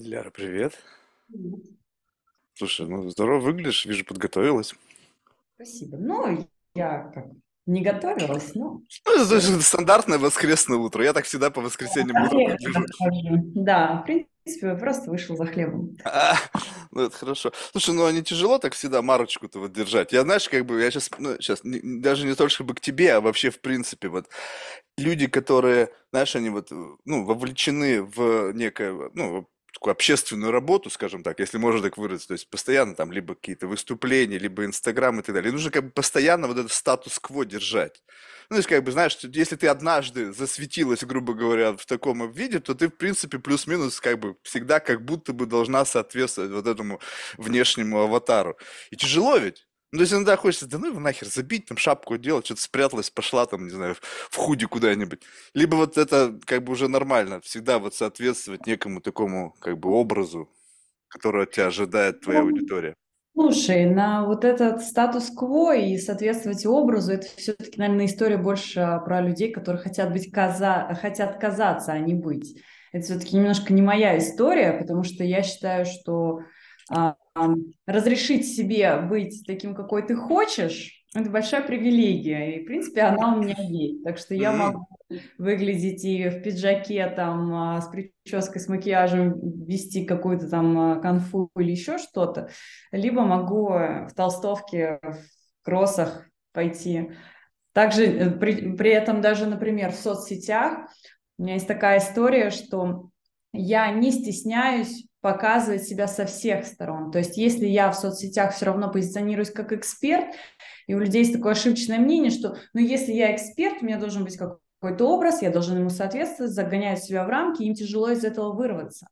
Диляра, привет. Привет. Слушай, ну здорово выглядишь, вижу, подготовилась. Спасибо. Ну, я как не готовилась, но Ну, это же стандартное воскресное утро. Я так всегда по воскресеньям За утром. Да, в принципе, просто вышел за хлебом. А, ну это хорошо. Слушай, ну а не тяжело так всегда марочку-то вот держать? Я, знаешь, как бы, я сейчас, ну, сейчас, даже не только чтобы к тебе, а вообще в принципе, вот, люди, которые, знаешь, они вот, э, ну, вовлечены в некое, ну, такую общественную работу, скажем так, если можно так выразиться, то есть постоянно там либо какие-то выступления, либо Инстаграм и так далее. И нужно как бы постоянно вот этот статус-кво держать. Ну, то есть, как бы, знаешь, если ты однажды засветилась, грубо говоря, в таком виде, то ты, в принципе, плюс-минус, как бы, всегда как будто бы должна соответствовать вот этому внешнему аватару. И тяжело ведь? Ну, то есть иногда хочется, да ну его нахер, забить, там шапку делать, что-то спряталась, пошла там, не знаю, в худи куда-нибудь. Либо вот это как бы уже нормально, всегда вот соответствовать некому такому как бы образу, который от тебя ожидает твоя Ну, аудитория. слушай, на вот этот статус-кво и соответствовать образу, это все-таки, наверное, история больше про людей, которые хотят быть каза... хотят казаться, а не быть. Это все-таки немножко не моя история, потому что я считаю, что а, разрешить себе быть таким, какой ты хочешь, это большая привилегия, и, в принципе, она у меня есть. Так что я могу выглядеть и в пиджаке, там, а, с прической, с макияжем, вести какую-то там а, конфу или еще что-то, либо могу э, в толстовке, в кроссах пойти. Также э, при, при этом даже, например, в соцсетях у меня есть такая история, что я не стесняюсь показывать себя со всех сторон. То есть если я в соцсетях все равно позиционируюсь как эксперт, и у людей есть такое ошибочное мнение, что ну если я эксперт, у меня должен быть какой-то образ, я должен ему соответствовать, загоняют себя в рамки, им тяжело из этого вырваться.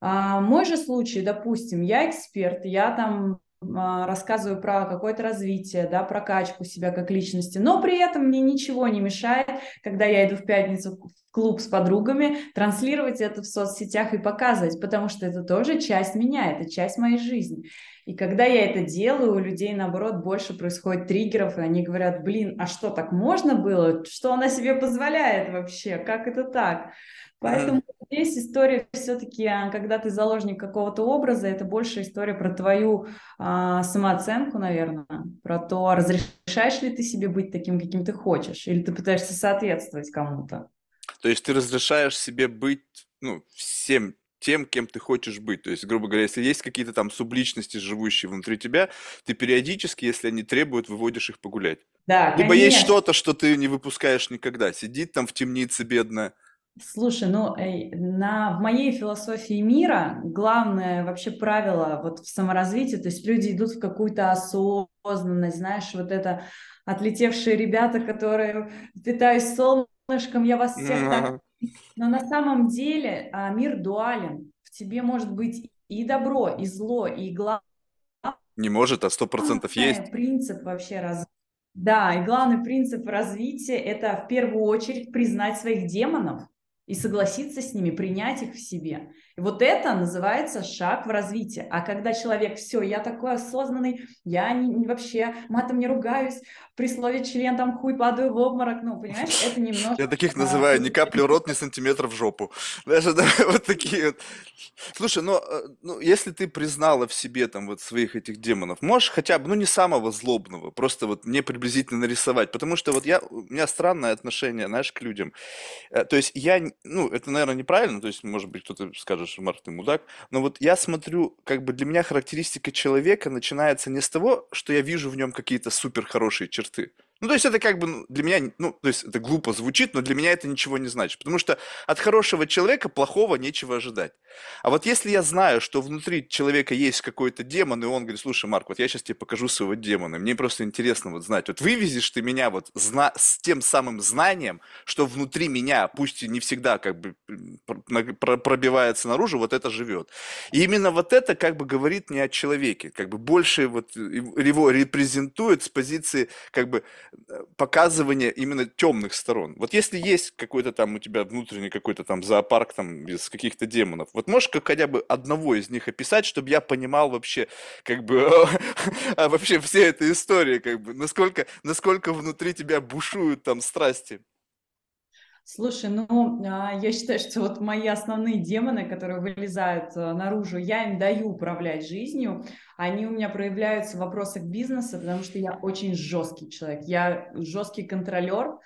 А, мой же случай, допустим, я эксперт, я там рассказываю про какое-то развитие, да, прокачку себя как личности, но при этом мне ничего не мешает, когда я иду в пятницу в клуб с подругами, транслировать это в соцсетях и показывать, потому что это тоже часть меня, это часть моей жизни. И когда я это делаю, у людей, наоборот, больше происходит триггеров, и они говорят, блин, а что, так можно было? Что она себе позволяет вообще? Как это так? Поэтому здесь история все-таки, а, когда ты заложник какого-то образа, это больше история про твою а, самооценку, наверное, про то, разрешаешь ли ты себе быть таким, каким ты хочешь, или ты пытаешься соответствовать кому-то. То есть ты разрешаешь себе быть, ну, всем тем, кем ты хочешь быть. То есть, грубо говоря, если есть какие-то там субличности, живущие внутри тебя, ты периодически, если они требуют, выводишь их погулять. Да, Либо есть конечно. что-то, что ты не выпускаешь никогда. Сидит там в темнице бедная. Слушай, ну, на, в моей философии мира главное вообще правило вот в саморазвитии, то есть люди идут в какую-то осознанность, знаешь, вот это отлетевшие ребята, которые питаюсь солнышком, я вас всех так... Но на самом деле а, мир дуален, в тебе может быть и добро, и зло, и главное Не может, а сто процентов есть. принцип вообще раз... Да, и главный принцип развития– это в первую очередь признать своих демонов и согласиться с ними, принять их в себе. Вот это называется шаг в развитие. А когда человек, все, я такой осознанный, я не, не вообще матом не ругаюсь, при слове член там хуй падаю в обморок, ну, понимаешь, это Я немножко... таких а, называю ни капли рот, ни сантиметра в жопу. Даже да, вот такие вот. Слушай, э, ну, если ты признала в себе там вот своих этих демонов, можешь хотя бы, ну не самого злобного, просто вот мне приблизительно нарисовать, потому что вот я, у меня странное отношение, знаешь, к людям. Э, То есть я, ну это, наверное, неправильно, то есть, может быть, кто-то скажет, что Марк, мудак, но вот я смотрю, как бы для меня характеристика человека начинается не с того, что я вижу в нем какие-то супер хорошие черты. Ну, то есть это как бы ну, для меня, ну, то есть это глупо звучит, но для меня это ничего не значит. Потому что от хорошего человека плохого нечего ожидать. А вот если я знаю, что внутри человека есть какой-то демон, и он говорит, слушай, Марк, вот я сейчас тебе покажу своего демона, мне просто интересно вот знать, вот вывезешь ты меня вот зна- с тем самым знанием, что внутри меня, пусть и не всегда как бы пробивается наружу, вот это живет. И именно вот это как бы говорит не о человеке, как бы больше вот его репрезентует с позиции как бы показывание именно темных сторон. Вот если есть какой-то там у тебя внутренний какой-то там зоопарк там из каких-то демонов, вот можешь как хотя бы одного из них описать, чтобы я понимал вообще как бы а вообще все этой истории, как бы насколько насколько внутри тебя бушуют там страсти. Слушай, ну, а, я считаю, что вот мои основные демоны, которые вылезают э, наружу, я им даю управлять жизнью. Они у меня проявляются в вопросах бизнеса, потому что я очень жесткий человек. Я жесткий контролер,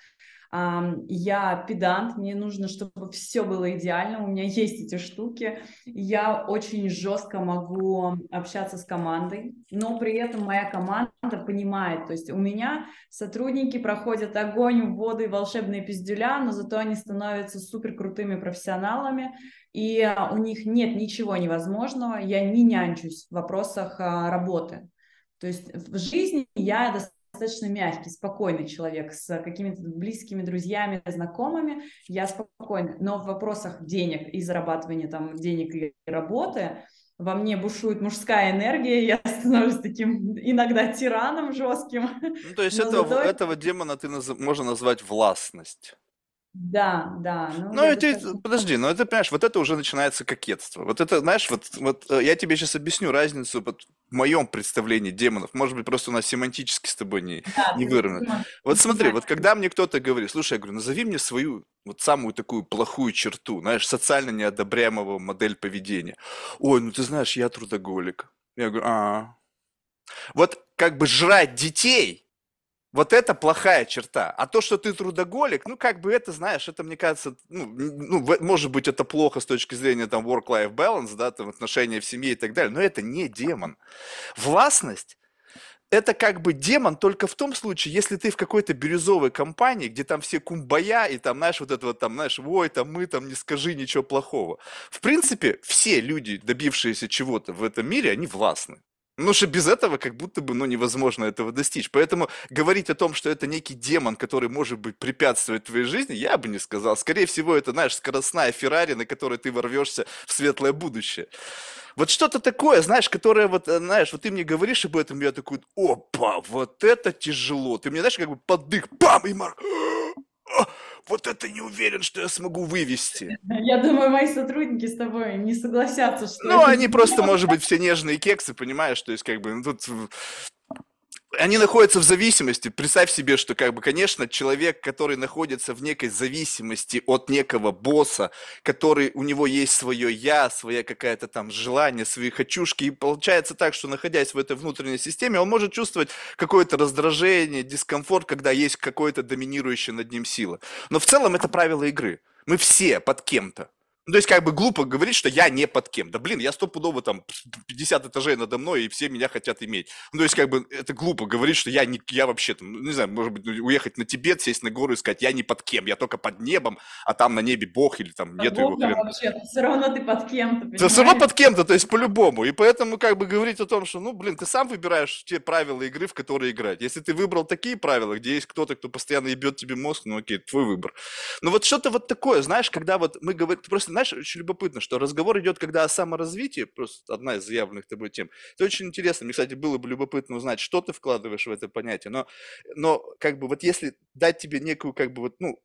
я педант, мне нужно, чтобы все было идеально, у меня есть эти штуки. Я очень жестко могу общаться с командой, но при этом моя команда понимает, то есть у меня сотрудники проходят огонь, воды, волшебные пиздюля, но зато они становятся супер крутыми профессионалами, и у них нет ничего невозможного, я не нянчусь в вопросах а, работы. То есть в жизни я достаточно мягкий, спокойный человек с какими-то близкими друзьями, знакомыми, я спокойна. Но в вопросах денег и зарабатывания там денег и работы во мне бушует мужская энергия, я становлюсь таким иногда тираном жестким. Ну, то есть этого, зато... этого демона ты наз... можно назвать властность. Да, да. Ну, ну это, это, подожди, ну это, понимаешь, вот это уже начинается кокетство. Вот это, знаешь, вот, вот э, я тебе сейчас объясню разницу в моем представлении демонов. Может быть, просто у нас семантически с тобой не, да, не выровнено. Вот смотри, вот когда мне кто-то говорит, слушай, я говорю, назови мне свою вот самую такую плохую черту, знаешь, социально неодобряемого модель поведения. Ой, ну ты знаешь, я трудоголик. Я говорю, а, вот как бы жрать детей вот это плохая черта. А то, что ты трудоголик, ну, как бы это, знаешь, это, мне кажется, ну, ну может быть, это плохо с точки зрения там work-life balance, да, там отношения в семье и так далее, но это не демон. Властность это как бы демон только в том случае, если ты в какой-то бирюзовой компании, где там все кумбая, и там, знаешь, вот это вот там, знаешь, ой, там мы, там не скажи ничего плохого. В принципе, все люди, добившиеся чего-то в этом мире, они властны. Ну, что без этого как будто бы, ну, невозможно этого достичь. Поэтому говорить о том, что это некий демон, который, может быть, препятствует твоей жизни, я бы не сказал. Скорее всего, это, знаешь, скоростная Феррари, на которой ты ворвешься в светлое будущее. Вот что-то такое, знаешь, которое вот, э, знаешь, вот ты мне говоришь об этом, я такой, опа, вот это тяжело. Ты мне, знаешь, как бы поддых, бам, и мар вот это не уверен, что я смогу вывести. Я думаю, мои сотрудники с тобой не согласятся, что... Ну, они просто, может быть, все нежные кексы, понимаешь, то есть как бы ну, тут они находятся в зависимости. Представь себе, что, как бы, конечно, человек, который находится в некой зависимости от некого босса, который у него есть свое я, своя какая-то там желание, свои хочушки, и получается так, что находясь в этой внутренней системе, он может чувствовать какое-то раздражение, дискомфорт, когда есть какое-то доминирующее над ним сила. Но в целом это правило игры. Мы все под кем-то. Ну, то есть, как бы глупо говорить, что я не под кем. Да, блин, я стопудово там 50 этажей надо мной, и все меня хотят иметь. Ну, то есть, как бы, это глупо говорить, что я, не, я вообще там, ну, не знаю, может быть, уехать на Тибет, сесть на гору и сказать, я не под кем, я только под небом, а там на небе Бог или там нет его вообще, все равно ты под кем-то, Ты все равно под кем-то, то есть, по-любому. И поэтому, как бы, говорить о том, что, ну, блин, ты сам выбираешь те правила игры, в которые играть. Если ты выбрал такие правила, где есть кто-то, кто постоянно ебет тебе мозг, ну, окей, твой выбор. Но вот что-то вот такое, знаешь, когда вот мы говорим, просто, знаешь, очень любопытно, что разговор идет, когда о саморазвитии, просто одна из заявленных тобой тем. Это очень интересно. Мне, кстати, было бы любопытно узнать, что ты вкладываешь в это понятие. Но, но как бы вот если дать тебе некую, как бы вот, ну,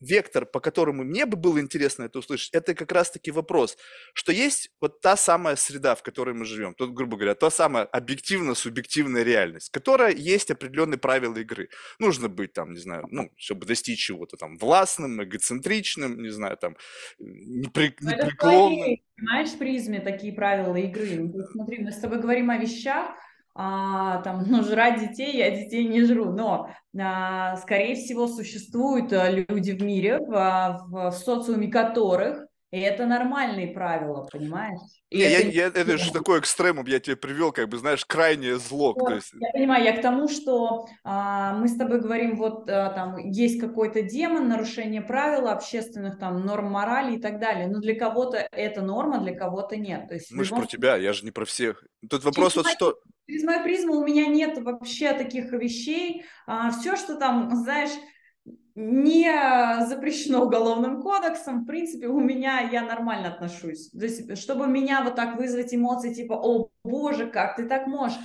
вектор, по которому мне бы было интересно это услышать, это как раз-таки вопрос, что есть вот та самая среда, в которой мы живем, тут, грубо говоря, та самая объективно-субъективная реальность, которая есть определенные правила игры. Нужно быть там, не знаю, ну, чтобы достичь чего-то там властным, эгоцентричным, не знаю, там, непри... непреклонным. Это понимаешь, призме такие правила игры. Ну, смотри, мы с тобой говорим о вещах, а, там, ну, жрать детей, я детей не жру, но, а, скорее всего, существуют а, люди в мире, в, в, в социуме которых и это нормальные правила, понимаешь? И не, это, я, я, это же такой экстремум я тебе привел, как бы, знаешь, крайнее зло. Вот, есть... Я понимаю, я к тому, что а, мы с тобой говорим, вот а, там есть какой-то демон, нарушение правил общественных, там, норм морали и так далее. Но для кого-то это норма, для кого-то нет. То есть, мы же про тебя, я же не про всех. Тут вопрос через вот что... Через мою призму у меня нет вообще таких вещей. А, все, что там, знаешь не запрещено уголовным кодексом, в принципе, у меня я нормально отношусь. То есть, чтобы меня вот так вызвать эмоции, типа, о боже, как ты так можешь?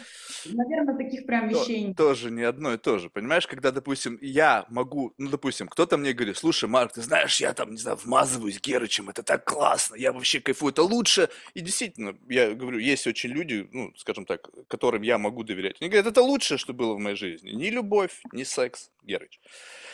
Наверное, таких прям вещей нет. тоже не одно и то же. Понимаешь, когда, допустим, я могу, ну, допустим, кто-то мне говорит, слушай, Марк, ты знаешь, я там, не знаю, вмазываюсь Герычем, это так классно, я вообще кайфую, это лучше. И действительно, я говорю, есть очень люди, ну, скажем так, которым я могу доверять. Они говорят, это лучшее, что было в моей жизни. Ни любовь, ни секс, Герыч.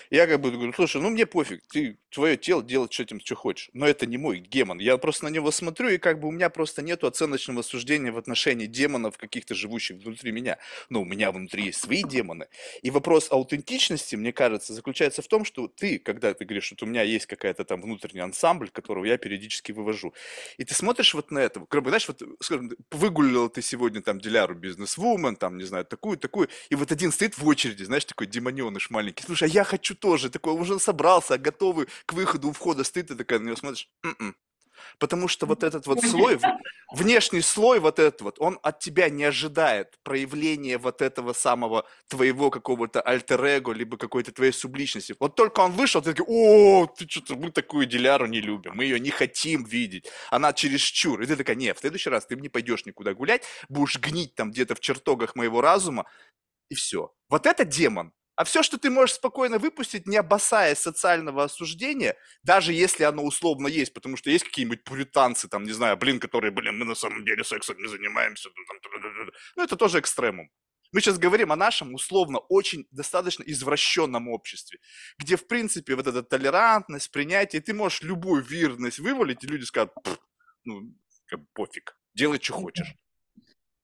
Я как бы говорю, слушай, ну мне пофиг, ты, твое тело делать с этим, что хочешь. Но это не мой демон. Я просто на него смотрю, и как бы у меня просто нету оценочного суждения в отношении демонов, каких-то живущих внутри меня. Но у меня внутри есть свои демоны. И вопрос аутентичности, мне кажется, заключается в том, что ты, когда ты говоришь, что у меня есть какая-то там внутренний ансамбль, которого я периодически вывожу, и ты смотришь вот на это, как бы, знаешь, вот, скажем, выгуляла ты сегодня там Диляру бизнес-вумен, там, не знаю, такую, такую, и вот один стоит в очереди, знаешь, такой демоненыш маленький, слушай, а я хочу тоже, такой, уже собрался, готовый к выходу у входа, стоит, ты такая на него смотришь, «М-м». Потому что вот этот вот слой, внешний слой вот этот вот, он от тебя не ожидает проявления вот этого самого твоего какого-то альтер-эго, либо какой-то твоей субличности. Вот только он вышел, ты такой, о, ты что-то, мы такую Диляру не любим, мы ее не хотим видеть, она чересчур. И ты такая, не, в следующий раз ты не пойдешь никуда гулять, будешь гнить там где-то в чертогах моего разума, и все. Вот это демон. А все, что ты можешь спокойно выпустить, не опасаясь социального осуждения, даже если оно условно есть, потому что есть какие-нибудь пуританцы, там, не знаю, блин, которые, блин, мы на самом деле сексом не занимаемся, ну, это тоже экстремум. Мы сейчас говорим о нашем условно очень достаточно извращенном обществе, где, в принципе, вот эта толерантность, принятие, ты можешь любую вирность вывалить, и люди скажут, «Пф, ну, как бы пофиг, делай, что хочешь.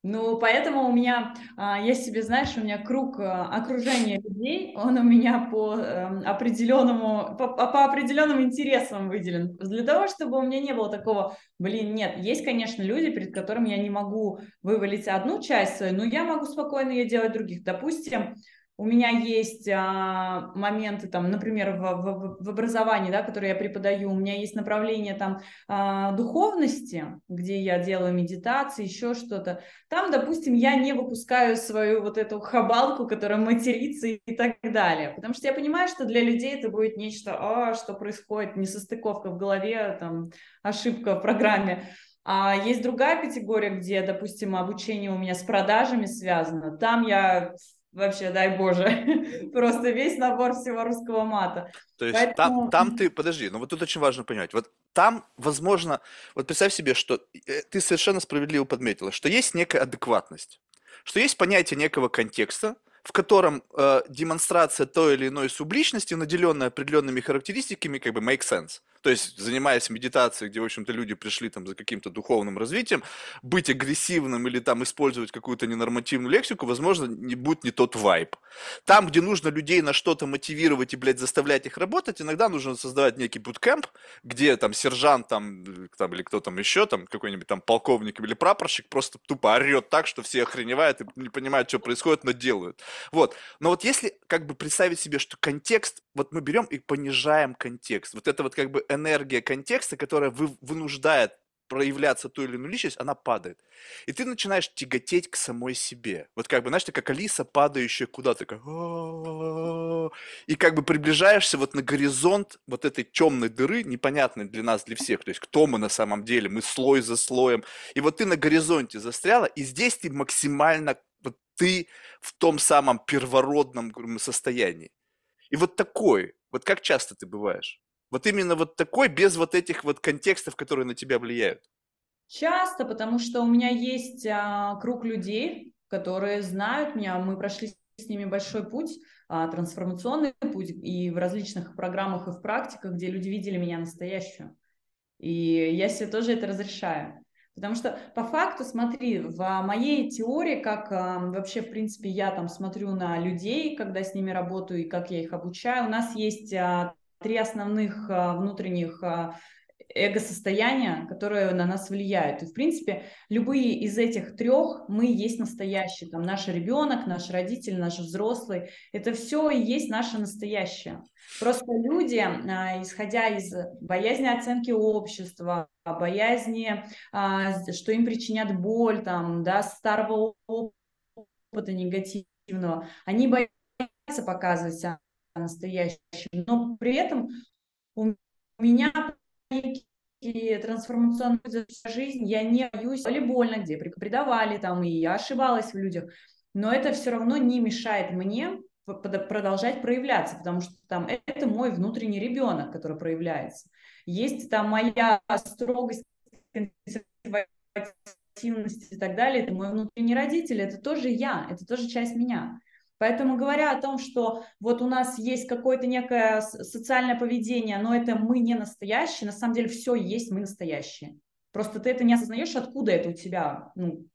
Ну, поэтому у меня а, есть себе, знаешь, у меня круг а, окружения людей, он у меня по эм, определенному, по, по определенным интересам выделен. Для того, чтобы у меня не было такого, блин, нет, есть, конечно, люди, перед которыми я не могу вывалить одну часть свою, но я могу спокойно ее делать других. Допустим, у меня есть а, моменты, там, например, в, в, в образовании, да, которые я преподаю, у меня есть направление там а, духовности, где я делаю медитации, еще что-то. Там, допустим, я не выпускаю свою вот эту хабалку, которая матерится и так далее, потому что я понимаю, что для людей это будет нечто, а, что происходит, несостыковка в голове, там, ошибка в программе. А есть другая категория, где, допустим, обучение у меня с продажами связано. Там я вообще, дай боже, просто весь набор всего русского мата. То есть там, Поэтому- там ты, подожди, ну вот тут очень важно понимать, вот там, возможно, вот представь себе, что э, ты совершенно справедливо подметила, что есть некая адекватность, что есть понятие некого контекста, в котором э, демонстрация той или иной субличности, наделенная определенными характеристиками, как бы make sense. То есть, занимаясь медитацией, где, в общем-то, люди пришли там за каким-то духовным развитием, быть агрессивным или там использовать какую-то ненормативную лексику, возможно, не будет не тот вайб. Там, где нужно людей на что-то мотивировать и, блядь, заставлять их работать, иногда нужно создавать некий буткемп, где там сержант там, там или кто там еще, там какой-нибудь там полковник или прапорщик просто тупо орет так, что все охреневают и не понимают, что происходит, но делают. Вот. Но вот если как бы представить себе, что контекст, вот мы берем и понижаем контекст, вот это вот как бы энергия контекста, которая вы- вынуждает проявляться ту или иную личность, она падает. И ты начинаешь тяготеть к самой себе. Вот как бы, знаешь, ты как Алиса, падающая куда-то, «А-а-а». и как бы приближаешься вот на горизонт вот этой темной дыры, непонятной для нас, для всех, то есть кто мы на самом деле, мы слой за слоем, и вот ты на горизонте застряла, и здесь ты максимально, вот ты в том самом первородном состоянии. И вот такой, вот как часто ты бываешь? Вот именно вот такой, без вот этих вот контекстов, которые на тебя влияют. Часто, потому что у меня есть а, круг людей, которые знают меня, мы прошли с ними большой путь, а, трансформационный путь, и в различных программах и в практиках, где люди видели меня настоящую. И я себе тоже это разрешаю. Потому что по факту, смотри, в моей теории, как а, вообще, в принципе, я там смотрю на людей, когда с ними работаю и как я их обучаю, у нас есть а, три основных а, внутренних а, эго-состояния, которые на нас влияют. И, в принципе, любые из этих трех мы есть настоящие. Там наш ребенок, наш родитель, наш взрослый. Это все и есть наше настоящее. Просто люди, а, исходя из боязни оценки общества, боязни, что им причинят боль, там, да, старого опыта негативного, они боятся показывать настоящим. Но при этом у меня некий трансформационную жизнь, я не боюсь, или больно, где предавали там, и я ошибалась в людях, но это все равно не мешает мне продолжать проявляться, потому что там это мой внутренний ребенок, который проявляется. Есть там моя строгость, консервативность и так далее, это мой внутренний родитель, это тоже я, это тоже часть меня. Поэтому говоря о том, что вот у нас есть какое-то некое социальное поведение, но это мы не настоящие, на самом деле все есть мы настоящие. Просто ты это не осознаешь, откуда это у тебя, ну,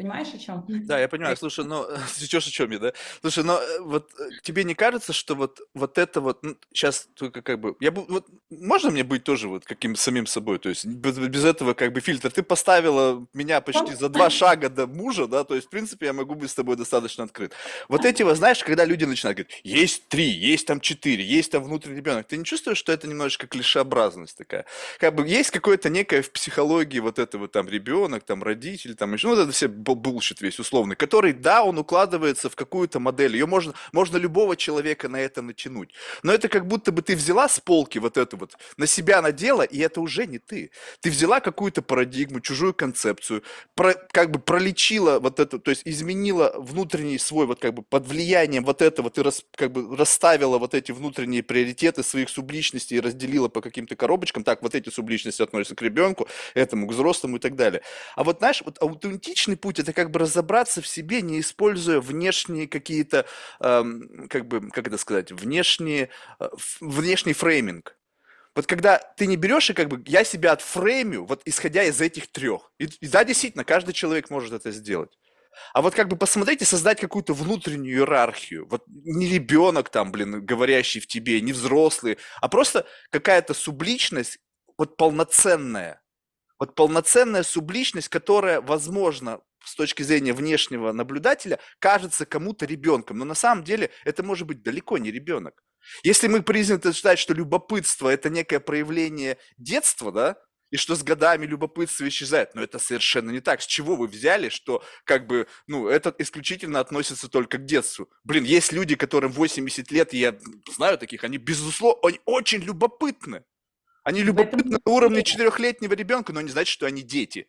Понимаешь, о чем? Да, я понимаю. Слушай, ну, сейчас о чем я, да? Слушай, но э, вот э, тебе не кажется, что вот, вот это вот, ну, сейчас только как бы, я вот, можно мне быть тоже вот каким самим собой, то есть без, без этого как бы фильтр. Ты поставила меня почти за два шага до мужа, да, то есть, в принципе, я могу быть с тобой достаточно открыт. Вот эти вот, знаешь, когда люди начинают говорить, есть три, есть там четыре, есть там внутренний ребенок, ты не чувствуешь, что это немножечко клишеобразность такая? Как бы есть какое-то некое в психологии вот это вот там ребенок, там родитель, там еще, ну, вот это все bullshit весь условный, который, да, он укладывается в какую-то модель. Ее можно, можно любого человека на это натянуть. Но это как будто бы ты взяла с полки вот эту вот, на себя надела, и это уже не ты. Ты взяла какую-то парадигму, чужую концепцию, про, как бы пролечила вот это, то есть изменила внутренний свой, вот как бы под влиянием вот этого, ты рас, как бы расставила вот эти внутренние приоритеты своих субличностей и разделила по каким-то коробочкам. Так, вот эти субличности относятся к ребенку, этому, к взрослому и так далее. А вот, знаешь, вот аутентичный путь, это как бы разобраться в себе, не используя внешние какие-то, эм, как бы, как это сказать, внешние, э, внешний фрейминг. Вот когда ты не берешь и как бы я себя отфреймю, вот исходя из этих трех. И, и да, действительно, каждый человек может это сделать. А вот как бы посмотреть и создать какую-то внутреннюю иерархию. Вот не ребенок там, блин, говорящий в тебе, не взрослый, а просто какая-то субличность, вот полноценная. Вот полноценная субличность, которая, возможно, с точки зрения внешнего наблюдателя кажется кому-то ребенком, но на самом деле это может быть далеко не ребенок. Если мы признаны считать, что любопытство – это некое проявление детства, да, и что с годами любопытство исчезает. Но это совершенно не так. С чего вы взяли, что как бы, ну, это исключительно относится только к детству? Блин, есть люди, которым 80 лет, и я знаю таких, они, безусловно, они очень любопытны. Они любопытны на уровне четырехлетнего ребенка, но не значит, что они дети.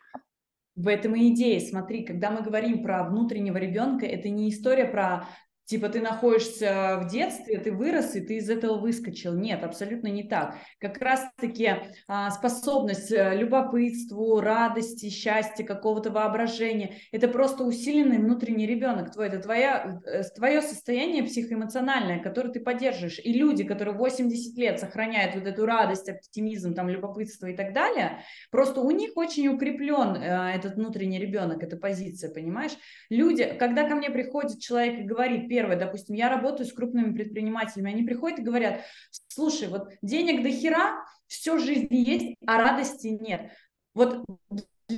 В этом и идея. Смотри, когда мы говорим про внутреннего ребенка, это не история про Типа ты находишься в детстве, ты вырос, и ты из этого выскочил. Нет, абсолютно не так. Как раз-таки а, способность э, любопытству, радости, счастья, какого-то воображения, это просто усиленный внутренний ребенок твой, это твоя, э, твое состояние психоэмоциональное, которое ты поддерживаешь. И люди, которые 80 лет сохраняют вот эту радость, оптимизм, там, любопытство и так далее, просто у них очень укреплен э, этот внутренний ребенок, эта позиция, понимаешь? Люди, когда ко мне приходит человек и говорит, первое, допустим, я работаю с крупными предпринимателями, они приходят и говорят, слушай, вот денег до хера, все в жизни есть, а радости нет. Вот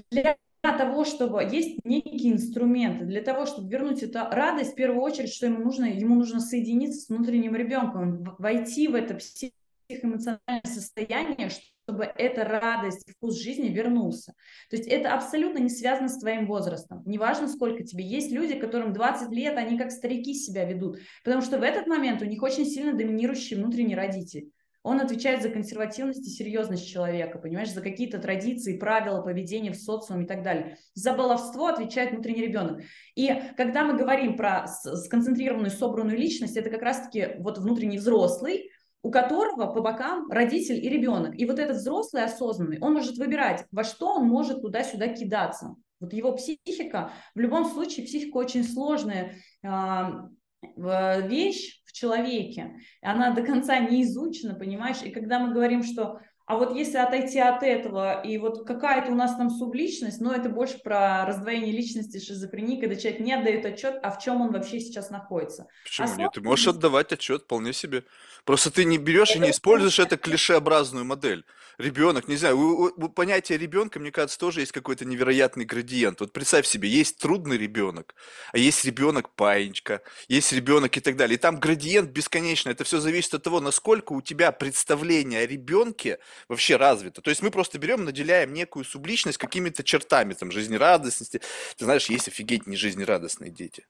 для того, чтобы есть некие инструменты, для того, чтобы вернуть эту радость, в первую очередь, что ему нужно, ему нужно соединиться с внутренним ребенком, войти в это психоэмоциональное состояние, чтобы эта радость, вкус жизни вернулся. То есть это абсолютно не связано с твоим возрастом. Неважно, сколько тебе. Есть люди, которым 20 лет, они как старики себя ведут, потому что в этот момент у них очень сильно доминирующий внутренний родитель. Он отвечает за консервативность и серьезность человека, понимаешь, за какие-то традиции, правила поведения в социуме и так далее. За баловство отвечает внутренний ребенок. И когда мы говорим про сконцентрированную, собранную личность, это как раз-таки вот внутренний взрослый, у которого по бокам родитель и ребенок. И вот этот взрослый осознанный, он может выбирать, во что он может туда-сюда кидаться. Вот его психика, в любом случае, психика очень сложная э, вещь в человеке, она до конца не изучена, понимаешь? И когда мы говорим, что а вот если отойти от этого, и вот какая-то у нас там субличность, но это больше про раздвоение личности, шизофрении, когда человек не отдает отчет, а в чем он вообще сейчас находится. Почему а нет? Ты можешь отдавать отчет вполне себе. Просто ты не берешь и не используешь это клишеобразную модель. Ребенок, не знаю, у, у, у понятия ребенка, мне кажется, тоже есть какой-то невероятный градиент. Вот представь себе, есть трудный ребенок, а есть ребенок паинчка, есть ребенок и так далее. И там градиент бесконечный. Это все зависит от того, насколько у тебя представление о ребенке вообще развито. То есть мы просто берем, наделяем некую субличность какими-то чертами, там, жизнерадостности. Ты знаешь, есть офигеть не жизнерадостные дети.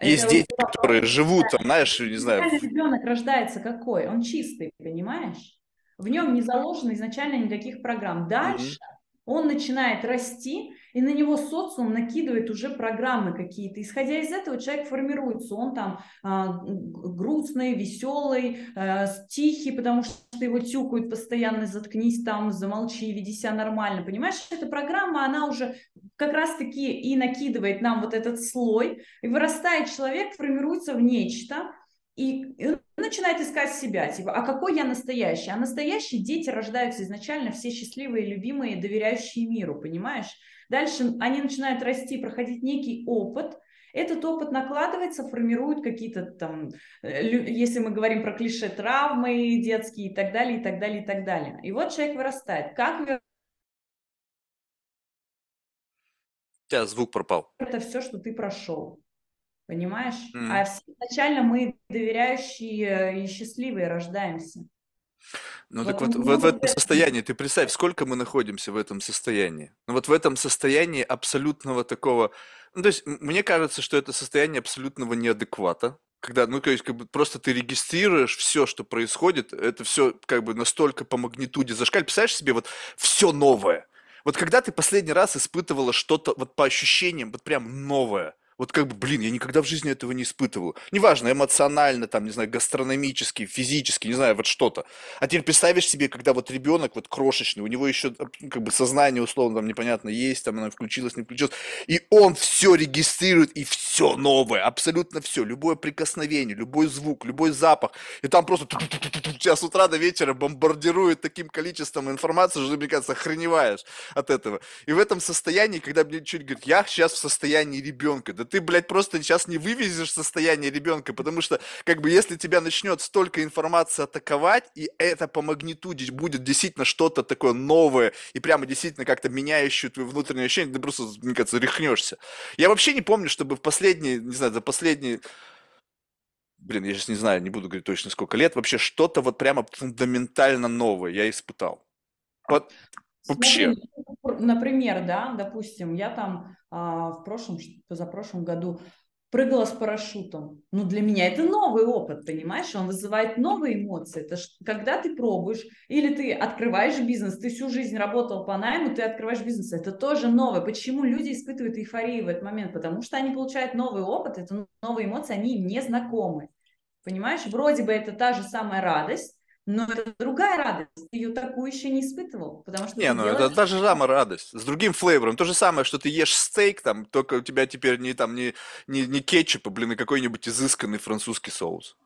Есть это дети, которые живут, там, знаешь, не знаю. Ребенок рождается какой? Он чистый, понимаешь? В нем не заложено изначально никаких программ. Дальше он начинает расти, и на него социум накидывает уже программы какие-то. Исходя из этого, человек формируется. Он там э, грустный, веселый, э, тихий, потому что его тюкают постоянно, заткнись там, замолчи, веди себя нормально. Понимаешь, эта программа, она уже как раз-таки и накидывает нам вот этот слой, и вырастает человек, формируется в нечто, и, и начинает искать себя, типа, а какой я настоящий? А настоящие дети рождаются изначально все счастливые, любимые, доверяющие миру, понимаешь? Дальше они начинают расти, проходить некий опыт, этот опыт накладывается, формирует какие-то там, э, если мы говорим про клише, травмы детские и так далее, и так далее, и так далее. И вот человек вырастает. Как тебя звук пропал. Это все, что ты прошел. Понимаешь? Mm. А изначально мы доверяющие и счастливые рождаемся. Ну вот так вот, вот в этом состоянии, ты представь, сколько мы находимся в этом состоянии. Ну вот в этом состоянии абсолютного такого... Ну то есть мне кажется, что это состояние абсолютного неадеквата, когда, ну, то есть, как бы просто ты регистрируешь все, что происходит, это все как бы настолько по магнитуде зашкаль. Представляешь себе вот все новое. Вот когда ты последний раз испытывала что-то вот по ощущениям, вот прям новое, вот как бы, блин, я никогда в жизни этого не испытывал. Неважно, эмоционально, там, не знаю, гастрономически, физически, не знаю, вот что-то. А теперь представишь себе, когда вот ребенок вот крошечный, у него еще как бы сознание условно там непонятно есть, там оно включилось, не включилось, и он все регистрирует, и все новое, абсолютно все, любое прикосновение, любой звук, любой запах, и там просто тебя с утра до вечера бомбардирует таким количеством информации, что, мне кажется, охреневаешь от этого. И в этом состоянии, когда мне чуть говорит, я сейчас в состоянии ребенка, да ты, блядь, просто сейчас не вывезешь состояние ребенка, потому что, как бы, если тебя начнет столько информации атаковать, и это по магнитуде будет действительно что-то такое новое, и прямо действительно как-то меняющее твои внутренние ощущения, ты просто, мне кажется, рехнешься. Я вообще не помню, чтобы в последние, не знаю, за последние блин, я сейчас не знаю, не буду говорить точно сколько лет, вообще что-то вот прямо фундаментально новое я испытал. Вот вообще. Смотри, например, да, допустим, я там а, в прошлом, позапрошлом году прыгала с парашютом. Ну, для меня это новый опыт, понимаешь? Он вызывает новые эмоции. Это ж, когда ты пробуешь, или ты открываешь бизнес, ты всю жизнь работал по найму, ты открываешь бизнес. Это тоже новое. Почему люди испытывают эйфорию в этот момент? Потому что они получают новый опыт, это новые эмоции, они им не знакомы. Понимаешь? Вроде бы это та же самая радость, но это другая радость. Ты ее такую еще не испытывал, потому что... Не, ну делаешь... это та же самая радость, с другим флейвором. То же самое, что ты ешь стейк, там, только у тебя теперь не, там, не, не, не кетчуп, а, блин, а какой-нибудь изысканный французский соус.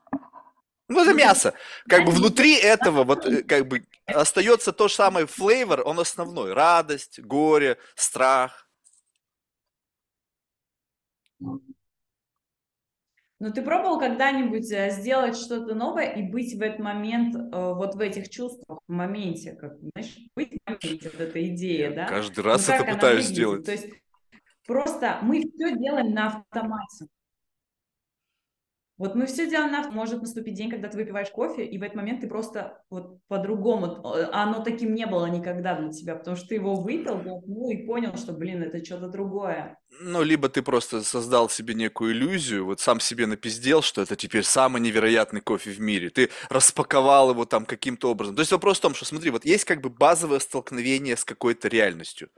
Ну, это мясо. Как бы внутри этого вот э, как бы остается то же самое флейвор, он основной. Радость, горе, страх. Но ты пробовал когда-нибудь э, сделать что-то новое и быть в этот момент, э, вот в этих чувствах, в моменте, как, знаешь, быть в моменте, вот эта идея, да? Каждый раз ну, это пытаюсь сделать. То есть просто мы все делаем на автомате. Вот мы все делаем на Может наступить день, когда ты выпиваешь кофе, и в этот момент ты просто вот по-другому, э, оно таким не было никогда для тебя, потому что ты его выпил, ну и понял, что, блин, это что-то другое. Ну, либо ты просто создал себе некую иллюзию, вот сам себе напиздел, что это теперь самый невероятный кофе в мире. Ты распаковал его там каким-то образом. То есть вопрос в том, что смотри, вот есть как бы базовое столкновение с какой-то реальностью.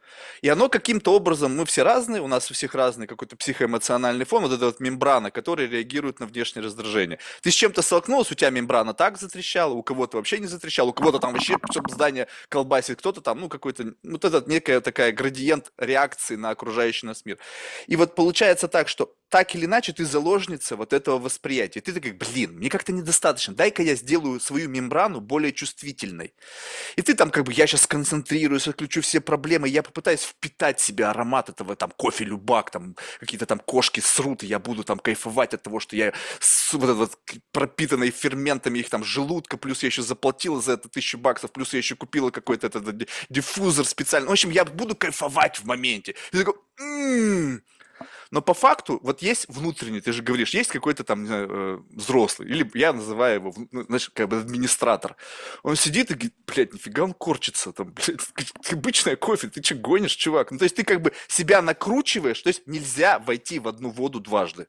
И оно каким-то образом, мы все разные, у нас у всех разный какой-то психоэмоциональный фон, вот эта вот мембрана, которая реагирует на внешнее раздражение. Ты с чем-то столкнулся, у тебя мембрана так затрещала, у кого-то вообще не затрещала, у кого-то там вообще здание колбасит, кто-то там, ну, какой-то, вот это некая такая градиент реакции на окружающий нас мир. И вот получается так, что так или иначе ты заложница вот этого восприятия. Ты такой, блин, мне как-то недостаточно, дай-ка я сделаю свою мембрану более чувствительной. И ты там как бы, я сейчас сконцентрируюсь, отключу все проблемы, я попытаюсь впитать в себя аромат этого там кофе любак, там какие-то там кошки срут, и я буду там кайфовать от того, что я с, вот вот пропитанный ферментами их там желудка, плюс я еще заплатила за это тысячу баксов, плюс я еще купила какой-то этот диффузор специально. В общем, я буду кайфовать в моменте. И ты такой, м-м-м, но по факту, вот есть внутренний, ты же говоришь, есть какой-то там, не знаю, э, взрослый, или я называю его, ну, знаешь, как бы администратор. Он сидит и говорит, блядь, нифига он корчится, там, блядь, обычное кофе, ты что, гонишь, чувак? Ну, то есть ты как бы себя накручиваешь, то есть нельзя войти в одну воду дважды.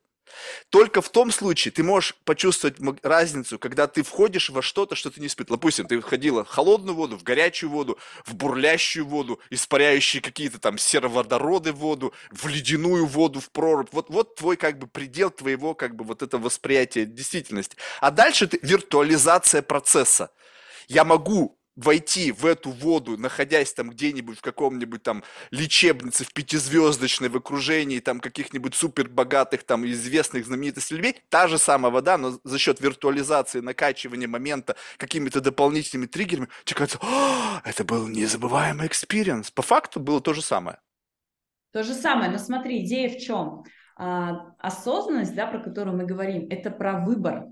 Только в том случае ты можешь почувствовать разницу, когда ты входишь во что-то, что ты не испытывал. Допустим, ты входила в холодную воду, в горячую воду, в бурлящую воду, испаряющие какие-то там сероводороды в воду, в ледяную воду, в прорубь. Вот, вот твой как бы предел твоего как бы вот это восприятие действительности. А дальше ты виртуализация процесса. Я могу войти в эту воду, находясь там где-нибудь в каком-нибудь там лечебнице, в пятизвездочной, в окружении там каких-нибудь супер богатых там известных знаменитых людей, та же самая вода, но за счет виртуализации, накачивания момента какими-то дополнительными триггерами, тебе кажется, это был незабываемый experience. По факту было то же самое. То же самое, но смотри, идея в чем? А, осознанность, да, про которую мы говорим, это про выбор.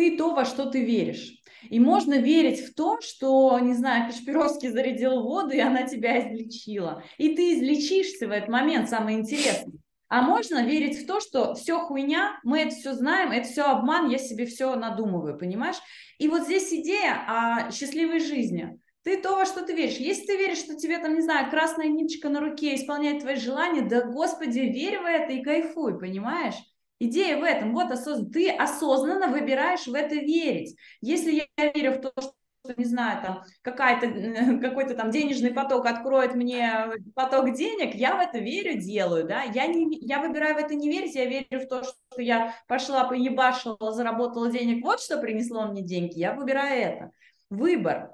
Ты то, во что ты веришь. И можно верить в то, что, не знаю, Кашпировский зарядил воду, и она тебя излечила. И ты излечишься в этот момент, самое интересное. А можно верить в то, что все хуйня, мы это все знаем, это все обман, я себе все надумываю, понимаешь? И вот здесь идея о счастливой жизни. Ты то, во что ты веришь. Если ты веришь, что тебе там, не знаю, красная ниточка на руке исполняет твои желания, да, Господи, верь в это и кайфуй, понимаешь? Идея в этом. Вот осознанно. Ты осознанно выбираешь в это верить. Если я верю в то, что не знаю, там какая-то, какой-то там денежный поток откроет мне поток денег, я в это верю, делаю, да, я, не, я выбираю в это не верить, я верю в то, что я пошла, поебашила, заработала денег, вот что принесло мне деньги, я выбираю это. Выбор.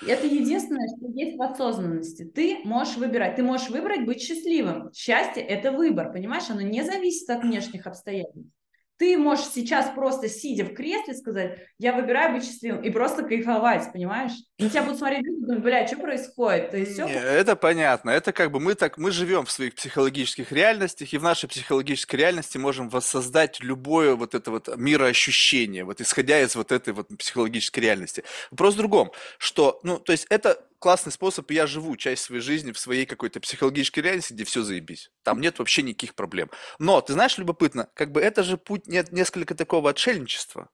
Это единственное, что есть в осознанности. Ты можешь выбирать. Ты можешь выбрать быть счастливым. Счастье – это выбор, понимаешь? Оно не зависит от внешних обстоятельств. Ты можешь сейчас просто сидя в кресле сказать, я выбираю быть счастливым, и просто кайфовать, понимаешь? На тебя будут смотреть люди, думать, бля, что происходит? То есть все... Не, это понятно. Это как бы мы так, мы живем в своих психологических реальностях, и в нашей психологической реальности можем воссоздать любое вот это вот мироощущение, вот исходя из вот этой вот психологической реальности. Вопрос в другом, что, ну, то есть это классный способ, я живу часть своей жизни в своей какой-то психологической реальности, где все заебись. Там нет вообще никаких проблем. Но, ты знаешь, любопытно, как бы это же путь нет несколько такого отшельничества.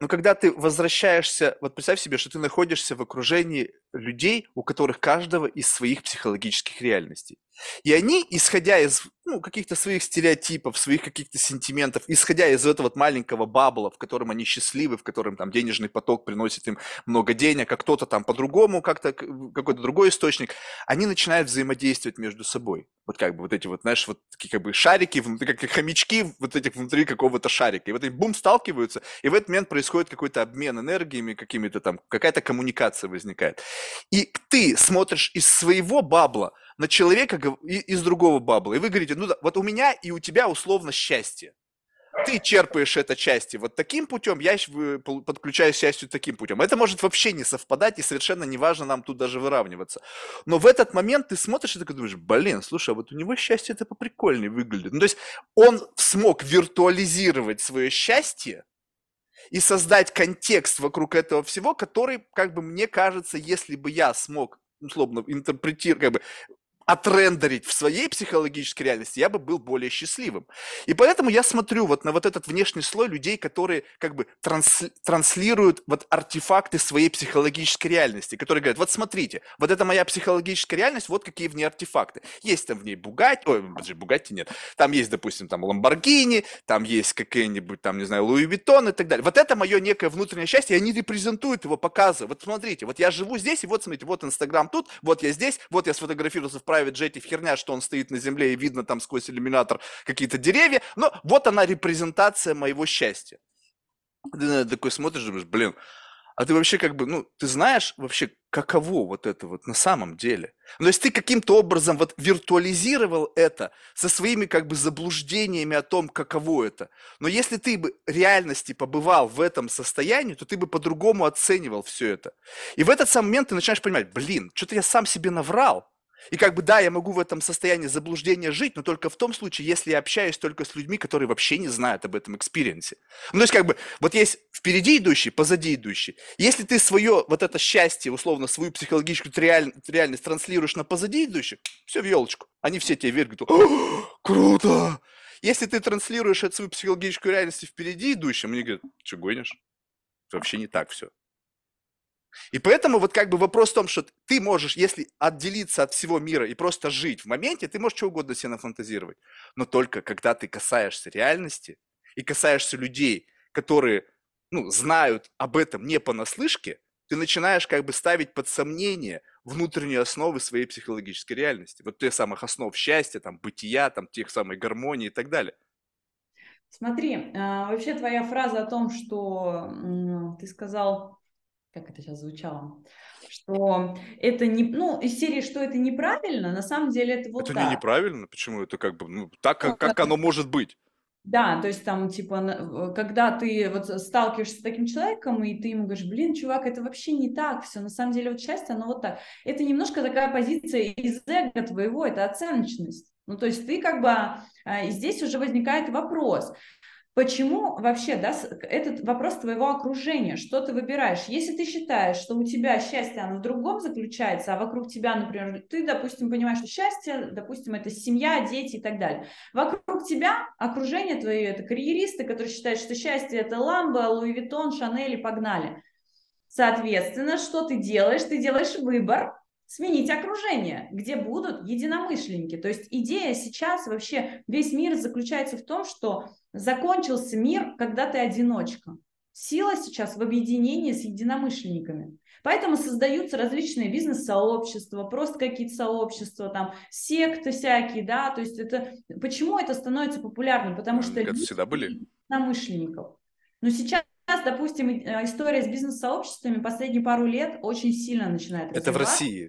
Но когда ты возвращаешься, вот представь себе, что ты находишься в окружении людей, у которых каждого из своих психологических реальностей. И они, исходя из ну, каких-то своих стереотипов, своих каких-то сентиментов, исходя из этого вот маленького бабла, в котором они счастливы, в котором там денежный поток приносит им много денег, а кто-то там по-другому, как-то какой-то другой источник, они начинают взаимодействовать между собой. Вот как бы вот эти вот, знаешь, вот такие как бы шарики, внутри, как хомячки вот этих внутри какого-то шарика. И вот они бум сталкиваются, и в этот момент происходит какой-то обмен энергиями, какими-то там, какая-то коммуникация возникает. И ты смотришь из своего бабла на человека из другого бабла, и вы говорите, ну да, вот у меня и у тебя условно счастье. Ты черпаешь это счастье вот таким путем, я подключаю счастью таким путем. Это может вообще не совпадать, и совершенно не важно нам тут даже выравниваться. Но в этот момент ты смотришь и такой думаешь, блин, слушай, а вот у него счастье это поприкольнее выглядит. Ну, то есть он смог виртуализировать свое счастье, и создать контекст вокруг этого всего, который, как бы мне кажется, если бы я смог условно интерпретировать, как бы отрендерить в своей психологической реальности, я бы был более счастливым. И поэтому я смотрю вот на вот этот внешний слой людей, которые как бы транс, транслируют вот артефакты своей психологической реальности, которые говорят, вот смотрите, вот это моя психологическая реальность, вот какие в ней артефакты. Есть там в ней Бугатти, ой, подожди, Бугатти нет, там есть, допустим, там Ламборгини, там есть какие-нибудь там, не знаю, Луи Виттон и так далее. Вот это мое некое внутреннее счастье, и они репрезентуют его, показывают. Вот смотрите, вот я живу здесь, и вот смотрите, вот Инстаграм тут, вот я здесь, вот я сфотографировался в private jet, херня, что он стоит на земле и видно там сквозь иллюминатор какие-то деревья, но вот она репрезентация моего счастья. Ты такой смотришь, думаешь, блин, а ты вообще как бы, ну, ты знаешь вообще, каково вот это вот на самом деле? Ну, то есть ты каким-то образом вот виртуализировал это со своими как бы заблуждениями о том, каково это. Но если ты бы реальности побывал в этом состоянии, то ты бы по-другому оценивал все это. И в этот самый момент ты начинаешь понимать, блин, что-то я сам себе наврал. И как бы да, я могу в этом состоянии заблуждения жить, но только в том случае, если я общаюсь только с людьми, которые вообще не знают об этом experience е. Ну, то есть как бы вот есть впереди идущий, позади идущий. Если ты свое вот это счастье, условно, свою психологическую реаль... реальность транслируешь на позади идущих, все в елочку. Они все тебе верят, говорят, круто! Если ты транслируешь эту свою психологическую реальность впереди идущим, они говорят, что гонишь? Вообще не так все. И поэтому вот как бы вопрос в том, что ты можешь, если отделиться от всего мира и просто жить в моменте, ты можешь что угодно себе нафантазировать. Но только когда ты касаешься реальности, и касаешься людей, которые, ну, знают об этом не понаслышке, ты начинаешь как бы ставить под сомнение внутренние основы своей психологической реальности. Вот тех самых основ счастья, там, бытия, там, тех самой гармонии и так далее. Смотри, а, вообще твоя фраза о том, что ты сказал, как это сейчас звучало, что это не, ну, из серии, что это неправильно, на самом деле это вот Это так. не неправильно, почему это как бы, ну, так, как, как оно может быть. Да, то есть там, типа, когда ты вот сталкиваешься с таким человеком, и ты ему говоришь, блин, чувак, это вообще не так все, на самом деле вот счастье, оно вот так. Это немножко такая позиция из эго твоего, это оценочность. Ну, то есть ты как бы, а, и здесь уже возникает вопрос, Почему вообще, да, этот вопрос твоего окружения, что ты выбираешь? Если ты считаешь, что у тебя счастье, оно в другом заключается, а вокруг тебя, например, ты, допустим, понимаешь, что счастье, допустим, это семья, дети и так далее. Вокруг тебя окружение твое, это карьеристы, которые считают, что счастье это Ламбо, Луи Виттон, Шанель и погнали. Соответственно, что ты делаешь? Ты делаешь выбор, сменить окружение, где будут единомышленники. То есть идея сейчас вообще, весь мир заключается в том, что закончился мир, когда ты одиночка. Сила сейчас в объединении с единомышленниками. Поэтому создаются различные бизнес-сообщества, просто какие-то сообщества, там, секты всякие, да, то есть это, почему это становится популярным? Потому что это всегда были единомышленников. Но сейчас Сейчас, допустим, э, история с бизнес-сообществами последние пару лет очень сильно начинает Это в России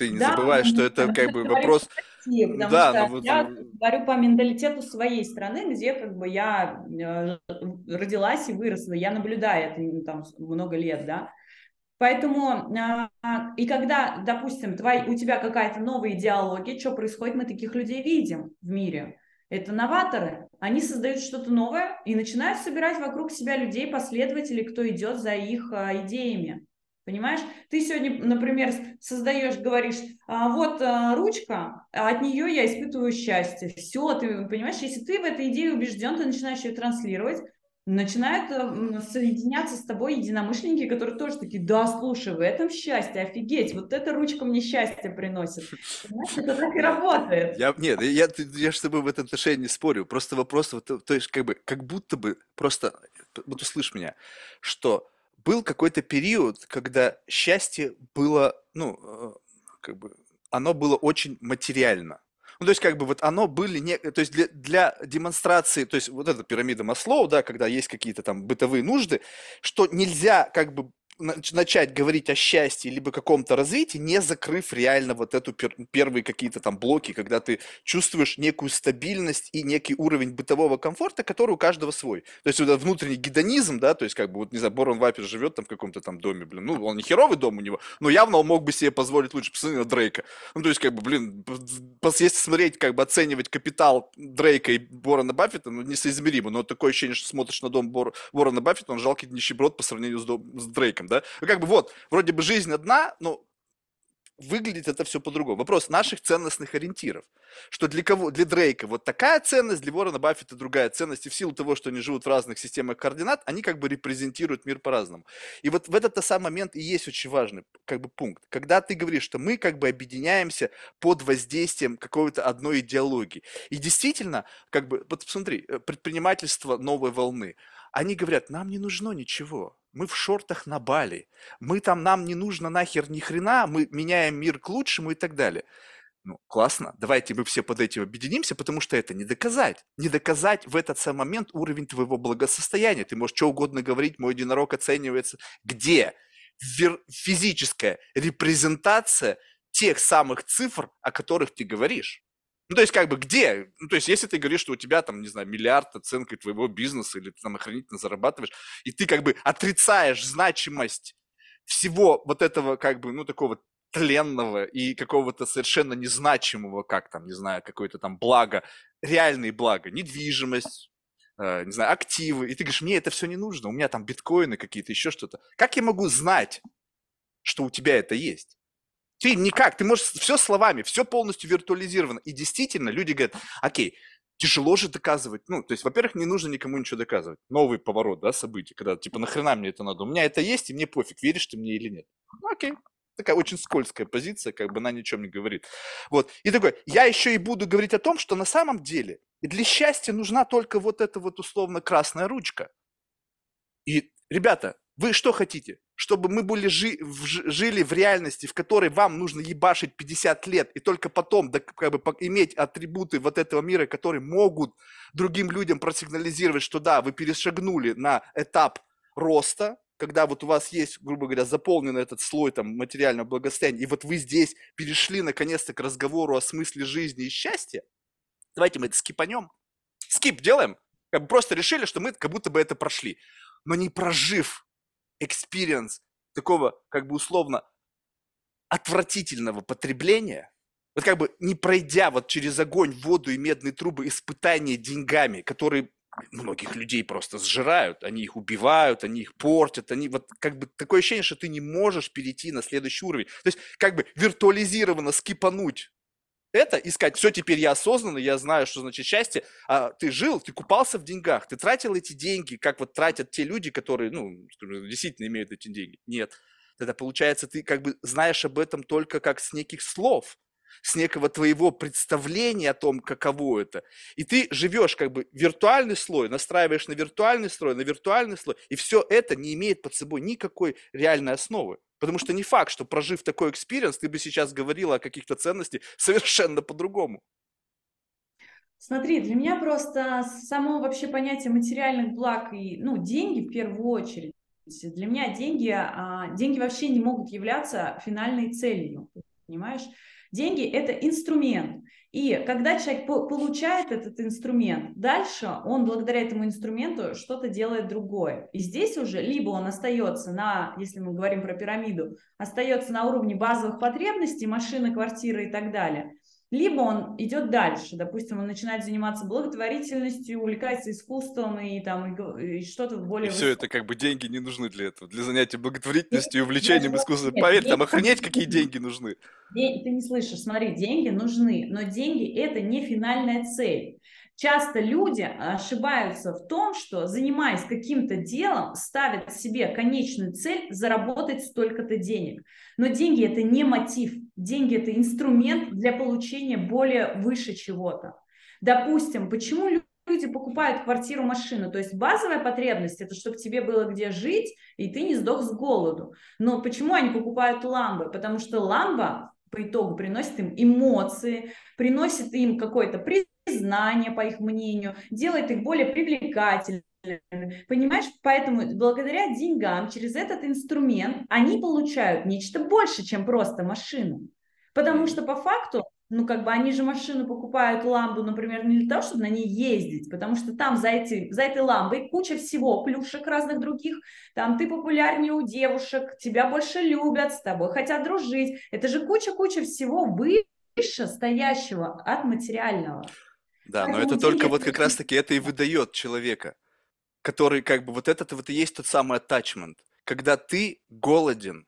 ты не да, забывай, что это как бы вопрос... России, потому да, что вот... я говорю по менталитету своей страны, где как бы я э, родилась и выросла, я наблюдаю это там много лет, да. Поэтому, а, и когда, допустим, твой, у тебя какая-то новая идеология, что происходит, мы таких людей видим в мире. Это новаторы. Они создают что-то новое и начинают собирать вокруг себя людей, последователей, кто идет за их а, идеями. Понимаешь? Ты сегодня, например, создаешь, говоришь, а, вот а, ручка, а от нее я испытываю счастье. Все, ты понимаешь, если ты в этой идее убежден, ты начинаешь ее транслировать, начинают э, соединяться с тобой единомышленники, которые тоже такие, да, слушай, в этом счастье, офигеть, вот эта ручка мне счастье приносит. Понимаешь, это так и работает. Я, нет, я, я же с тобой в этом отношении не спорю, просто вопрос, вот, то есть как бы, как будто бы, просто, вот услышь меня, что был какой-то период, когда счастье было, ну, э, как бы, оно было очень материально. Ну, то есть, как бы, вот оно были не... То есть, для, для демонстрации, то есть, вот эта пирамида Маслоу, да, когда есть какие-то там бытовые нужды, что нельзя, как бы, начать говорить о счастье либо каком-то развитии, не закрыв реально вот эту пер, первые какие-то там блоки, когда ты чувствуешь некую стабильность и некий уровень бытового комфорта, который у каждого свой. То есть вот внутренний гедонизм, да, то есть как бы вот, не знаю, Борон Вайпер живет там в каком-то там доме, блин, ну, он не херовый дом у него, но явно он мог бы себе позволить лучше, посмотри на Дрейка. Ну, то есть как бы, блин, если смотреть, как бы оценивать капитал Дрейка и Борона Баффета, ну, несоизмеримо, но такое ощущение, что смотришь на дом Бор, Борона Баффета, он жалкий нищеброд по сравнению с, дом, с Дрейком да? Ну, как бы вот, вроде бы жизнь одна, но выглядит это все по-другому. Вопрос наших ценностных ориентиров. Что для кого, для Дрейка вот такая ценность, для Ворона Баффета другая ценность. И в силу того, что они живут в разных системах координат, они как бы репрезентируют мир по-разному. И вот в этот сам момент и есть очень важный как бы пункт. Когда ты говоришь, что мы как бы объединяемся под воздействием какой-то одной идеологии. И действительно, как бы, вот посмотри, э, предпринимательство новой волны. Они говорят, нам не нужно ничего мы в шортах на Бали, мы там, нам не нужно нахер ни хрена, мы меняем мир к лучшему и так далее. Ну, классно, давайте мы все под этим объединимся, потому что это не доказать. Не доказать в этот самый момент уровень твоего благосостояния. Ты можешь что угодно говорить, мой единорог оценивается. Где? Физическая репрезентация тех самых цифр, о которых ты говоришь. Ну, то есть, как бы, где? Ну, то есть, если ты говоришь, что у тебя, там, не знаю, миллиард оценкой твоего бизнеса, или ты там охранительно зарабатываешь, и ты, как бы, отрицаешь значимость всего вот этого, как бы, ну, такого тленного и какого-то совершенно незначимого, как там, не знаю, какое-то там благо, реальные блага, недвижимость, э, не знаю, активы, и ты говоришь, мне это все не нужно, у меня там биткоины какие-то, еще что-то. Как я могу знать, что у тебя это есть? Ты никак, ты можешь все словами, все полностью виртуализировано. И действительно, люди говорят, окей, тяжело же доказывать. Ну, то есть, во-первых, не нужно никому ничего доказывать. Новый поворот, да, событий, когда, типа, нахрена мне это надо? У меня это есть, и мне пофиг, веришь ты мне или нет. Ну, окей, такая очень скользкая позиция, как бы она ни о чем не говорит. Вот. И такой, я еще и буду говорить о том, что на самом деле для счастья нужна только вот эта вот условно красная ручка. И, ребята, вы что хотите? Чтобы мы были жи, в, жили в реальности, в которой вам нужно ебашить 50 лет, и только потом да, как бы, иметь атрибуты вот этого мира, которые могут другим людям просигнализировать, что да, вы перешагнули на этап роста, когда вот у вас есть, грубо говоря, заполнен этот слой там материального благосостояния, и вот вы здесь перешли наконец-то к разговору о смысле жизни и счастья, давайте мы это скипанем. Skip делаем. Как бы просто решили, что мы как будто бы это прошли. Но не прожив experience такого, как бы условно, отвратительного потребления, вот как бы не пройдя вот через огонь, воду и медные трубы испытания деньгами, которые многих людей просто сжирают, они их убивают, они их портят, они вот как бы такое ощущение, что ты не можешь перейти на следующий уровень. То есть как бы виртуализированно скипануть это, искать, все, теперь я осознанный, я знаю, что значит счастье, а ты жил, ты купался в деньгах, ты тратил эти деньги, как вот тратят те люди, которые, ну, действительно имеют эти деньги. Нет. Тогда получается, ты как бы знаешь об этом только как с неких слов, с некого твоего представления о том, каково это. И ты живешь как бы виртуальный слой, настраиваешь на виртуальный слой, на виртуальный слой, и все это не имеет под собой никакой реальной основы. Потому что не факт, что прожив такой experience, ты бы сейчас говорила о каких-то ценностях совершенно по-другому. Смотри, для меня просто само вообще понятие материальных благ и, ну, деньги в первую очередь. Для меня деньги, а, деньги вообще не могут являться финальной целью, понимаешь? Деньги – это инструмент. И когда человек получает этот инструмент, дальше он благодаря этому инструменту что-то делает другое. И здесь уже либо он остается на, если мы говорим про пирамиду, остается на уровне базовых потребностей, машины, квартиры и так далее, либо он идет дальше, допустим, он начинает заниматься благотворительностью, увлекается искусством и там и, и что-то более. И все это как бы деньги не нужны для этого, для занятия благотворительностью и увлечением искусством. Поверь, там охренеть, какие деньги нужны. Ты не слышишь, смотри, деньги нужны, но деньги это не финальная цель. Часто люди ошибаются в том, что занимаясь каким-то делом, ставят себе конечную цель заработать столько-то денег. Но деньги это не мотив, деньги это инструмент для получения более выше чего-то. Допустим, почему люди покупают квартиру, машину. То есть базовая потребность это чтобы тебе было где жить, и ты не сдох с голоду. Но почему они покупают ламбы? Потому что ламба по итогу приносит им эмоции, приносит им какое-то признание, по их мнению, делает их более привлекательными. Понимаешь, поэтому благодаря деньгам через этот инструмент они получают нечто больше, чем просто машину. Потому что по факту ну, как бы они же машину покупают, ламбу, например, не для того, чтобы на ней ездить, потому что там за, эти, за этой ламбой куча всего, плюшек разных других, там ты популярнее у девушек, тебя больше любят, с тобой хотят дружить, это же куча-куча всего выше стоящего от материального. Да, но это только вот как раз-таки это и выдает человека, который как бы вот этот вот и есть тот самый attachment, когда ты голоден,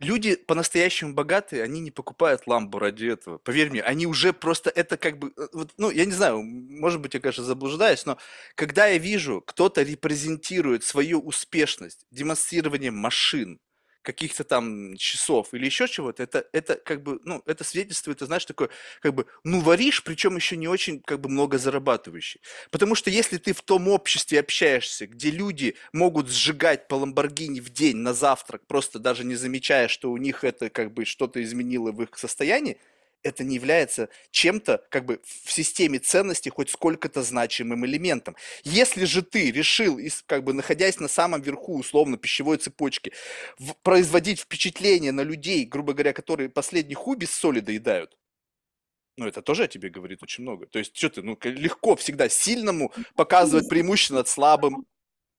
Люди по-настоящему богатые, они не покупают ламбу ради этого. Поверь мне, они уже просто это как бы, э, вот, ну, я не знаю, может быть, я, конечно, заблуждаюсь, но когда я вижу, кто-то репрезентирует свою успешность демонстрированием машин, каких-то там часов или еще чего-то, это, это как бы, ну, это свидетельствует, ты знаешь, такое, как бы, ну, варишь, причем еще не очень, как бы, много зарабатывающий. Потому что если ты в том обществе общаешься, где люди могут сжигать по Ламборгини в день на завтрак, просто даже не замечая, что у них это, как бы, что-то изменило в их состоянии, это не является чем-то как бы в системе ценностей хоть сколько-то значимым элементом. Если же ты решил, как бы находясь на самом верху условно пищевой цепочки, производить впечатление на людей, грубо говоря, которые последний хуй без соли доедают, ну, это тоже о тебе говорит очень много. То есть, что ты, ну, легко всегда сильному показывать преимущество над слабым.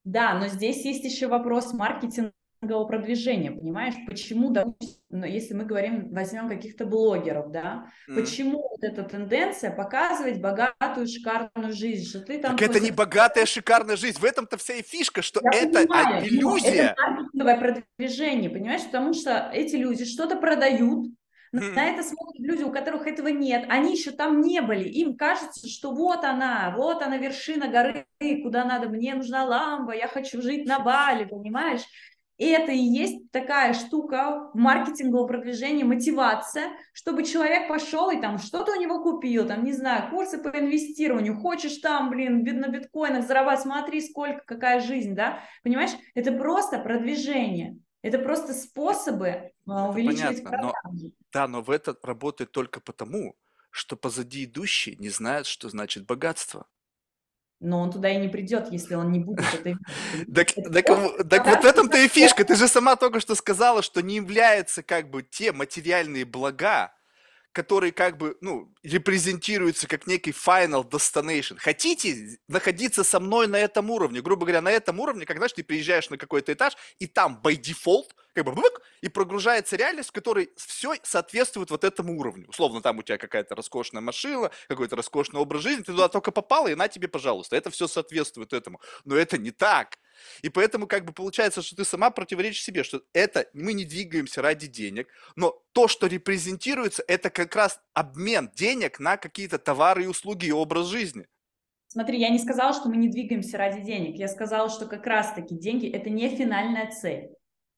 Да, но здесь есть еще вопрос маркетинга продвижения, понимаешь? Почему, допустим, ну, если мы говорим, возьмем каких-то блогеров, да, mm. почему вот эта тенденция показывать богатую, шикарную жизнь, что ты там... Так это не богатая, шикарная жизнь, в этом-то вся и фишка, что Я это понимаю, иллюзия. Это маркетинговое продвижение, понимаешь? Потому что эти люди что-то продают, на это смотрят люди, у которых этого нет. Они еще там не были. Им кажется, что вот она, вот она вершина горы, куда надо. Мне нужна ламба, я хочу жить на Бали, понимаешь? И это и есть такая штука в маркетинговом продвижении, мотивация, чтобы человек пошел и там что-то у него купил, там, не знаю, курсы по инвестированию, хочешь там, блин, на биткоинах зарабатывать, смотри, сколько, какая жизнь, да, понимаешь, это просто продвижение, это просто способы а, увеличивать понятно, но, да, но в это работает только потому, что позади идущий не знает, что значит богатство но он туда и не придет, если он не будет это Так, так, так вот в этом-то и фишка. Ты же сама только что сказала, что не являются как бы те материальные блага, которые как бы, ну, репрезентируются как некий final destination. Хотите находиться со мной на этом уровне? Грубо говоря, на этом уровне, когда ты приезжаешь на какой-то этаж, и там by default, как бы, и прогружается реальность, в которой все соответствует вот этому уровню. Условно, там у тебя какая-то роскошная машина, какой-то роскошный образ жизни, ты туда только попала, и на тебе, пожалуйста. Это все соответствует этому. Но это не так. И поэтому как бы получается, что ты сама противоречишь себе, что это мы не двигаемся ради денег, но то, что репрезентируется, это как раз обмен денег на какие-то товары и услуги и образ жизни. Смотри, я не сказала, что мы не двигаемся ради денег. Я сказала, что как раз-таки деньги – это не финальная цель.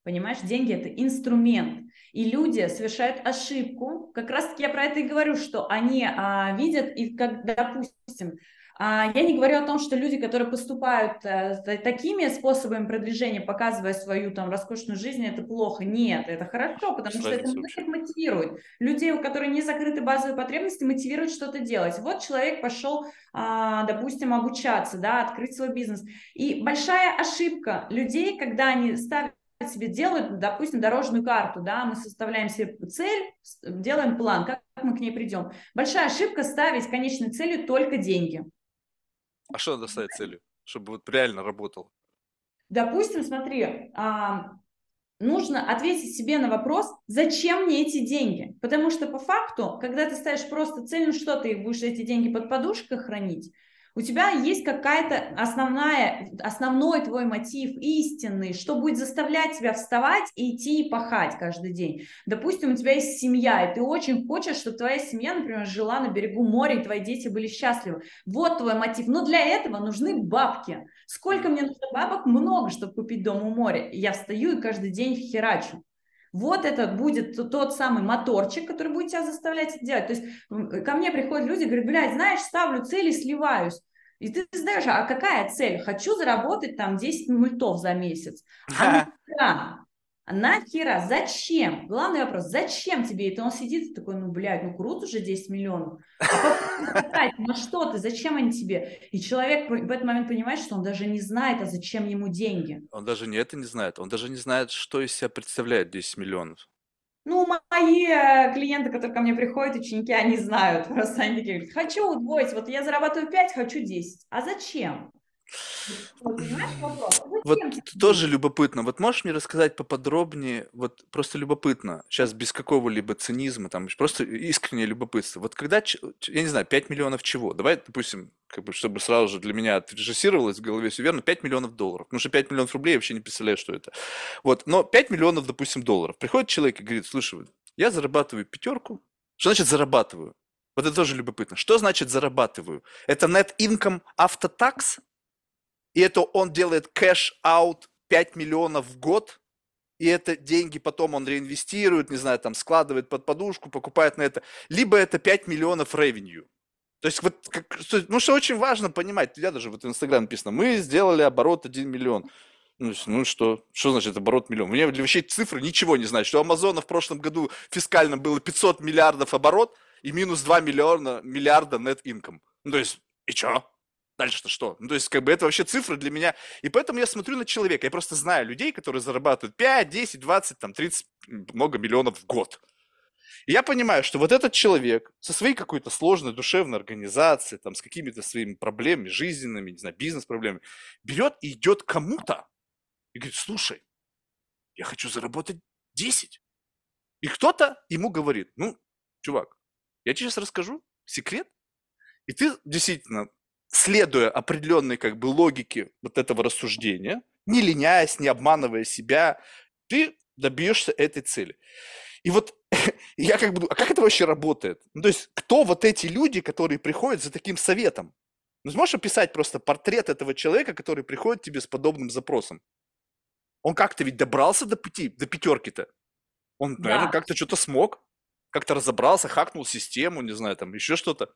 Понимаешь, деньги – это инструмент. И люди совершают ошибку. Как раз-таки я про это и говорю, что они а, видят, и как, допустим, а, я не говорю о том, что люди, которые поступают э, такими способами продвижения, показывая свою там роскошную жизнь, это плохо. Нет, это хорошо, потому что это их мотивирует. Людей, у которых не закрыты базовые потребности, мотивирует что-то делать. Вот человек пошел, а, допустим, обучаться, да, открыть свой бизнес. И большая ошибка людей, когда они ставят себе делают, допустим, дорожную карту, да, мы составляем себе цель, делаем план, как мы к ней придем. Большая ошибка ставить конечной целью только деньги. А что надо ставить целью, чтобы вот реально работал? Допустим, смотри, а, нужно ответить себе на вопрос, зачем мне эти деньги? Потому что по факту, когда ты ставишь просто цель, ну что ты будешь эти деньги под подушкой хранить, у тебя есть какая-то основная, основной твой мотив истинный, что будет заставлять тебя вставать и идти и пахать каждый день. Допустим, у тебя есть семья, и ты очень хочешь, чтобы твоя семья, например, жила на берегу моря, и твои дети были счастливы. Вот твой мотив. Но для этого нужны бабки. Сколько мне нужно бабок? Много, чтобы купить дом у моря. я встаю и каждый день херачу. Вот это будет тот самый моторчик, который будет тебя заставлять это делать. То есть ко мне приходят люди, говорят, блядь, знаешь, ставлю цель и сливаюсь. И ты знаешь, а какая цель? Хочу заработать там 10 мультов за месяц. А нахера? Нахера? Зачем? Главный вопрос, зачем тебе это? Он сидит и такой, ну, блядь, ну, круто уже 10 миллионов. А потом, на что ты? Зачем они тебе? И человек в этот момент понимает, что он даже не знает, а зачем ему деньги. Он даже не это не знает. Он даже не знает, что из себя представляет 10 миллионов. Ну, мои э, клиенты, которые ко мне приходят, ученики, они знают. Просто они такие говорят, хочу удвоить, вот я зарабатываю 5, хочу 10. А зачем? Вот, вот тоже любопытно. Вот можешь мне рассказать поподробнее, вот просто любопытно, сейчас без какого-либо цинизма, там просто искреннее любопытство. Вот когда, я не знаю, 5 миллионов чего? Давай, допустим, как бы, чтобы сразу же для меня отрежиссировалось в голове все верно, 5 миллионов долларов. Потому что 5 миллионов рублей я вообще не представляю, что это. Вот, но 5 миллионов, допустим, долларов. Приходит человек и говорит, слушай, я зарабатываю пятерку. Что значит зарабатываю? Вот это тоже любопытно. Что значит зарабатываю? Это net income after tax? И это он делает cash out 5 миллионов в год, и это деньги потом он реинвестирует, не знаю, там складывает под подушку, покупает на это, либо это 5 миллионов revenue. То есть вот, как, ну что очень важно понимать, я даже вот в Инстаграм написано, мы сделали оборот 1 миллион. Ну, ну что, что значит оборот миллион? Мне вообще цифры ничего не значит. Что у Амазона в прошлом году фискально было 500 миллиардов оборот и минус 2 миллиона, миллиарда net income. Ну, то есть, и что? Дальше-то что? Ну, то есть, как бы это вообще цифры для меня. И поэтому я смотрю на человека. Я просто знаю людей, которые зарабатывают 5, 10, 20, там, 30, много миллионов в год. И я понимаю, что вот этот человек со своей какой-то сложной душевной организацией, там, с какими-то своими проблемами жизненными, не знаю, бизнес-проблемами, берет и идет кому-то и говорит, слушай, я хочу заработать 10. И кто-то ему говорит, ну, чувак, я тебе сейчас расскажу секрет, и ты действительно следуя определенной как бы логике вот этого рассуждения, не леняясь, не обманывая себя, ты добьешься этой цели. И вот я как бы, а как это вообще работает? Ну, то есть, кто вот эти люди, которые приходят за таким советом? Ну, сможешь описать просто портрет этого человека, который приходит к тебе с подобным запросом? Он как-то ведь добрался до пяти, до пятерки-то. Он, наверное, Да, как-то что-то смог, как-то разобрался, хакнул систему, не знаю, там еще что-то.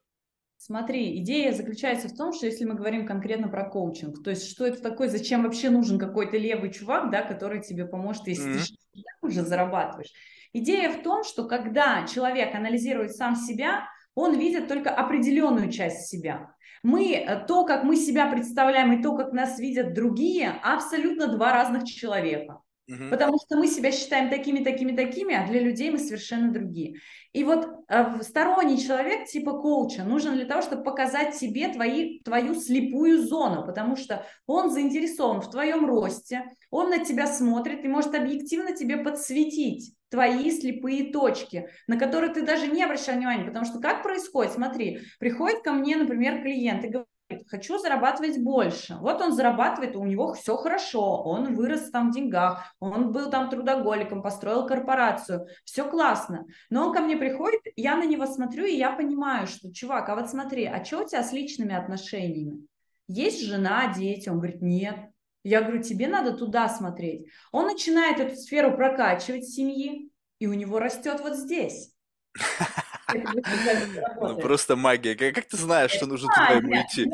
Смотри, идея заключается в том, что если мы говорим конкретно про коучинг, то есть что это такое, зачем вообще нужен какой-то левый чувак, да, который тебе поможет, если ты Мгм. же уже зарабатываешь. Идея в том, что когда человек анализирует сам себя, он видит только определенную часть себя. Мы, э, то, как мы себя представляем и то, как нас видят другие, абсолютно два разных человека. Мгм. Потому что мы себя считаем такими, такими, такими, а для людей мы совершенно другие. И вот э, сторонний человек типа коуча нужен для того, чтобы показать себе твои, твою слепую зону, потому что он заинтересован в твоем росте, он на тебя смотрит и может объективно тебе подсветить твои слепые точки, на которые ты даже не обращал внимания, потому что как происходит, смотри, приходит ко мне, например, клиент и говорит, хочу зарабатывать больше. Вот он зарабатывает, у него все хорошо, он вырос там в деньгах, он был там трудоголиком, построил корпорацию, все классно. Но он ко мне приходит, я на него смотрю, и я понимаю, что, чувак, а вот смотри, а что у тебя с личными отношениями? Есть жена, дети? Он говорит, нет. Я говорю, тебе надо туда смотреть. Он начинает эту сферу прокачивать семьи, и у него растет вот здесь. Ну, просто магия. Как, ты знаешь, что нужно туда ему идти?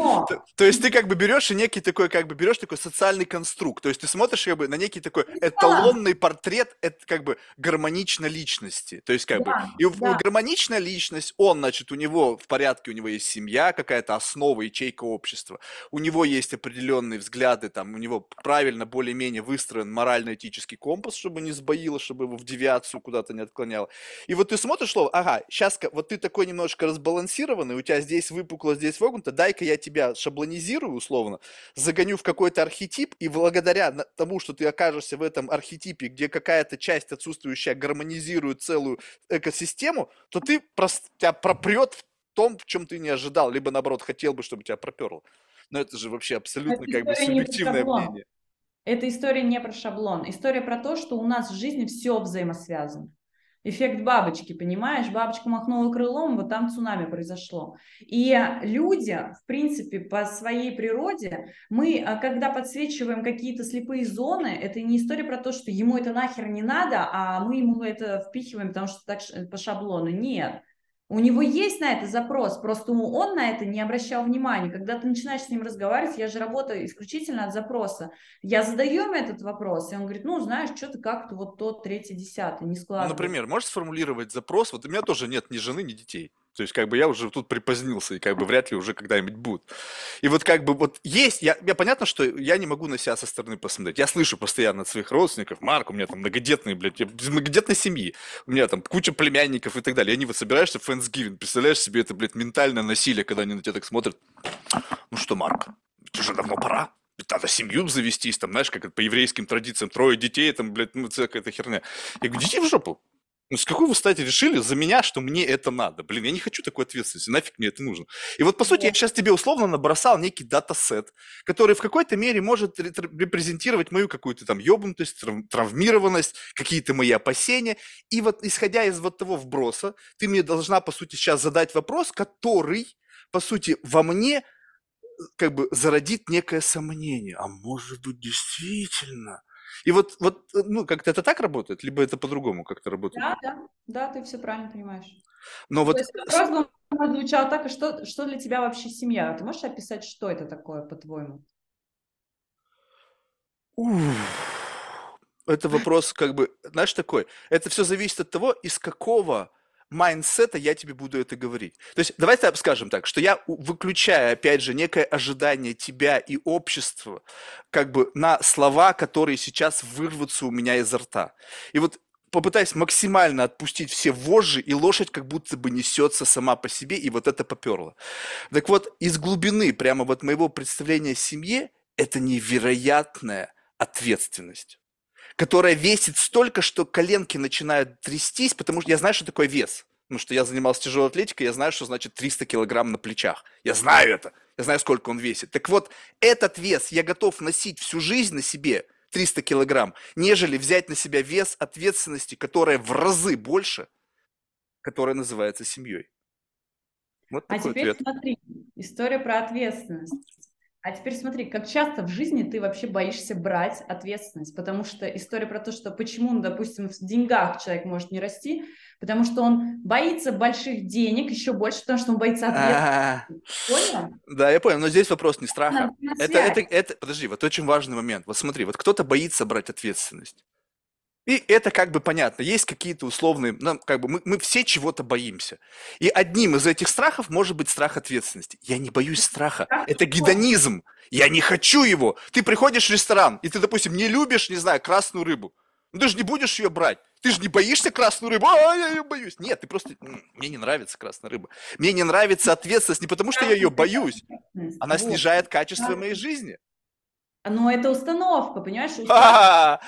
То, есть ты как бы берешь и некий такой, как бы берешь такой социальный конструкт. То есть ты смотришь как бы на некий такой эталонный портрет, это как бы гармоничной личности. То есть как бы и гармоничная личность, он, значит, у него в порядке, у него есть семья, какая-то основа, ячейка общества. У него есть определенные взгляды, там, у него правильно, более-менее выстроен морально-этический компас, чтобы не сбоило, чтобы его в девиацию куда-то не отклоняло. И вот ты смотришь слово, ага, сейчас вот ты такой немножко разбалансированный, у тебя здесь выпукло, здесь вогнуто, дай-ка я тебя шаблонизирую условно, загоню в какой-то архетип, и благодаря тому, что ты окажешься в этом архетипе, где какая-то часть отсутствующая гармонизирует целую экосистему, то ты прос- тебя пропрет в том, в чем ты не ожидал, либо наоборот хотел бы, чтобы тебя проперло. Но это же вообще абсолютно эта как бы субъективное мнение. Эта история не про шаблон. История про то, что у нас в жизни все взаимосвязано. Эффект бабочки, понимаешь? Бабочка махнула крылом, вот там цунами произошло. И люди, в принципе, по своей природе, мы, а, когда подсвечиваем какие-то слепые зоны, это не история про то, что ему это нахер не надо, а мы ему это впихиваем, потому что так по шаблону. Нет. У него есть на это запрос, просто он на это не обращал внимания. Когда ты начинаешь с ним разговаривать, я же работаю исключительно от запроса. Я задаю ему этот вопрос, и он говорит, ну, знаешь, что-то как-то вот тот, третий, десятый, не складывается. например, можешь сформулировать запрос? Вот у меня тоже нет ни жены, ни детей. То есть, как бы я уже тут припозднился, и как бы вряд ли уже когда-нибудь будет. И вот как бы вот есть, я, я понятно, что я не могу на себя со стороны посмотреть. Я слышу постоянно от своих родственников, Марк, у меня там многодетные, блядь, я из многодетной семьи, у меня там куча племянников и так далее. Они вот собираешься в Friendsgiving, представляешь себе это, блядь, ментальное насилие, когда они на тебя так смотрят. Ну что, Марк, ведь уже давно пора. Ведь надо семью завестись, там, знаешь, как по еврейским традициям, трое детей, там, блядь, ну, это какая-то херня. Я говорю, детей в жопу. Ну, с какой вы стати решили за меня, что мне это надо? Блин, я не хочу такой ответственности, нафиг мне это нужно? И вот, по сути, я сейчас тебе условно набросал некий датасет, который в какой-то мере может репрезентировать мою какую-то там ёбнутость, трав- травмированность, какие-то мои опасения. И вот, исходя из вот того вброса, ты мне должна, по сути, сейчас задать вопрос, который, по сути, во мне как бы зародит некое сомнение. А может быть, действительно? И вот, вот, э, ну, как-то это так работает, либо это по-другому как-то работает? Да, да, да, ты все правильно понимаешь. Но То вот есть вопрос звучал так, а что, что для тебя вообще семья? Ты можешь описать, что это такое, по-твоему? Это вопрос, как бы, знаешь, такой. Это все зависит от того, из какого mindset'а я тебе буду это говорить. То есть, давай так скажем так, что я выключаю, опять же, некое ожидание тебя и общества, как бы на слова, которые сейчас вырвутся у меня изо рта. И вот попытаюсь максимально отпустить все вожжи, и лошадь как будто бы несется сама по себе, и вот это поперло. Так вот, из глубины прямо вот моего представления о семье, это невероятная ответственность которая весит столько, что коленки начинают трястись, потому что я знаю, что такое вес. Потому что я занимался тяжелой атлетикой, я знаю, что значит 300 килограмм на плечах. Я знаю это. Я знаю, сколько он весит. Так вот, этот вес я готов носить всю жизнь на себе, 300 килограмм, нежели взять на себя вес ответственности, которая в разы больше, которая называется семьей. Вот А теперь ответ. смотри, история про ответственность. А теперь смотри, как часто в жизни ты вообще боишься брать ответственность, потому что история про то, что почему, ну, допустим, в деньгах человек может не расти, потому что он боится больших денег еще больше, потому что он боится А, ответственности. Понял? Да, я понял, но здесь вопрос не страха. Это, это, это, подожди, вот очень важный момент. Вот смотри, вот кто-то боится брать ответственность. И это как бы понятно. Есть какие-то условные, ну, как бы мы, мы все чего-то боимся. И одним из этих страхов может быть страх ответственности. Я не боюсь страха. Страх Это гедонизм. Я не хочу его. Ты приходишь в ресторан, и ты, допустим, не любишь, не знаю, красную рыбу. Ну ты же не будешь ее брать. Ты же не боишься красную рыбу. А, я ее боюсь. Нет, ты просто... «М, Мне не нравится красная рыба. Мне не нравится ответственность не потому, что я ее боюсь. Она снижает качество моей жизни. Но это установка, понимаешь? Установка.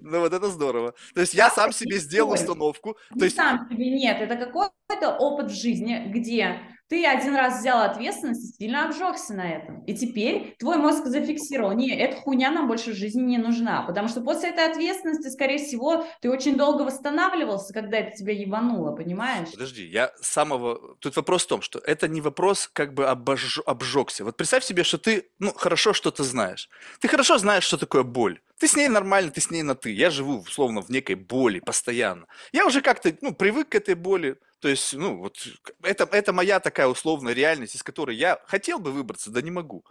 Ну вот это здорово. То есть я сам себе сделал установку. То есть сам себе нет, это какой-то опыт в жизни, где ты один раз взял ответственность и сильно обжегся на этом. И теперь твой мозг зафиксировал, не, эта хуйня нам больше в жизни не нужна, потому что после этой ответственности, скорее всего, ты очень долго восстанавливался, когда это тебя ебануло, понимаешь? Подожди, я самого... Тут вопрос в том, что это не вопрос как бы обож... обжегся. Вот представь себе, что ты, ну, хорошо что-то знаешь. Ты хорошо знаешь, что такое боль. Ты с ней нормально, ты с ней на ты. Я живу, условно, в некой боли постоянно. Я уже как-то, ну, привык к этой боли. То есть, ну, вот, это, это моя такая условная реальность, из которой я хотел бы выбраться, да не могу.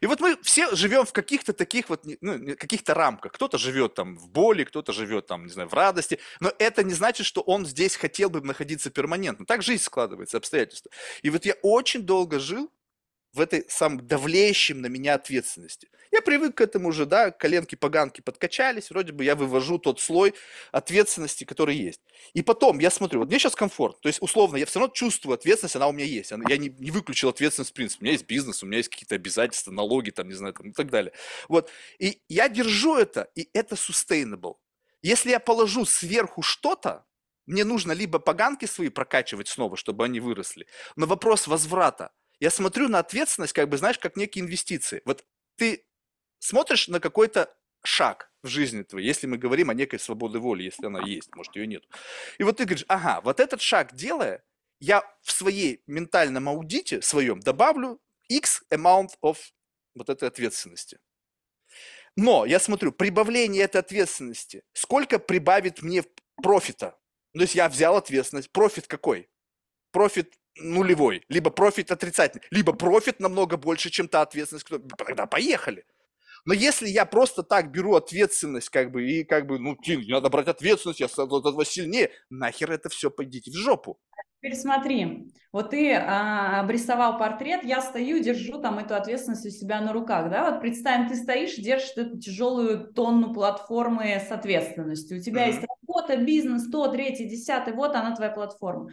И вот мы все живем в каких-то таких вот, ну, каких-то рамках. Кто-то живет там в боли, кто-то живет там, не знаю, в радости. Но это не значит, что он здесь хотел бы находиться перманентно. Так жизнь складывается, обстоятельства. И вот я очень долго жил в этой самом давлеющем на меня ответственности. Я привык к этому уже, да, коленки-поганки подкачались, вроде бы я вывожу тот слой ответственности, который есть. И потом я смотрю, вот мне сейчас комфорт, то есть условно я все равно чувствую ответственность, она у меня есть. Я не, не выключил ответственность в принципе. У меня есть бизнес, у меня есть какие-то обязательства, налоги, там, не знаю, там, и так далее. Вот. И я держу это, и это sustainable. Если я положу сверху что-то, мне нужно либо поганки свои прокачивать снова, чтобы они выросли, но вопрос возврата. Я смотрю на ответственность, как бы, знаешь, как некие инвестиции. Вот ты смотришь на какой-то шаг в жизни твоей, если мы говорим о некой свободе воли, если она есть, может, ее нет. И вот ты говоришь, ага, вот этот шаг делая, я в своей ментальном аудите своем добавлю X amount of вот этой ответственности. Но я смотрю, прибавление этой ответственности, сколько прибавит мне профита? Ну, То есть я взял ответственность, профит какой? Профит нулевой, либо профит отрицательный, либо профит намного больше, чем та ответственность, кто... тогда поехали. Но если я просто так беру ответственность, как бы, и как бы, ну, Тин, надо брать ответственность, я от этого сильнее, нахер это все, пойдите в жопу. Теперь смотри, вот ты а, обрисовал портрет, я стою, держу там эту ответственность у себя на руках, да, вот представим, ты стоишь, держишь эту тяжелую тонну платформы с ответственностью, у тебя Мгм. есть работа, бизнес, то, третий, десятый, вот она твоя платформа.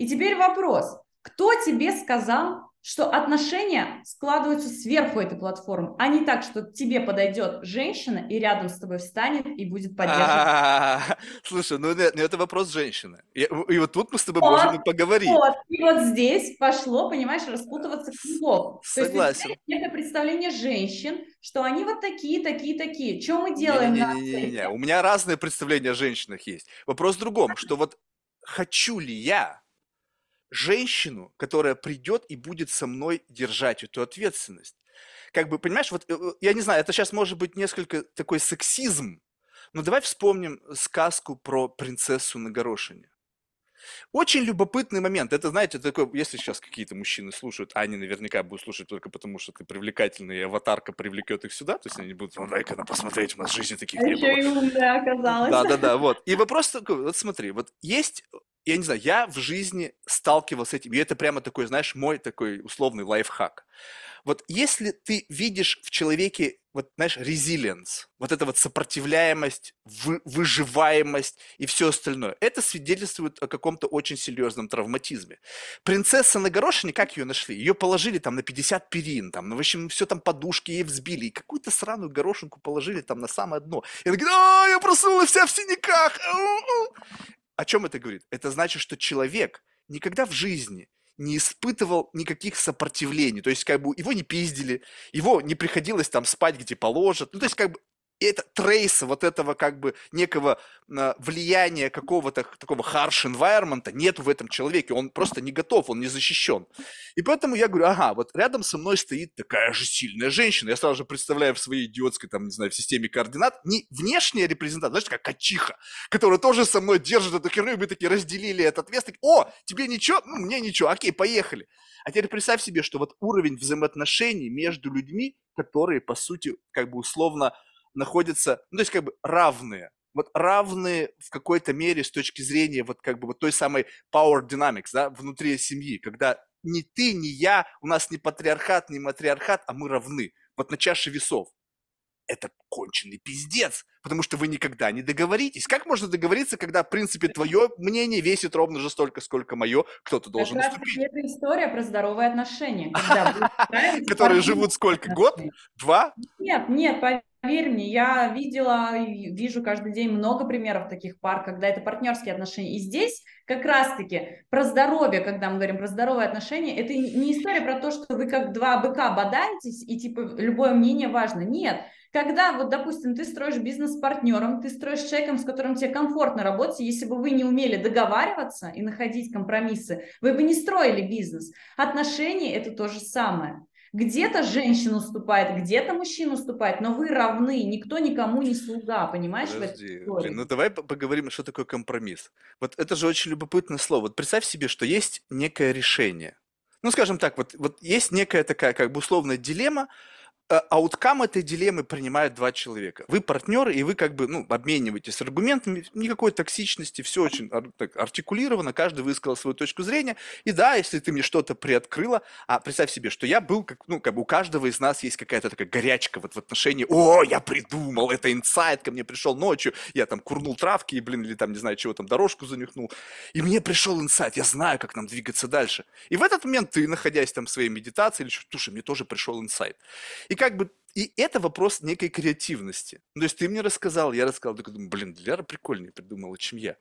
И теперь вопрос, кто тебе сказал, что отношения складываются сверху этой платформы, а не так, что тебе подойдет женщина и рядом с тобой встанет и будет поддерживать Слушай, ну это ну это вопрос женщины. И и вот тут мы с тобой Вот, можем поговорить. Вот, и вот здесь пошло, понимаешь, распутываться клубок. То есть Согласен. некое представление женщин, что они вот такие, такие, такие. Что мы делаем сайте? У меня разные представления о женщинах есть. Вопрос в другом, что вот хочу ли я женщину, которая придет и будет со мной держать эту ответственность? Как бы, понимаешь, вот э, э, я не знаю, это сейчас может быть несколько такой сексизм, но давай вспомним сказку про принцессу на горошине. Очень любопытный момент. Это, знаете, такой, если сейчас какие-то мужчины слушают, а они наверняка будут слушать только потому, что ты привлекательный, и аватарка привлекет их сюда, то есть они будут, ну, дай-ка на посмотреть, у нас в жизни таких А не еще было. и умная оказалась. Да, да, да, вот. И вопрос такой, вот смотри, вот есть, я не знаю, я в жизни сталкивался с этим, и это прямо такой, знаешь, мой такой условный лайфхак. Вот если ты видишь в человеке, вот знаешь, resilience, вот эта вот сопротивляемость, вы- выживаемость и все остальное, это свидетельствует о каком-то очень серьезном травматизме. Принцесса на горошине, как ее нашли? Ее положили там на 50 перин, там, ну, в общем, все там подушки ей взбили, и какую-то сраную горошинку положили там на самое дно. И она говорит, а, я проснулась вся в синяках. ау-ау». О чем это говорит? Это значит, что человек никогда в жизни не испытывал никаких сопротивлений. То есть, как бы, его не пиздили, его не приходилось там спать, где положат. Ну, то есть, как бы, это трейса вот этого как бы некого э, влияния какого-то такого harsh environment нет в этом человеке, он просто не готов, он не защищен. И поэтому я говорю, ага, вот рядом со мной стоит такая же сильная женщина, я сразу же представляю в своей идиотской, там, не знаю, в системе координат, не внешняя репрезентация, знаешь, как качиха, которая тоже со мной держит эту херню, и мы такие разделили этот вес, такие, о, тебе ничего, ну, мне ничего, окей, поехали. А теперь представь себе, что вот уровень взаимоотношений между людьми, которые, по сути, как бы условно находятся, ну, то есть как бы равные. Вот равные в какой-то мере с точки зрения вот как бы вот той самой power dynamics, да, внутри семьи, когда ни ты, ни я, у нас не патриархат, не матриархат, а мы равны. Вот на чаше весов. Это конченый пиздец, потому что вы никогда не договоритесь. Как можно договориться, когда, в принципе, твое мнение весит ровно же столько, сколько мое, кто-то должен как уступить. Это история про здоровые отношения. Которые живут сколько? Год? Два? Нет, нет, Поверь мне, я видела и вижу каждый день много примеров таких пар, когда это партнерские отношения. И здесь как раз-таки про здоровье, когда мы говорим про здоровые отношения, это не история про то, что вы как два быка бодаетесь, и типа любое мнение важно. Нет, когда вот, допустим, ты строишь бизнес с партнером, ты строишь человеком, с которым тебе комфортно работать, если бы вы не умели договариваться и находить компромиссы, вы бы не строили бизнес. Отношения – это то же самое. Где-то женщина уступает, где-то мужчина уступает, но вы равны, никто никому не слуга, понимаешь? Подожди, блин, ну давай поговорим, что такое компромисс. Вот это же очень любопытное слово. Вот представь себе, что есть некое решение. Ну, скажем так, вот, вот есть некая такая как бы условная дилемма, ауткам этой дилеммы принимают два человека. Вы партнеры, и вы как бы ну, обмениваетесь аргументами, никакой токсичности, все очень ар- так, артикулировано, каждый высказал свою точку зрения. И да, если ты мне что-то приоткрыла, а представь себе, что я был, как, ну, как бы у каждого из нас есть какая-то такая горячка вот в отношении, о, я придумал, это инсайт, ко мне пришел ночью, я там курнул травки, и, блин, или там, не знаю, чего там, дорожку занюхнул, и мне пришел инсайт, я знаю, как нам двигаться дальше. И в этот момент ты, находясь там в своей медитации, или что, слушай, мне тоже пришел инсайт. И как бы и это вопрос некой креативности. Ну, то есть ты мне рассказал, я рассказал, такой думаю, блин, Ляра прикольнее придумала, чем я.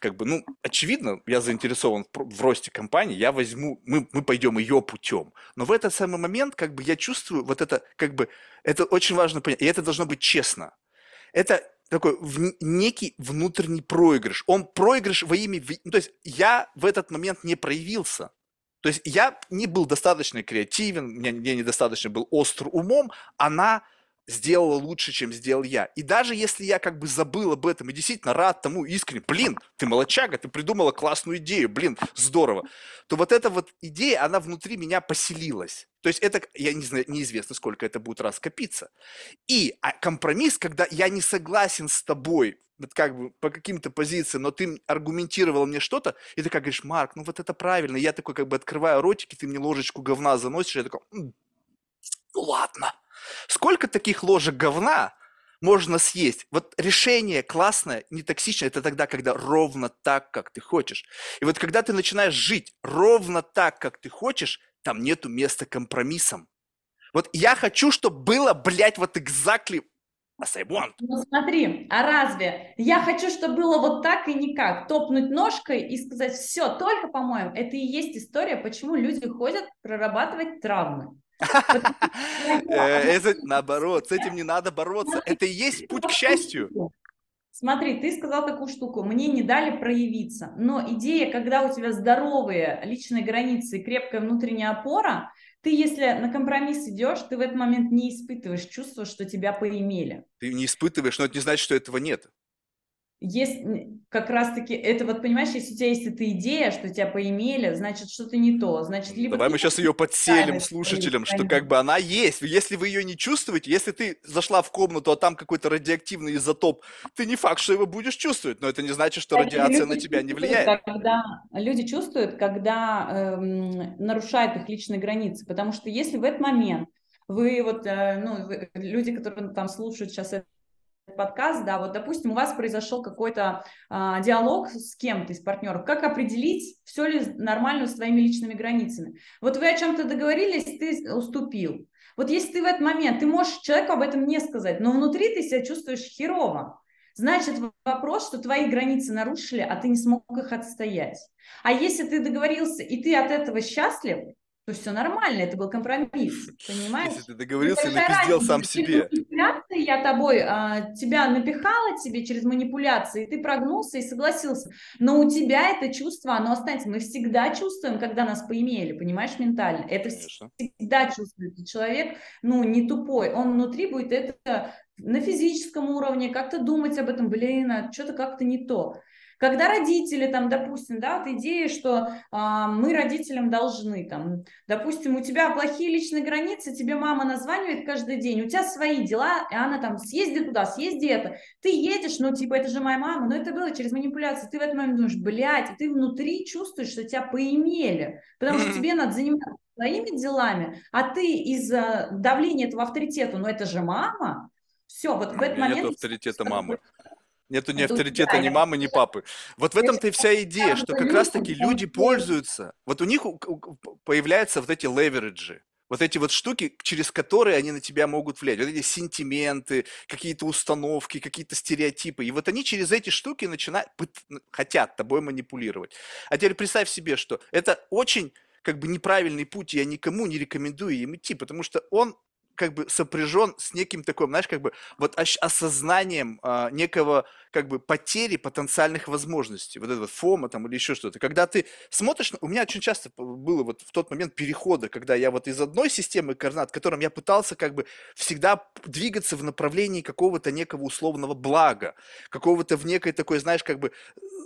Как бы, ну, очевидно, я заинтересован в росте компании, я возьму, мы, мы пойдем ее путем. Но в этот самый момент, как бы, я чувствую вот это, как бы, это очень важно понять, и это должно быть честно. Это такой в, некий внутренний проигрыш. Он проигрыш во имя... Ну, то есть я в этот момент не проявился. То есть я не был достаточно креативен, мне, мне недостаточно был остр умом, она сделала лучше, чем сделал я. И даже если я как бы забыл об этом и действительно рад тому искренне, блин, ты молочага, ты придумала классную идею, блин, здорово, то вот эта вот идея, она внутри меня поселилась. То есть это, я не знаю, неизвестно, сколько это будет раз копиться. И а компромисс, когда я не согласен с тобой как бы по каким-то позициям, но ты аргументировал мне что-то, и ты как говоришь, Марк, ну вот это правильно, я такой как бы открываю ротик, и ты мне ложечку говна заносишь, я такой, ну ладно. Сколько таких ложек говна можно съесть? Вот решение классное, не токсичное, это тогда, когда ровно так, как ты хочешь. И вот когда ты начинаешь жить ровно так, как ты хочешь, там нету места компромиссам. Вот я хочу, чтобы было, блядь, вот exactly As I want. Ну смотри, а разве я хочу, чтобы было вот так и никак? Топнуть ножкой и сказать, все, только по-моему, это и есть история, почему люди ходят прорабатывать травмы. Э, это наоборот, с этим не надо бороться. Это и есть путь к счастью. Смотри, ты сказал такую штуку, мне не дали проявиться, но идея, когда у тебя здоровые личные границы и крепкая внутренняя опора, ты, если на компромисс идешь, ты в этот момент не испытываешь чувство, что тебя поимели. Ты не испытываешь, но это не значит, что этого нет есть как раз-таки это вот понимаешь, если у тебя есть эта идея, что тебя поимели, значит что-то не то, значит либо давай мы сейчас ее подселим слушателям, что как бы она есть, если вы ее не чувствуете, если ты зашла в комнату, а там какой-то радиоактивный изотоп, ты не факт, что его будешь чувствовать, но это не значит, что радиация на тебя не влияет. Когда люди чувствуют, когда эм, нарушают их личные границы, потому что если в этот момент вы вот, э, ну, люди, которые там слушают сейчас это подкаст, да, вот, допустим, у вас произошел какой-то а, диалог с кем-то из партнеров, как определить, все ли нормально с твоими личными границами. Вот вы о чем-то договорились, ты уступил. Вот если ты в этот момент, ты можешь человеку об этом не сказать, но внутри ты себя чувствуешь херово, значит вопрос, что твои границы нарушили, а ты не смог их отстоять. А если ты договорился, и ты от этого счастлив, то все нормально, это был компромисс, понимаешь? Если ты договорился и напиздел сам себе. Я тобой, а, тебя напихала тебе через манипуляции, и ты прогнулся и согласился. Но у тебя это чувство, оно останется. Мы всегда чувствуем, когда нас поимели, понимаешь, ментально. Это Конечно. всегда чувствует. человек, ну, не тупой. Он внутри будет это на физическом уровне, как-то думать об этом, блин, а что-то как-то не то. Когда родители, там, допустим, да, вот идея, что а, мы родителям должны, там, допустим, у тебя плохие личные границы, тебе мама названивает каждый день, у тебя свои дела, и она там, съезди туда, съезди это. Ты едешь, ну, типа, это же моя мама, но это было через манипуляцию. Ты в этот момент думаешь, блядь, и ты внутри чувствуешь, что тебя поимели, потому что тебе надо заниматься своими делами, а ты из-за давления этого авторитета, ну, это же мама, все, вот в этот момент... Нет авторитета мамы. Нету ни авторитета, ни мамы, ни папы. Вот в этом-то и вся идея, что как раз-таки люди пользуются. Вот у них появляются вот эти левериджи. Вот эти вот штуки, через которые они на тебя могут влиять. Вот эти сентименты, какие-то установки, какие-то стереотипы. И вот они через эти штуки начинают, хотят тобой манипулировать. А теперь представь себе, что это очень как бы неправильный путь, я никому не рекомендую им идти, потому что он как бы сопряжен с неким таким, знаешь, как бы вот осознанием а, некого как бы потери потенциальных возможностей, вот это вот фома там или еще что-то. Когда ты смотришь, у меня очень часто было вот в тот момент перехода, когда я вот из одной системы координат, которым я пытался как бы всегда двигаться в направлении какого-то некого условного блага, какого-то в некой такой, знаешь, как бы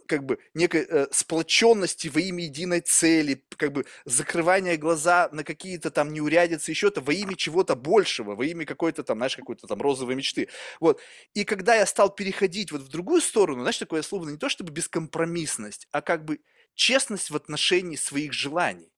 как бы некой э, сплоченности во имя единой цели, как бы закрывания глаза на какие-то там неурядицы, еще-то во имя чего-то большего, во имя какой-то там, знаешь, какой-то там розовой мечты. Вот. И когда я стал переходить вот в другую сторону, знаешь, такое слово не то чтобы бескомпромиссность, а как бы честность в отношении своих желаний.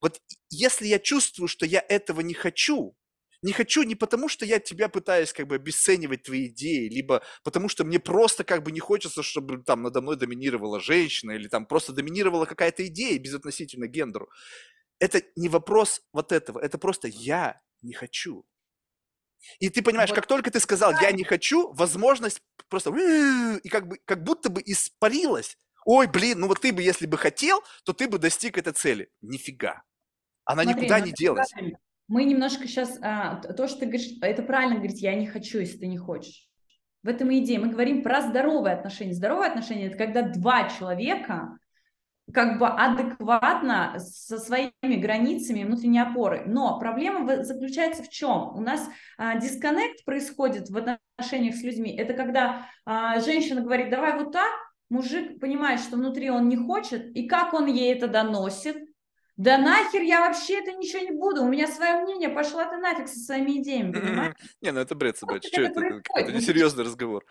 Вот если я чувствую, что я этого не хочу, не хочу не потому, что я тебя пытаюсь как бы обесценивать твои идеи, либо потому, что мне просто как бы не хочется, чтобы там надо мной доминировала женщина, или там просто доминировала какая-то идея безотносительно гендеру. Это не вопрос вот этого, это просто я не хочу. И ты понимаешь, вот. как только ты сказал «я не хочу», возможность просто и как, бы, как будто бы испарилась. Ой, блин, ну вот ты бы, если бы хотел, то ты бы достиг этой цели. Нифига. Она Смотри, никуда ну не делась. Мы немножко сейчас, а, то, что ты говоришь, это правильно говорить «я не хочу», если ты не хочешь. В этом и идея. Мы говорим про здоровые отношения. Здоровые отношения – это когда два человека как бы адекватно со своими границами внутренней опоры. Но проблема заключается в чем? У нас а, дисконнект происходит в отношениях с людьми. Это когда а, женщина говорит, давай вот так, мужик понимает, что внутри он не хочет, и как он ей это доносит? Да нахер я вообще это ничего не буду, у меня свое мнение, пошла ты нафиг со своими идеями, понимаешь? Не, ну это бред собачий, что это? Это несерьезный разговор.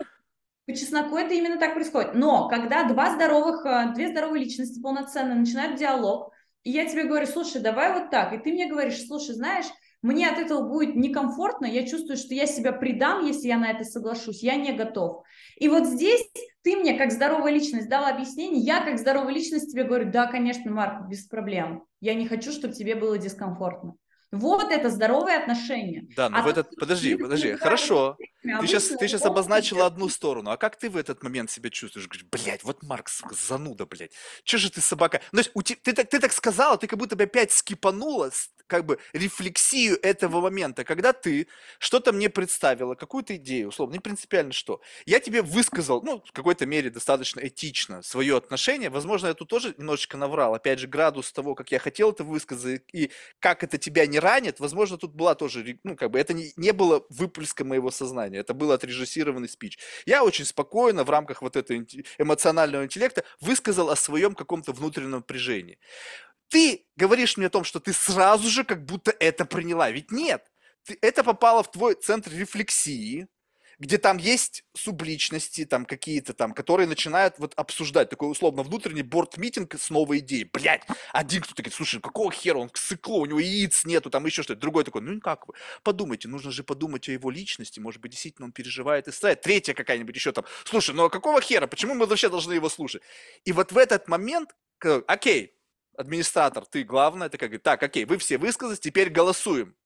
По чесноку это именно так происходит. Но когда два здоровых, э, две здоровые личности полноценно начинают диалог, и я тебе говорю, слушай, давай вот так, и ты мне говоришь, слушай, знаешь, мне от этого будет некомфортно, я чувствую, что я себя предам, если я на это соглашусь, я не готов. И вот здесь ты мне, как здоровая личность, дала объяснение, я, как здоровая личность, тебе говорю, да, конечно, Марк, без проблем. Я не хочу, чтобы тебе было дискомфортно. Вот это здоровые отношения. Да, но а в этот... Подожди, подожди, хорошо. Ты сейчас, ты сейчас обозначила одну сторону, а как ты в этот момент себя чувствуешь? Говоришь, блядь, вот Марк, сука, зануда, блядь. Че же ты собака? Ну, то есть, ты, ты, ты так сказала, ты как будто бы опять скипанула как бы рефлексию этого момента, когда ты что-то мне представила, какую-то идею, условно, не принципиально что. Я тебе высказал, ну, в какой-то мере достаточно этично свое отношение. Возможно, я тут тоже немножечко наврал. Опять же, градус того, как я хотел это высказать и как это тебя не ранит, возможно, тут была тоже, ну, как бы это не, не было выплеска моего сознания, это был отрежиссированный спич. Я очень спокойно в рамках вот этого эмоционального интеллекта высказал о своем каком-то внутреннем напряжении ты говоришь мне о том, что ты сразу же как будто это приняла. Ведь нет, ты, это попало в твой центр рефлексии, где там есть субличности, там какие-то там, которые начинают вот обсуждать такой условно внутренний борт-митинг с новой идеей. Блять, один кто-то говорит, слушай, какого хера, он сыкло, у него яиц нету, там еще что-то. Другой такой, ну как вы, подумайте, нужно же подумать о его личности, может быть, действительно он переживает и страдает. Третья какая-нибудь еще там, слушай, ну а какого хера, почему мы вообще должны его слушать? И вот в этот момент, окей, администратор, ты главное, это как, так, окей, вы все высказались, теперь голосуем.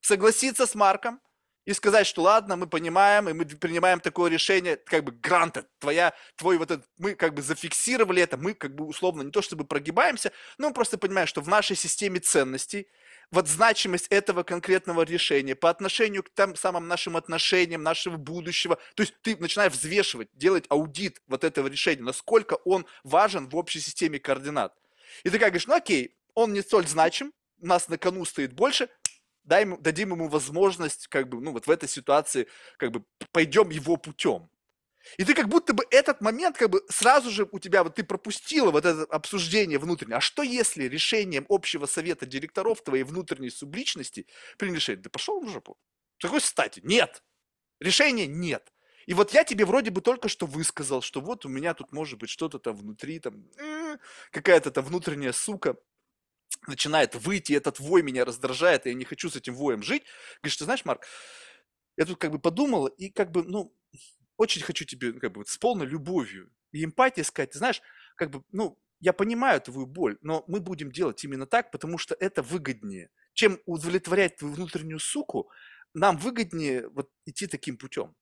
Согласиться с Марком и сказать, что ладно, мы понимаем, и мы принимаем такое решение, как бы гранта, твоя, твой вот этот, мы как бы зафиксировали это, мы как бы условно не то чтобы прогибаемся, но мы просто понимаем, что в нашей системе ценностей вот значимость этого конкретного решения по отношению к тем самым нашим отношениям, нашего будущего, то есть ты начинаешь взвешивать, делать аудит вот этого решения, насколько он важен в общей системе координат. И ты как говоришь, ну окей, он не столь значим, у нас на кону стоит больше, дай ему, дадим ему возможность, как бы, ну, вот в этой ситуации, как бы, пойдем его путем. И ты как будто бы этот момент, как бы, сразу же у тебя, вот ты пропустила вот это обсуждение внутреннее. А что если решением общего совета директоров твоей внутренней субличности приняли решение? Да пошел в жопу. Какой стати? Нет. Решения нет. И вот я тебе вроде бы только что высказал, что вот у меня тут может быть что-то там внутри, там, э, какая-то там внутренняя сука, начинает выйти, этот вой меня раздражает, и я не хочу с этим воем жить. Говоришь, ты знаешь, Марк, я тут как бы подумал, и как бы, ну, очень хочу тебе ну, как бы с полной любовью и эмпатией сказать, ты знаешь, как бы, ну, я понимаю твою боль, но мы будем делать именно так, потому что это выгоднее. Чем удовлетворять твою внутреннюю суку, нам выгоднее вот идти таким путем.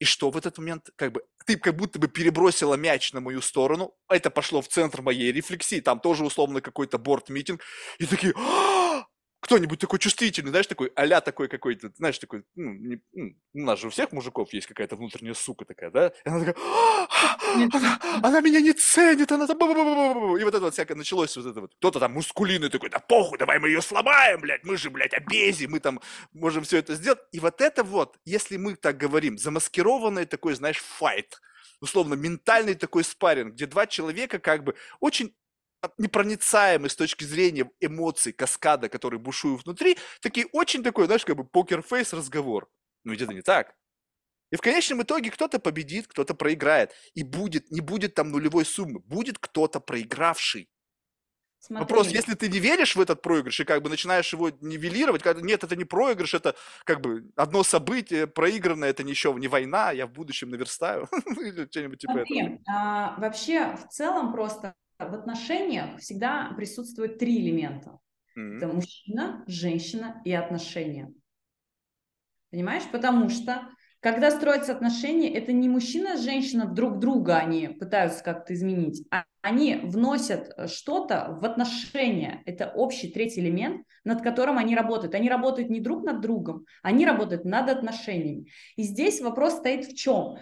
И что в этот момент, как бы, ты как будто бы перебросила мяч на мою сторону, это пошло в центр моей рефлексии, там тоже условно какой-то борт-митинг, и такие, «А, кто-нибудь такой чувствительный, знаешь, такой, а такой какой-то, знаешь, такой, ну, не, ну, у нас же у всех мужиков есть какая-то внутренняя сука такая, да? И она такая, она, она меня не ценит, она там... И вот это вот всякое началось, вот это вот. Кто-то там мускулиный такой, да похуй, давай мы ее сломаем, блядь, мы же, блядь, обези, мы там можем все это сделать. И вот это вот, если мы так говорим, замаскированный такой, знаешь, файт, условно, ментальный такой спарринг, где два человека как бы очень непроницаемый с точки зрения эмоций, каскада, который бушуют внутри, такие очень такой, знаешь, как бы покер-фейс разговор. Ну ведь это не так. И в конечном итоге кто-то победит, кто-то проиграет. И будет, не будет там нулевой суммы, будет кто-то проигравший. Смотри. Вопрос, если ты не веришь в этот проигрыш и как бы начинаешь его нивелировать, когда нет, это не проигрыш, это как бы одно событие, проигранное, это ничего, не война, я в будущем наверстаю, или что-нибудь типа этого. А, вообще, в целом просто в отношениях всегда присутствует три элемента. Mm-hmm. Это мужчина, женщина и отношения. Понимаешь? Потому что когда строятся отношения, это не мужчина с женщиной друг друга они пытаются как-то изменить, а они вносят что-то в отношения. Это общий третий элемент, над которым они работают. Они работают не друг над другом, они работают над отношениями. И здесь вопрос стоит в чем?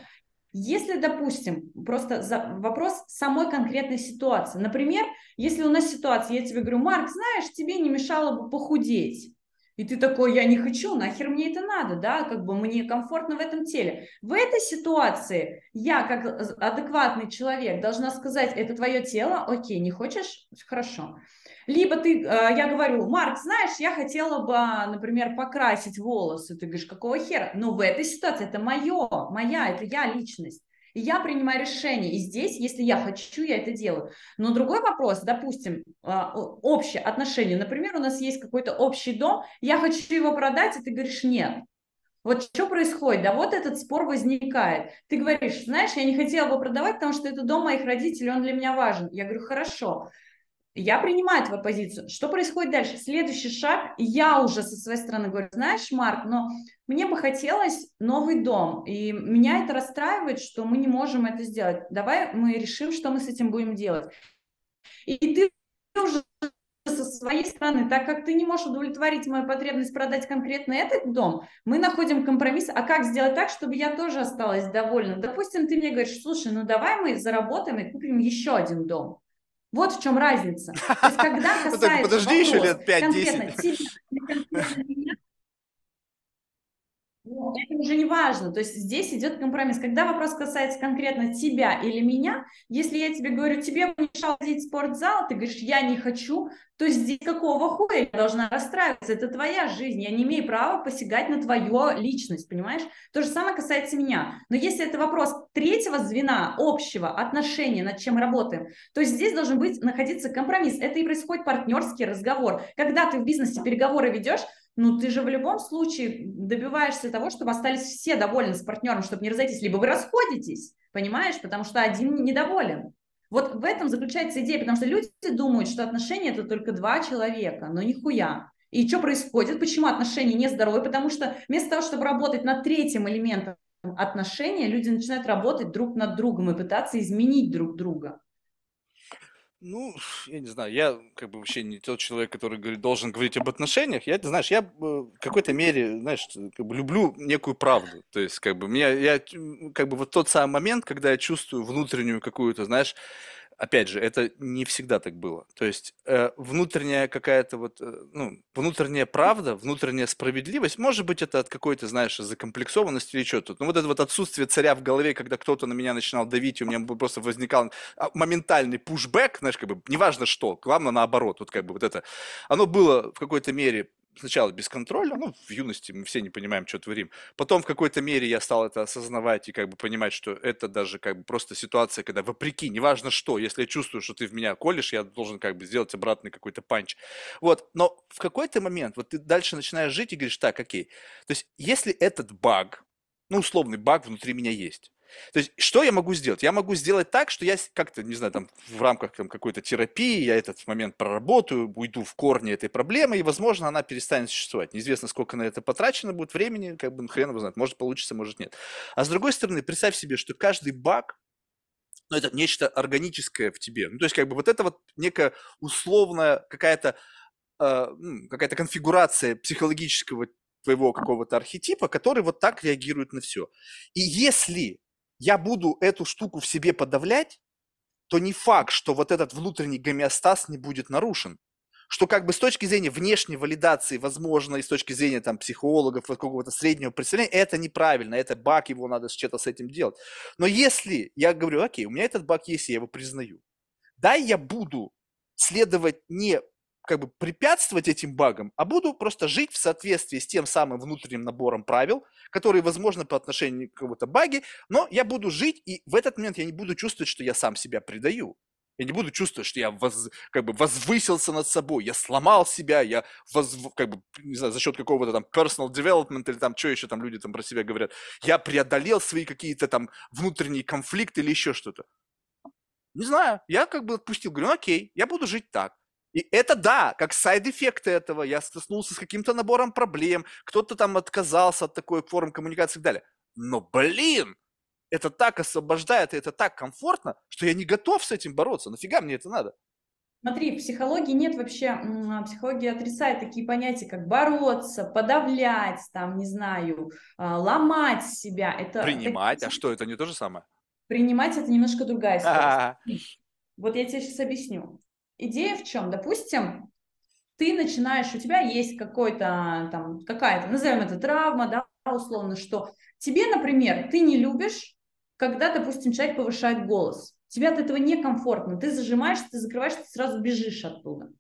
Если, допустим, просто за вопрос самой конкретной ситуации. Например, если у нас ситуация, я тебе говорю, Марк, знаешь, тебе не мешало бы похудеть. И ты такой, я не хочу, нахер мне это надо, да, как бы мне комфортно в этом теле. В этой ситуации я, как адекватный человек, должна сказать, это твое тело, окей, не хочешь, хорошо. Либо ты, э, я говорю, Марк, знаешь, я хотела бы, например, покрасить волосы. Ты говоришь, какого хера? Но в этой ситуации это мое, моя, это я личность. И я принимаю решение. И здесь, если я хочу, я это делаю. Но другой вопрос, допустим, э, общее отношение. Например, у нас есть какой-то общий дом, я хочу его продать, и ты говоришь, нет. Вот что происходит? Да вот этот спор возникает. Ты говоришь, знаешь, я не хотела бы продавать, потому что это дом моих родителей, он для меня важен. Я говорю, хорошо. Я принимаю твою позицию. Что происходит дальше? Следующий шаг, я уже со своей стороны говорю, знаешь, Марк, но мне бы хотелось новый дом, и меня это расстраивает, что мы не можем это сделать. Давай мы решим, что мы с этим будем делать. И ты уже со своей стороны, так как ты не можешь удовлетворить мою потребность продать конкретно этот дом, мы находим компромисс, а как сделать так, чтобы я тоже осталась довольна? Допустим, ты мне говоришь, слушай, ну давай мы заработаем и купим еще один дом. Вот в чем разница. То есть, когда ну касается Подожди еще лет 5-10. Ну, это уже не важно. То есть здесь идет компромисс. Когда вопрос касается конкретно тебя или меня, если я тебе говорю, тебе мешал ходить в спортзал, ты говоришь, я не хочу, то здесь какого хуя я должна расстраиваться? Это твоя жизнь. Я не имею права посягать на твою личность, понимаешь? То же самое касается меня. Но если это вопрос третьего звена, общего отношения, над чем работаем, то здесь должен быть находиться компромисс. Это и происходит партнерский разговор. Когда ты в бизнесе переговоры ведешь, ну ты же в любом случае добиваешься того, чтобы остались все довольны с партнером, чтобы не разойтись, либо вы расходитесь, понимаешь, потому что один недоволен. Вот в этом заключается идея, потому что люди думают, что отношения это только два человека, но нихуя. И что происходит? Почему отношения нездоровые? Потому что вместо того, чтобы работать над третьим элементом отношения, люди начинают работать друг над другом и пытаться изменить друг друга. Ну, я не знаю, я как бы вообще не тот человек, который говорит, должен говорить об отношениях. Я, знаешь, я в какой-то мере, знаешь, как бы люблю некую правду. То есть, как бы, меня, я, как бы вот тот самый момент, когда я чувствую внутреннюю какую-то, знаешь, опять же, это не всегда так было. То есть э, внутренняя какая-то вот, э, ну, внутренняя правда, внутренняя справедливость, может быть, это от какой-то, знаешь, закомплексованности или что-то. Но вот это вот отсутствие царя в голове, когда кто-то на меня начинал давить, и у меня просто возникал а, моментальный пушбэк, знаешь, как бы, неважно что, главное наоборот, вот как бы вот это, оно было в какой-то мере сначала бесконтрольно, ну, в юности мы все не понимаем, что творим. Потом в какой-то мере я стал это осознавать и как бы понимать, что это даже как бы просто ситуация, когда вопреки, неважно что, если я чувствую, что ты в меня колешь, я должен как бы сделать обратный какой-то панч. Вот, но в какой-то момент вот ты дальше начинаешь жить и говоришь, так, окей, то есть если этот баг, ну, условный баг внутри меня есть, то есть, что я могу сделать? Я могу сделать так, что я как-то, не знаю, там, в рамках там, какой-то терапии, я этот момент проработаю, уйду в корни этой проблемы, и, возможно, она перестанет существовать. Неизвестно, сколько на это потрачено будет времени, как бы, ну, хрен его знает, может получится, может нет. А с другой стороны, представь себе, что каждый баг, ну, это нечто органическое в тебе. Ну, то есть, как бы, вот это вот некая условная какая-то э, какая-то конфигурация психологического твоего какого-то архетипа, который вот так реагирует на все. И если я буду эту штуку в себе подавлять, то не факт, что вот этот внутренний гомеостаз не будет нарушен. Что как бы с точки зрения внешней валидации, возможно, и с точки зрения там психологов, какого-то среднего представления, это неправильно, это баг, его надо что-то с этим делать. Но если я говорю, окей, у меня этот баг есть, я его признаю, да, я буду следовать не как бы препятствовать этим багам, а буду просто жить в соответствии с тем самым внутренним набором правил, которые, возможно, по отношению к какому-то баге, но я буду жить, и в этот момент я не буду чувствовать, что я сам себя предаю. Я не буду чувствовать, что я воз, как бы возвысился над собой, я сломал себя, я воз, как бы, не знаю, за счет какого-то там personal development или там, что еще там люди там про себя говорят, я преодолел свои какие-то там внутренние конфликты или еще что-то. Не знаю, я как бы отпустил, говорю, ну, окей, я буду жить так. И это да, как сайд-эффекты этого, я столкнулся с каким-то набором проблем, кто-то там отказался от такой формы коммуникации и так далее. Но, блин, это так освобождает, и это так комфортно, что я не готов с этим бороться. Нафига мне это надо? Смотри, в психологии нет вообще, а, психология отрицает такие понятия, как бороться, подавлять, там, не знаю, а, ломать себя. Это Принимать, такие... а что, это не то же самое? Принимать это немножко другая история. Вот я тебе сейчас объясню идея в чем? Допустим, ты начинаешь, у тебя есть какой-то там, какая-то, назовем это травма, да, условно, что тебе, например, ты не любишь, когда, допустим, человек повышает голос. Тебе от этого некомфортно, ты зажимаешь, ты закрываешь, ты сразу бежишь оттуда.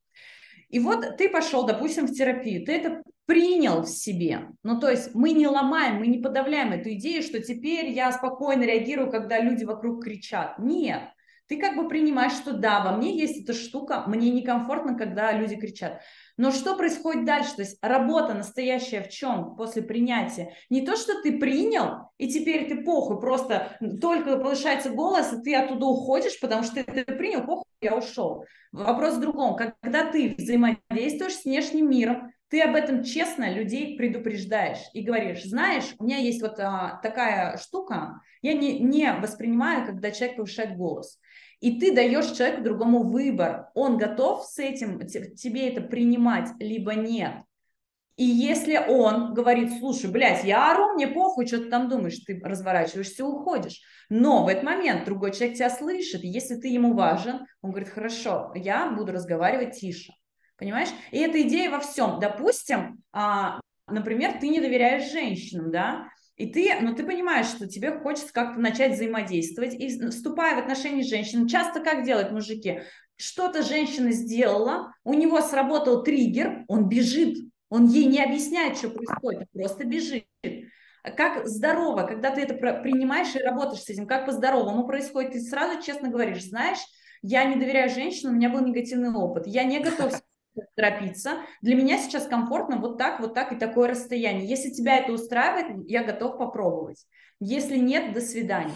И вот ты пошел, допустим, в терапию, ты это принял в себе. Ну, то есть мы не ломаем, мы не подавляем эту идею, что теперь я спокойно реагирую, когда люди вокруг кричат. Нет ты как бы принимаешь, что да, во мне есть эта штука, мне некомфортно, когда люди кричат. Но что происходит дальше? То есть работа настоящая в чем после принятия? Не то, что ты принял, и теперь ты похуй, просто только повышается голос, и ты оттуда уходишь, потому что ты, принял, похуй, я ушел. Вопрос в другом. Когда ты взаимодействуешь с внешним миром, ты об этом честно людей предупреждаешь и говоришь, знаешь, у меня есть вот а, такая штука, я не, не воспринимаю, когда человек повышает голос. И ты даешь человеку другому выбор, он готов с этим, тебе это принимать, либо нет. И если он говорит, слушай, блядь, я ору, мне похуй, что ты там думаешь, ты разворачиваешься, уходишь. Но в этот момент другой человек тебя слышит, и если ты ему важен, он говорит, хорошо, я буду разговаривать тише. Понимаешь? И эта идея во всем. Допустим, а, например, ты не доверяешь женщинам, да, и ты, ну, ты понимаешь, что тебе хочется как-то начать взаимодействовать, и вступая в отношения с женщиной, часто как делают мужики? Что-то женщина сделала, у него сработал триггер, он бежит, он ей не объясняет, что происходит, просто бежит. Как здорово, когда ты это принимаешь и работаешь с этим, как по-здоровому происходит, ты сразу честно говоришь, знаешь, я не доверяю женщинам, у меня был негативный опыт, я не готов торопиться. Для меня сейчас комфортно вот так, вот так и такое расстояние. Если тебя это устраивает, я готов попробовать. Если нет, до свидания.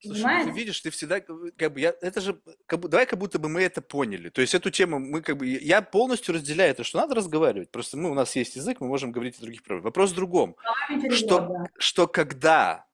Слушай, ну ты видишь, ты всегда, как бы, я, это же, как бы, давай как будто бы мы это поняли. То есть эту тему мы как бы, я полностью разделяю это, что надо разговаривать. Просто мы, у нас есть язык, мы можем говорить о других проблемах. Вопрос в другом. Перевод, Что, да. что когда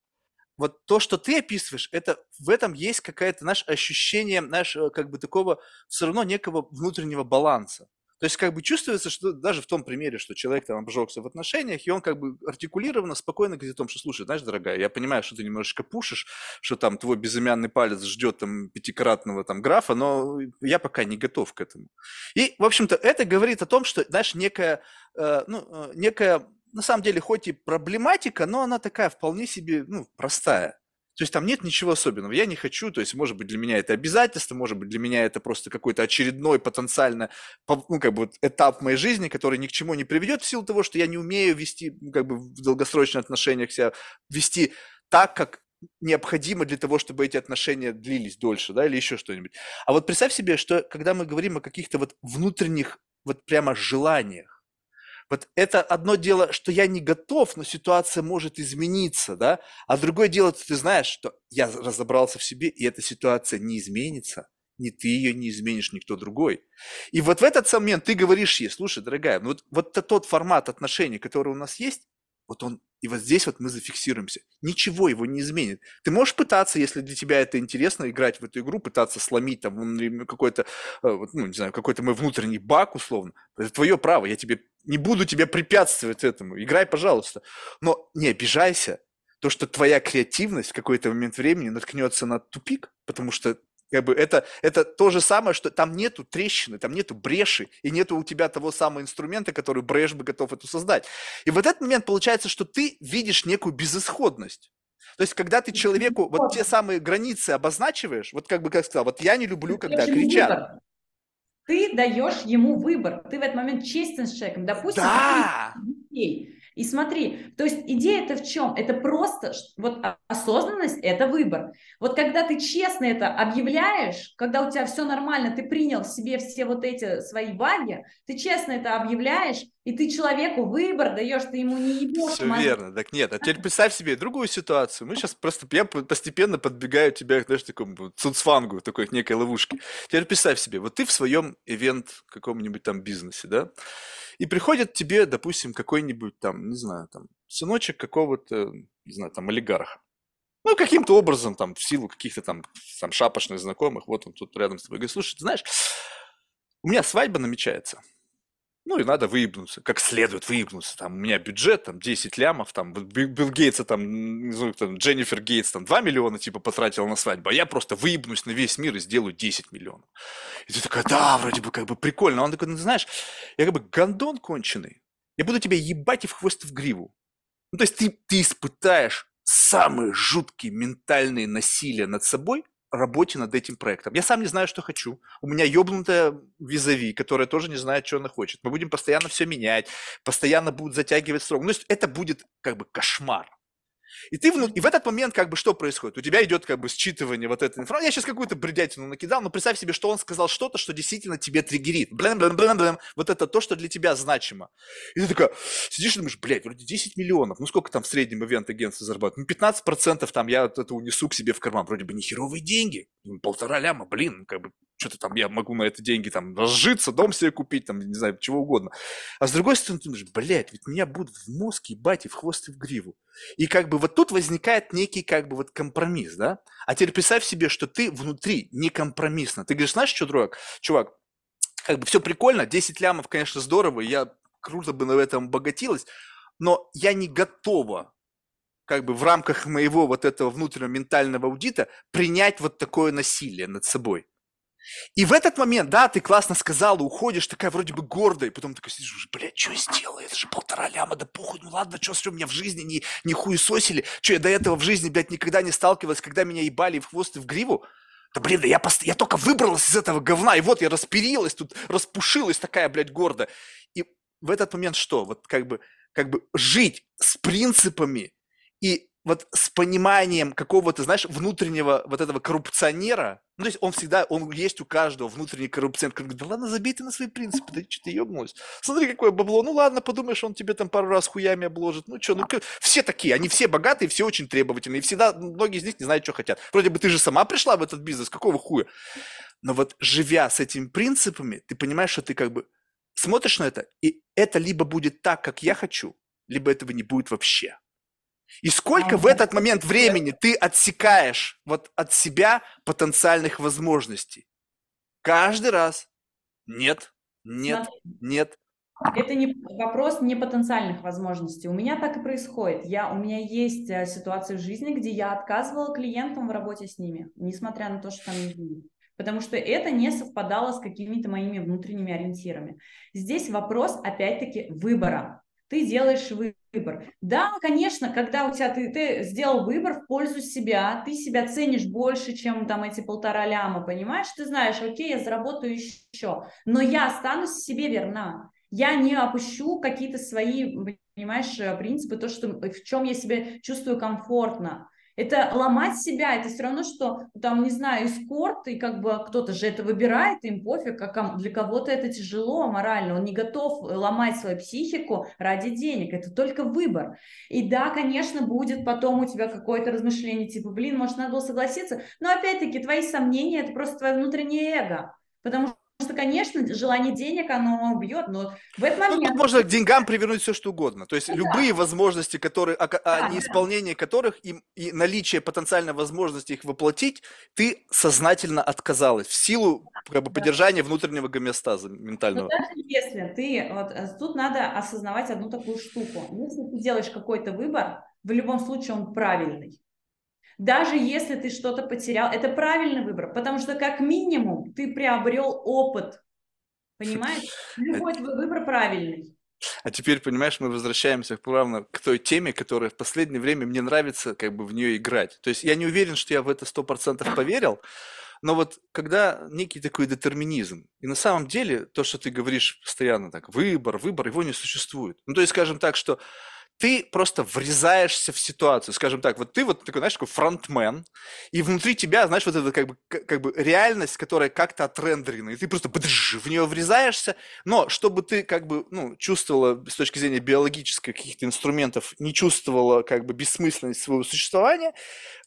вот то, что ты описываешь, это в этом есть какое-то наше ощущение, наш э, как бы такого все равно некого внутреннего баланса. То есть как бы чувствуется, что даже в том примере, что человек там обжегся в отношениях, и он как бы артикулированно, спокойно говорит о том, что, слушай, знаешь, дорогая, я понимаю, что ты немножечко пушишь, что там твой безымянный палец ждет там пятикратного там графа, но я пока не готов к этому. И, в общем-то, это говорит о том, что, знаешь, некая, э, ну, э, некая на самом деле, хоть и проблематика, но она такая вполне себе, ну, простая. То есть там нет ничего особенного. Я не хочу, то есть, может быть, для меня это обязательство, может быть, для меня это просто какой-то очередной потенциально, ну, как бы этап моей жизни, который ни к чему не приведет в силу того, что я не умею вести, ну, как бы в долгосрочных отношениях себя, вести так, как необходимо для того, чтобы эти отношения длились дольше, да, или еще что-нибудь. А вот представь себе, что когда мы говорим о каких-то вот внутренних, вот прямо желаниях, вот это одно дело, что я не готов, но ситуация может измениться, да? А другое дело, ты знаешь, что я разобрался в себе, и эта ситуация не изменится. Ни ты ее не изменишь, никто другой. И вот в этот момент ты говоришь ей, слушай, дорогая, ну вот, вот тот формат отношений, который у нас есть, вот он, и вот здесь вот мы зафиксируемся. Ничего его не изменит. Ты можешь пытаться, если для тебя это интересно, играть в эту игру, пытаться сломить там какой-то, э, ну, не знаю, какой-то мой внутренний баг, условно. Это твое право, я тебе не буду тебе препятствовать этому. Играй, пожалуйста. Но не обижайся, то, что твоя креативность в какой-то момент времени наткнется на тупик, потому что как бы это, это то же самое, что там нету трещины, там нету бреши, и нету у тебя того самого инструмента, который брешь бы готов эту создать. И в этот момент получается, что ты видишь некую безысходность. То есть, когда ты человеку вот те самые границы обозначиваешь, вот как бы как сказал, вот я не люблю, когда кричат. Ты даешь ему выбор. Ты в этот момент честен с человеком. Допустим, да! детей. И смотри, то есть идея это в чем? Это просто, вот осознанность – это выбор. Вот когда ты честно это объявляешь, когда у тебя все нормально, ты принял себе все вот эти свои баги, ты честно это объявляешь, и ты человеку выбор даешь, ты ему не ебешь. Все верно, так нет. А теперь представь себе другую ситуацию. Мы сейчас просто, я постепенно подбегаю тебя, знаешь, такому цуцфангу, такой некой ловушке. Теперь представь себе, вот ты в своем ивент каком-нибудь там бизнесе, да, и приходит тебе, допустим, какой-нибудь там, не знаю, там, сыночек какого-то, не знаю, там, олигарха. Ну, каким-то образом, там, в силу каких-то там, там шапошных знакомых, вот он тут рядом с тобой говорит, слушай, ты знаешь, у меня свадьба намечается – ну и надо выебнуться, как следует выебнуться. Там у меня бюджет, там 10 лямов, там Билл Гейтса, там, ну, там Дженнифер Гейтс, там 2 миллиона типа потратила на свадьбу, а я просто выебнусь на весь мир и сделаю 10 миллионов. И ты такая, да, вроде бы как бы прикольно. Он такой, ну знаешь, я как бы гандон конченый, я буду тебя ебать и в хвост и в гриву. Ну то есть ты, ты испытаешь самые жуткие ментальные насилия над собой, работе над этим проектом. Я сам не знаю, что хочу. У меня ёбнутая визави, которая тоже не знает, что она хочет. Мы будем постоянно все менять, постоянно будут затягивать срок. Ну, то есть это будет как бы кошмар. И ты внут... и в этот момент как бы что происходит? У тебя идет как бы считывание вот этой информации. Я сейчас какую-то бредятину накидал, но представь себе, что он сказал что-то, что действительно тебе триггерит. Блин, блин, блин, блин. Вот это то, что для тебя значимо. И ты такая сидишь и думаешь, блядь, вроде 10 миллионов. Ну сколько там в среднем ивент-агентство зарабатывает? Ну 15% там я вот это унесу к себе в карман. Вроде бы не херовые деньги. Полтора ляма, блин, как бы что-то там я могу на эти деньги там разжиться, дом себе купить, там, не знаю, чего угодно. А с другой стороны, ты думаешь, блядь, ведь меня будут в мозг ебать и в хвост и в гриву. И как бы вот тут возникает некий как бы вот компромисс, да? А теперь представь себе, что ты внутри не компромиссно. Ты говоришь, знаешь что, чувак, чувак, как бы все прикольно, 10 лямов, конечно, здорово, я круто бы на этом обогатилась, но я не готова как бы в рамках моего вот этого внутреннего ментального аудита принять вот такое насилие над собой. И в этот момент, да, ты классно сказала, уходишь, такая вроде бы гордая, и потом такая сидишь, блядь, что я сделал? Это же полтора ляма, да похуй, ну ладно, что, что меня в жизни не, не хуесосили? Что, я до этого в жизни, блядь, никогда не сталкивалась, когда меня ебали в хвост и в гриву? Да блин, да я, пост... я только выбралась из этого говна, и вот я распирилась, тут распушилась такая, блядь, гордо. И в этот момент что? Вот как бы, как бы жить с принципами и вот с пониманием какого-то, знаешь, внутреннего вот этого коррупционера – Ну, то есть он всегда, он есть у каждого внутренний коррупционер, говорит, да ладно, забей ты на свои принципы, да что ты ебнулась. Смотри, какое бабло, ну ладно, подумаешь, он тебе там пару раз хуями обложит, ну что, ну все такие, они все богатые, все очень требовательные, и всегда, многие из них не знают, что хотят. Вроде бы ты же сама пришла в этот бизнес, какого хуя? Но вот живя с этими принципами, ты понимаешь, что ты как бы смотришь на это, и это либо будет так, как я хочу, либо этого не будет вообще. И сколько в этот момент времени ты отсекаешь вот от себя потенциальных возможностей? Каждый раз. Нет, нет, нет. Это не вопрос не потенциальных возможностей. У меня так и происходит. Я, у меня есть э, ситуации в жизни, где я отказывала клиентам в работе с ними, несмотря на то, что там деньги потому что это не совпадало с какими-то моими внутренними ориентирами. Здесь вопрос, опять-таки, выбора. Ты делаешь выбор. Да, конечно, когда у тебя ты, ты сделал выбор в пользу себя, ты себя ценишь больше, чем там эти полтора ляма, понимаешь? Ты знаешь, окей, я заработаю еще, но я останусь себе верна. Я не опущу какие-то свои, понимаешь, принципы, то, что, в чем я себя чувствую комфортно. Это ломать себя, это все равно, что там, не знаю, эскорт, и как бы кто-то же это выбирает, им пофиг, а для кого-то это тяжело морально, он не готов ломать свою психику ради денег, это только выбор. И да, конечно, будет потом у тебя какое-то размышление, типа, блин, может, надо было согласиться, но опять-таки твои сомнения, это просто твое внутреннее эго, потому что что, конечно, желание денег, оно бьет, но в этот момент... Ну, тут можно к деньгам привернуть все, что угодно. То есть ну, любые да. возможности, которые, а, а да, неисполнение да. которых и, и наличие потенциальной возможности их воплотить, ты сознательно отказалась в силу как бы, да. поддержания внутреннего гомеостаза ментального. Но даже если ты... Вот, э, тут надо осознавать одну такую штуку. Если ты делаешь какой-то выбор, в любом случае он правильный. Даже если ты что-то потерял, это правильный выбор, потому что как минимум ты приобрел опыт. Понимаешь? Любой твой выбор правильный. А теперь, понимаешь, мы возвращаемся плавно к той теме, которая в последнее время мне нравится как бы в нее играть. То есть я не уверен, что я в это сто процентов поверил, но вот когда некий такой детерминизм, и на самом деле то, что ты говоришь постоянно так, выбор, выбор, его не существует. Ну, то есть, скажем так, что ты просто врезаешься в ситуацию, скажем так, вот ты вот такой, знаешь, такой фронтмен, и внутри тебя, знаешь, вот эта как бы, как бы реальность, которая как-то отрендерена, и ты просто в нее врезаешься, но чтобы ты как бы, ну, чувствовала с точки зрения биологической каких-то инструментов, не чувствовала как бы бессмысленность своего существования,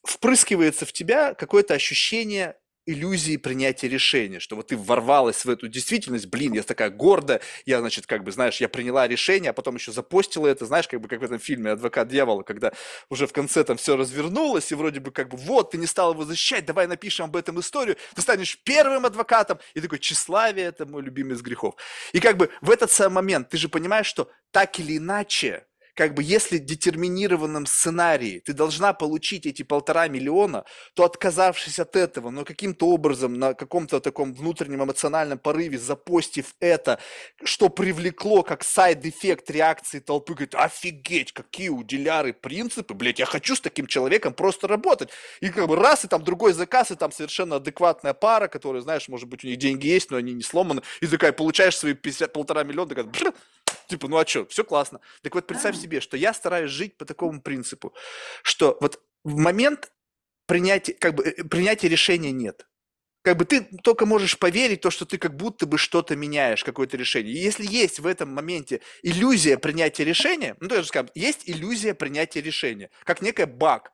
впрыскивается в тебя какое-то ощущение иллюзии принятия решения, что вот ты ворвалась в эту действительность, блин, я такая гордая, я, значит, как бы, знаешь, я приняла решение, а потом еще запостила это, знаешь, как бы, как в этом фильме «Адвокат дьявола», когда уже в конце там все развернулось, и вроде бы как бы, вот, ты не стал его защищать, давай напишем об этом историю, ты станешь первым адвокатом, и такой, тщеславие – это мой любимый из грехов. И как бы в этот самый момент ты же понимаешь, что так или иначе, как бы если в детерминированном сценарии ты должна получить эти полтора миллиона, то отказавшись от этого, но каким-то образом на каком-то таком внутреннем эмоциональном порыве запостив это, что привлекло как side effect реакции толпы, говорит, офигеть, какие у Диляры принципы, блядь, я хочу с таким человеком просто работать. И как бы раз, и там другой заказ, и там совершенно адекватная пара, которая, знаешь, может быть, у них деньги есть, но они не сломаны, и такая, получаешь свои 50, полтора миллиона, такая, типа, ну а что, все классно. Так вот, представь себе, что я стараюсь жить по такому принципу, что вот в момент принятия, как бы, э, принятия решения нет. Как бы ты только можешь поверить то, что ты как будто бы что-то меняешь, какое-то решение. И если есть в этом моменте иллюзия принятия решения, ну, то есть, скажем, есть иллюзия принятия решения, как некая баг,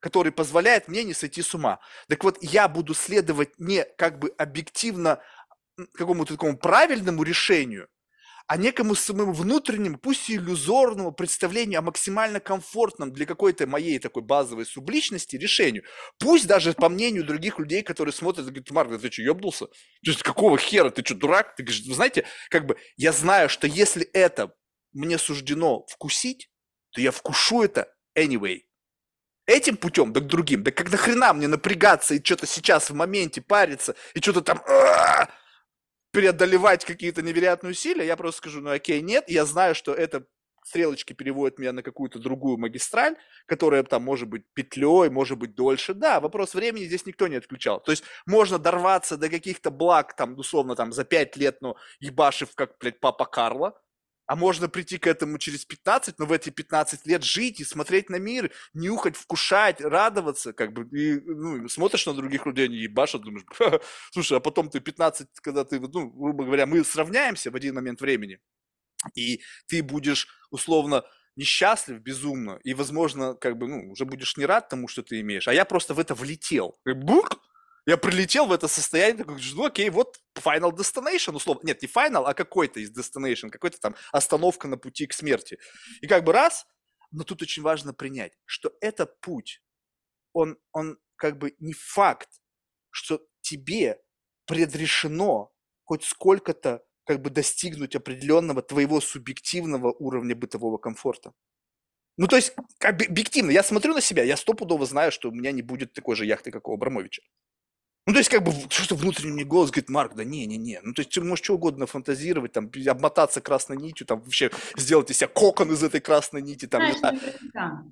который позволяет мне не сойти с ума. Так вот, я буду следовать не как бы объективно какому-то такому правильному решению, а некому своему внутреннему, пусть и иллюзорному представлению о максимально комфортном для какой-то моей такой базовой субличности решению. Пусть даже по мнению других людей, которые смотрят, говорят, Марк, ты что, ебнулся? Ты что, какого хера? Ты что, дурак? Ты говоришь, знаете, как бы я знаю, что если это мне суждено вкусить, то я вкушу это anyway. Этим путем, да к другим. Да как нахрена мне напрягаться и что-то сейчас в моменте париться, и что-то там преодолевать какие-то невероятные усилия, я просто скажу, ну окей, нет, я знаю, что это стрелочки переводят меня на какую-то другую магистраль, которая там может быть петлей, может быть дольше. Да, вопрос времени здесь никто не отключал. То есть можно дорваться до каких-то благ, там, условно, там, за пять лет, но ебашив, как, блядь, папа Карло, а можно прийти к этому через 15, но в эти 15 лет жить и смотреть на мир, нюхать, вкушать, радоваться, как бы, и, ну, смотришь на других людей, они ебашат, думаешь, слушай, а потом ты 15, когда ты, ну, грубо говоря, мы сравняемся в один момент времени, и ты будешь, условно, несчастлив безумно, и, возможно, как бы, ну, уже будешь не рад тому, что ты имеешь, а я просто в это влетел. Бук! Я прилетел в это состояние, такой, ну окей, вот final destination, условно. Нет, не final, а какой-то из destination, какой-то там остановка на пути к смерти. И как бы раз, но тут очень важно принять, что этот путь, он, он как бы не факт, что тебе предрешено хоть сколько-то как бы достигнуть определенного твоего субъективного уровня бытового комфорта. Ну, то есть, объективно, я смотрю на себя, я стопудово знаю, что у меня не будет такой же яхты, как у Абрамовича. Ну, то есть, как бы, что-то внутренний мне голос говорит, Марк, да не-не-не. Ну, то есть, ты можешь что угодно фантазировать, там, обмотаться красной нитью, там, вообще сделать из себя кокон из этой красной нити, там, Знаешь, наверняка.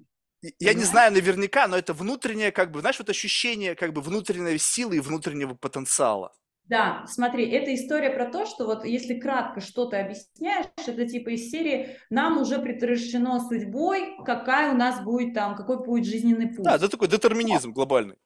Я не знаю наверняка, но это внутреннее, как бы, знаешь, вот ощущение, как бы, внутренней силы и внутреннего потенциала. Да, смотри, это история про то, что вот если кратко что-то объясняешь, это типа из серии «нам уже предрешено судьбой, какая у нас будет там, какой будет жизненный путь». Да, это такой детерминизм глобальный.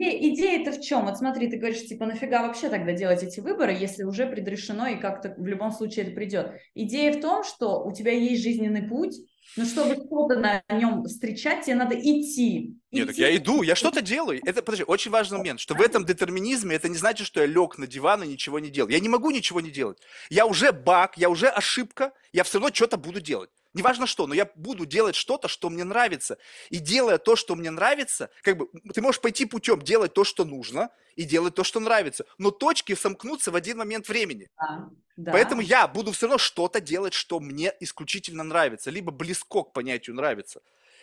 И идея-то в чем? Вот смотри, ты говоришь, типа, нафига вообще тогда делать эти выборы, если уже предрешено и как-то в любом случае это придет? Идея в том, что у тебя есть жизненный путь, но чтобы что-то на нем встречать, тебе надо идти. Нет, так Идти. я иду, я что-то делаю. Это, подожди, очень важный момент, что в этом детерминизме это не значит, что я лег на диван и ничего не делал. Я не могу ничего не делать. Я уже баг, я уже ошибка, я все равно что-то буду делать. Неважно что, но я буду делать что-то, что мне нравится. И делая то, что мне нравится, как бы ты можешь пойти путем делать то, что нужно, и делать то, что нравится. Но точки сомкнутся в один момент времени. Да, да. Поэтому я буду все равно что-то делать, что мне исключительно нравится, либо близко к понятию нравится,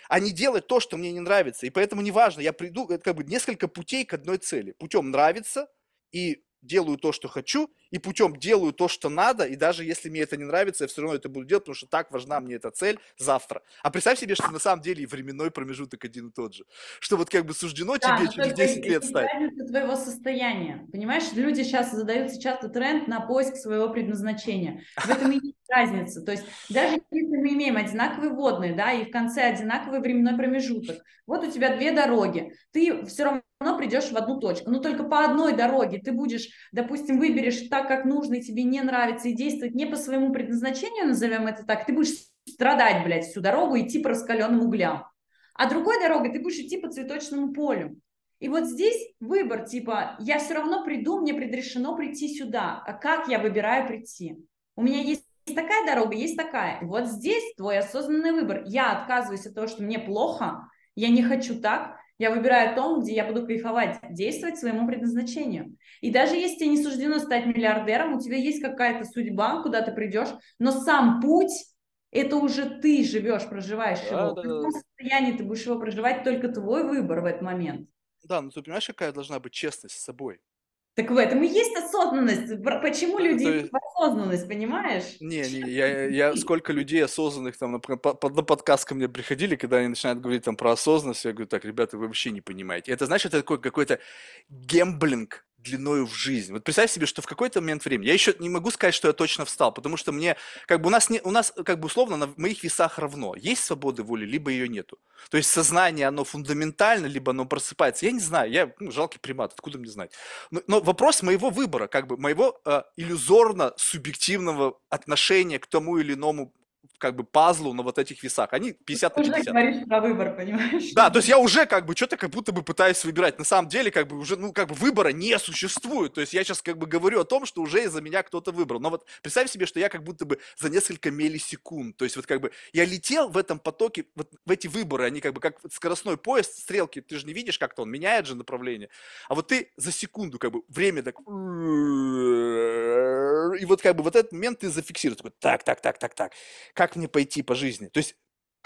а не делать то, что мне не нравится. И поэтому неважно, я приду, это как бы несколько путей к одной цели. Путем нравится и делаю то, что хочу, и путем делаю то, что надо, и даже если мне это не нравится, я все равно это буду делать, потому что так важна мне эта цель завтра. А представь себе, что на самом деле и временной промежуток один и тот же. Что вот как бы суждено Да, тебе но через только 10 лет стать. разница твоего состояния. Понимаешь, люди сейчас задаются часто тренд на поиск своего предназначения. В этом и есть разница. То есть даже если мы имеем одинаковые водные, да, и в конце одинаковый временной промежуток, вот у тебя две дороги, ты все равно придешь в одну точку, но только по одной дороге ты будешь, допустим, выберешь так, как нужно, и тебе не нравится, и действовать не по своему предназначению, назовем это так, ты будешь страдать, блядь, всю дорогу, идти по раскаленным углям. А другой дорогой ты будешь идти по цветочному полю. И вот здесь выбор, типа, я все равно приду, мне предрешено прийти сюда. А как я выбираю прийти? У меня есть такая дорога, есть такая. Вот здесь твой осознанный выбор. Я отказываюсь от того, что мне плохо, я не хочу так, я выбираю то, где я буду кайфовать, действовать своему предназначению. И даже если тебе не суждено стать миллиардером, у тебя есть какая-то судьба, куда ты придешь, но сам путь это уже ты живешь, проживаешь Да, его. да, В каком да. состоянии ты будешь его проживать, только твой выбор в этот момент. Да, но ты понимаешь, какая должна быть честность с собой? Так в этом и есть осознанность. Почему Да, люди есть- в осознанность, понимаешь? Не, не, я, я сколько людей осознанных там на, по- по- на подкаст ко мне приходили, когда они начинают говорить там про осознанность, я говорю, так, ребята, вы вообще не понимаете. Это значит, это такой какой-то гемблинг длиною в жизнь. Вот представь себе, что в какой-то момент времени, я еще не могу сказать, что я точно встал, потому что мне, как бы у нас, не, у нас как бы условно на моих весах равно. Есть свободы воли, либо ее нету. То есть сознание, оно фундаментально, либо оно просыпается. Я не знаю, я ну, жалкий примат, откуда мне знать. Но, но вопрос моего выбора, как бы моего э, иллюзорно-субъективного отношения к тому или иному как бы пазлу на вот этих весах. Они 50 Ты на уже 50. говоришь про выбор, понимаешь? Да, то есть я уже как бы что-то как будто бы пытаюсь выбирать. На самом деле как бы уже, ну, как бы выбора не существует. То есть я сейчас как бы говорю о том, что уже из-за меня кто-то выбрал. Но вот представь себе, что я как будто бы за несколько миллисекунд, то есть вот как бы я летел в этом потоке, вот в эти выборы, они как бы как скоростной поезд, стрелки, ты же не видишь, как-то он меняет же направление. А вот ты за секунду как бы время так... И вот как бы вот этот момент ты зафиксируешь. Такой, так, так, так, так, так. Как мне пойти по жизни? То есть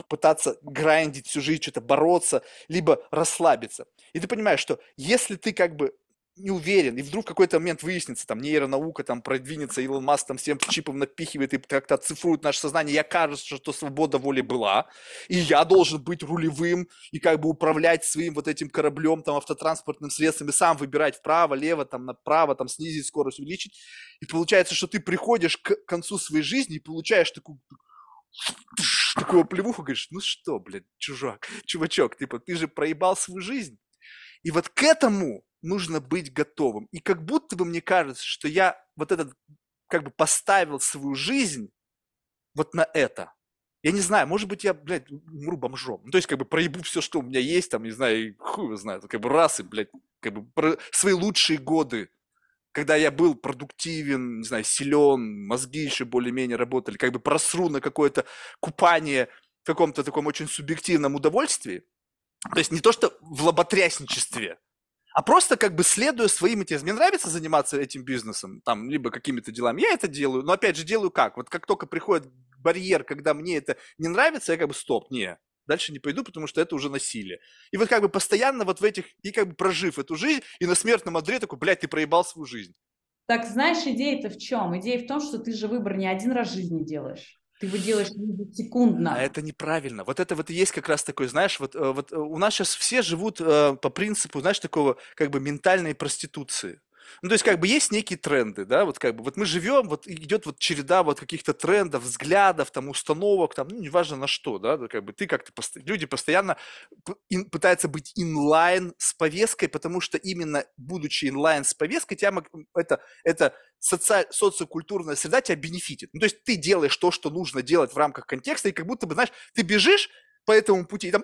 пытаться грандить всю жизнь, что-то бороться, либо расслабиться. И ты понимаешь, что если ты как бы не уверен, и вдруг в какой-то момент выяснится, там, нейронаука там продвинется, Илон Маск там всем чипом напихивает и как-то оцифрует наше сознание, я кажется, что свобода воли была, и я должен быть рулевым и как бы управлять своим вот этим кораблем, там, автотранспортным средством, и сам выбирать вправо, лево, там, направо, там, снизить скорость, увеличить. И получается, что ты приходишь к концу своей жизни и получаешь такую такую плевуху, говоришь, ну что, блядь, чужак, чувачок, типа, ты же проебал свою жизнь. И вот к этому нужно быть готовым. И как будто бы мне кажется, что я вот этот, как бы поставил свою жизнь вот на это. Я не знаю, может быть, я, блядь, умру бомжом. Ну, то есть, как бы, проебу все, что у меня есть, там, не знаю, и хуй его знает, как бы, раз и, блядь, как бы, про свои лучшие годы, когда я был продуктивен, не знаю, силен, мозги еще более-менее работали, как бы просру на какое-то купание в каком-то таком очень субъективном удовольствии. То есть не то, что в лоботрясничестве, а просто как бы следуя своим этим. Мне нравится заниматься этим бизнесом, там, либо какими-то делами. Я это делаю, но опять же делаю как? Вот как только приходит барьер, когда мне это не нравится, я как бы стоп, не, дальше не пойду, потому что это уже насилие. И вот как бы постоянно вот в этих, и как бы прожив эту жизнь, и на смертном одре такой, блядь, ты проебал свою жизнь. Так знаешь, идея-то в чем? Идея в том, что ты же выбор не один раз в жизни делаешь. Ты его делаешь секундно. А это неправильно. Вот это вот и есть как раз такой, знаешь, вот, э, вот э, у нас сейчас все живут э, по принципу, знаешь, такого как бы ментальной проституции. Ну, то есть, как бы есть некие тренды, да, вот как бы, вот мы живем, вот идет вот череда вот каких-то трендов, взглядов, там, установок, там, ну, неважно на что, да, как бы ты как-то, люди постоянно пытаются быть инлайн с повесткой, потому что именно будучи инлайн с повесткой, тебя, это, это соци... социокультурная среда тебя бенефитит. Ну, то есть ты делаешь то, что нужно делать в рамках контекста, и как будто бы, знаешь, ты бежишь по этому пути, и там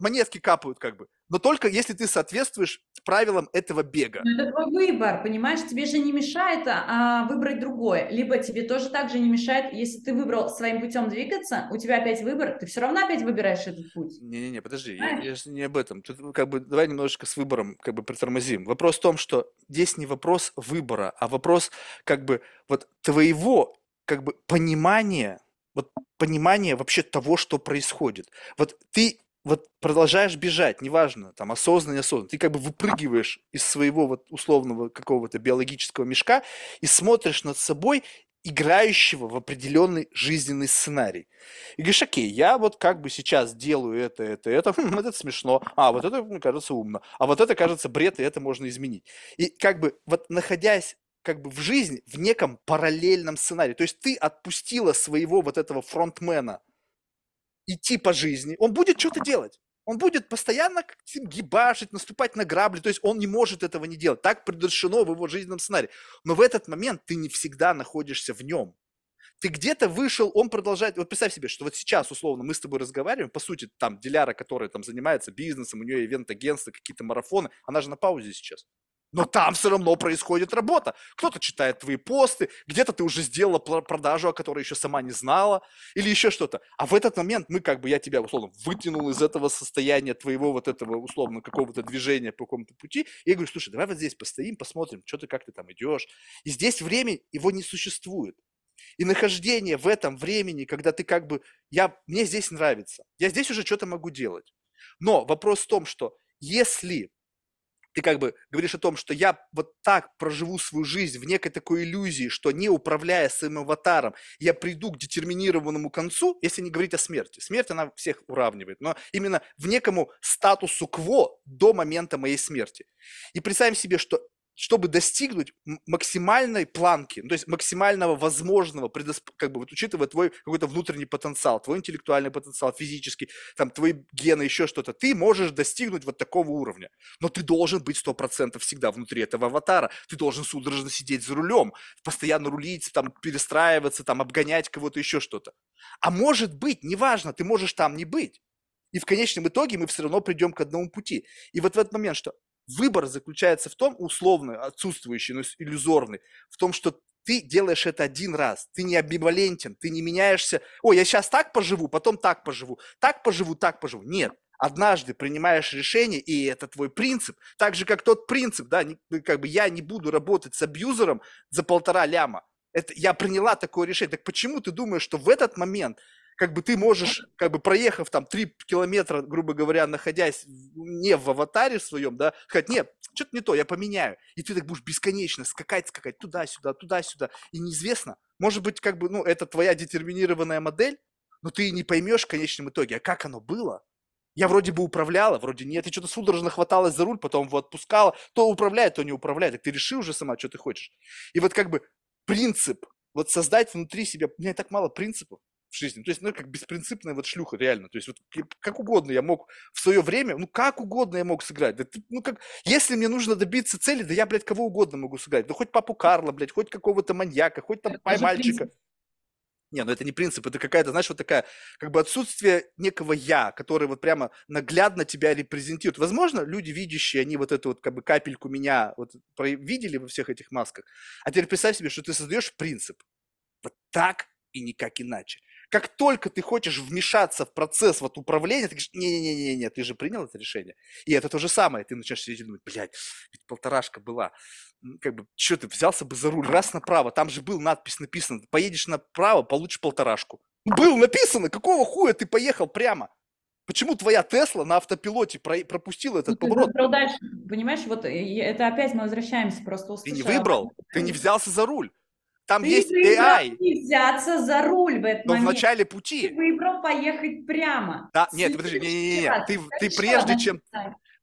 монетки капают как бы. Но только если ты соответствуешь правилам этого бега. Но это твой выбор, понимаешь? Тебе же не мешает а, выбрать другое. Либо тебе тоже так же не мешает, если ты выбрал своим путем двигаться, у тебя опять выбор, ты все равно опять выбираешь этот путь. Не-не-не, подожди, я, я же не об этом. Тут как бы давай немножечко с выбором как бы притормозим. Вопрос в том, что здесь не вопрос выбора, а вопрос как бы вот твоего как бы понимания вот понимание вообще того, что происходит. Вот ты вот продолжаешь бежать, неважно, там, осознанно, неосознанно, ты как бы выпрыгиваешь из своего вот условного какого-то биологического мешка и смотришь над собой, играющего в определенный жизненный сценарий. И говоришь, окей, я вот как бы сейчас делаю это, это, это, хм, это смешно, а вот это, мне кажется, умно, а вот это, кажется, бред, и это можно изменить. И как бы вот находясь как бы в жизнь в неком параллельном сценарии. То есть ты отпустила своего вот этого фронтмена идти по жизни, он будет что-то делать. Он будет постоянно гибашить, наступать на грабли, то есть он не может этого не делать. Так предрешено в его жизненном сценарии. Но в этот момент ты не всегда находишься в нем. Ты где-то вышел, он продолжает. Вот представь себе, что вот сейчас, условно, мы с тобой разговариваем, по сути, там, Диляра, которая там занимается бизнесом, у нее ивент-агентство, какие-то марафоны, она же на паузе сейчас. Но там все равно происходит работа. Кто-то читает твои посты, где-то ты уже сделала продажу, о которой еще сама не знала, или еще что-то. А в этот момент мы как бы, я тебя условно вытянул из этого состояния твоего вот этого условно какого-то движения по какому-то пути, и говорю, слушай, давай вот здесь постоим, посмотрим, что ты, как ты там идешь. И здесь время, его не существует. И нахождение в этом времени, когда ты как бы, я, мне здесь нравится, я здесь уже что-то могу делать. Но вопрос в том, что если ты как бы говоришь о том, что я вот так проживу свою жизнь в некой такой иллюзии, что не управляя своим аватаром, я приду к детерминированному концу, если не говорить о смерти. Смерть, она всех уравнивает, но именно в некому статусу кво до момента моей смерти. И представим себе, что чтобы достигнуть максимальной планки, ну, то есть максимального возможного, предосп... как бы вот учитывая твой какой-то внутренний потенциал, твой интеллектуальный потенциал, физический, там твои гены, еще что-то, ты можешь достигнуть вот такого уровня. Но ты должен быть сто процентов всегда внутри этого аватара. Ты должен судорожно сидеть за рулем, постоянно рулить, там перестраиваться, там обгонять кого-то, еще что-то. А может быть, неважно, ты можешь там не быть. И в конечном итоге мы все равно придем к одному пути. И вот в этот момент, что Выбор заключается в том, условный, отсутствующий, но иллюзорный, в том, что ты делаешь это один раз, ты не амбивалентен, ты не меняешься, ой, я сейчас так поживу, потом так поживу, так поживу, так поживу. Нет, однажды принимаешь решение, и это твой принцип, так же, как тот принцип, да, не, как бы я не буду работать с абьюзером за полтора ляма. Это, я приняла такое решение. Так почему ты думаешь, что в этот момент как бы ты можешь, как бы проехав там 3 километра, грубо говоря, находясь не в аватаре своем, да, сказать, нет, что-то не то, я поменяю. И ты так будешь бесконечно скакать, скакать туда-сюда, туда-сюда. И неизвестно, может быть, как бы, ну, это твоя детерминированная модель, но ты не поймешь в конечном итоге, а как оно было. Я вроде бы управляла, вроде нет, и что-то судорожно хваталась за руль, потом его отпускала, то управляет, то не управляет. Так ты реши уже сама, что ты хочешь. И вот как бы принцип, вот создать внутри себя, у меня так мало принципов, в жизни. То есть, ну, как беспринципная вот шлюха, реально. То есть, вот как угодно я мог в свое время, ну, как угодно я мог сыграть. Да, ты, ну, как, если мне нужно добиться цели, да я, блядь, кого угодно могу сыграть. Да хоть папу Карла, блядь, хоть какого-то маньяка, хоть там это мальчика. Не, ну это не принцип, это какая-то, знаешь, вот такая, как бы отсутствие некого я, который вот прямо наглядно тебя репрезентирует. Возможно, люди видящие, они вот эту вот как бы капельку меня вот видели во всех этих масках. А теперь представь себе, что ты создаешь принцип. Вот так и никак иначе. Как только ты хочешь вмешаться в процесс вот управления, ты говоришь, не-не-не, ты же принял это решение. И это то же самое. Ты начинаешь сидеть и думать, блядь, ведь полторашка была. Как бы, что ты взялся бы за руль, раз направо, там же был надпись написана, поедешь направо, получишь полторашку. Был написано, какого хуя ты поехал прямо? Почему твоя Тесла на автопилоте про- пропустила этот ну, поворот? Ты дальше, понимаешь, вот это опять мы возвращаемся просто Ты не выбрал, ты не взялся за руль. Там ты есть AI. Не взяться за руль в этот но момент. в начале пути. Ты выбрал поехать прямо. Да, нет, подожди, не, не, не, ты, ты прежде чем,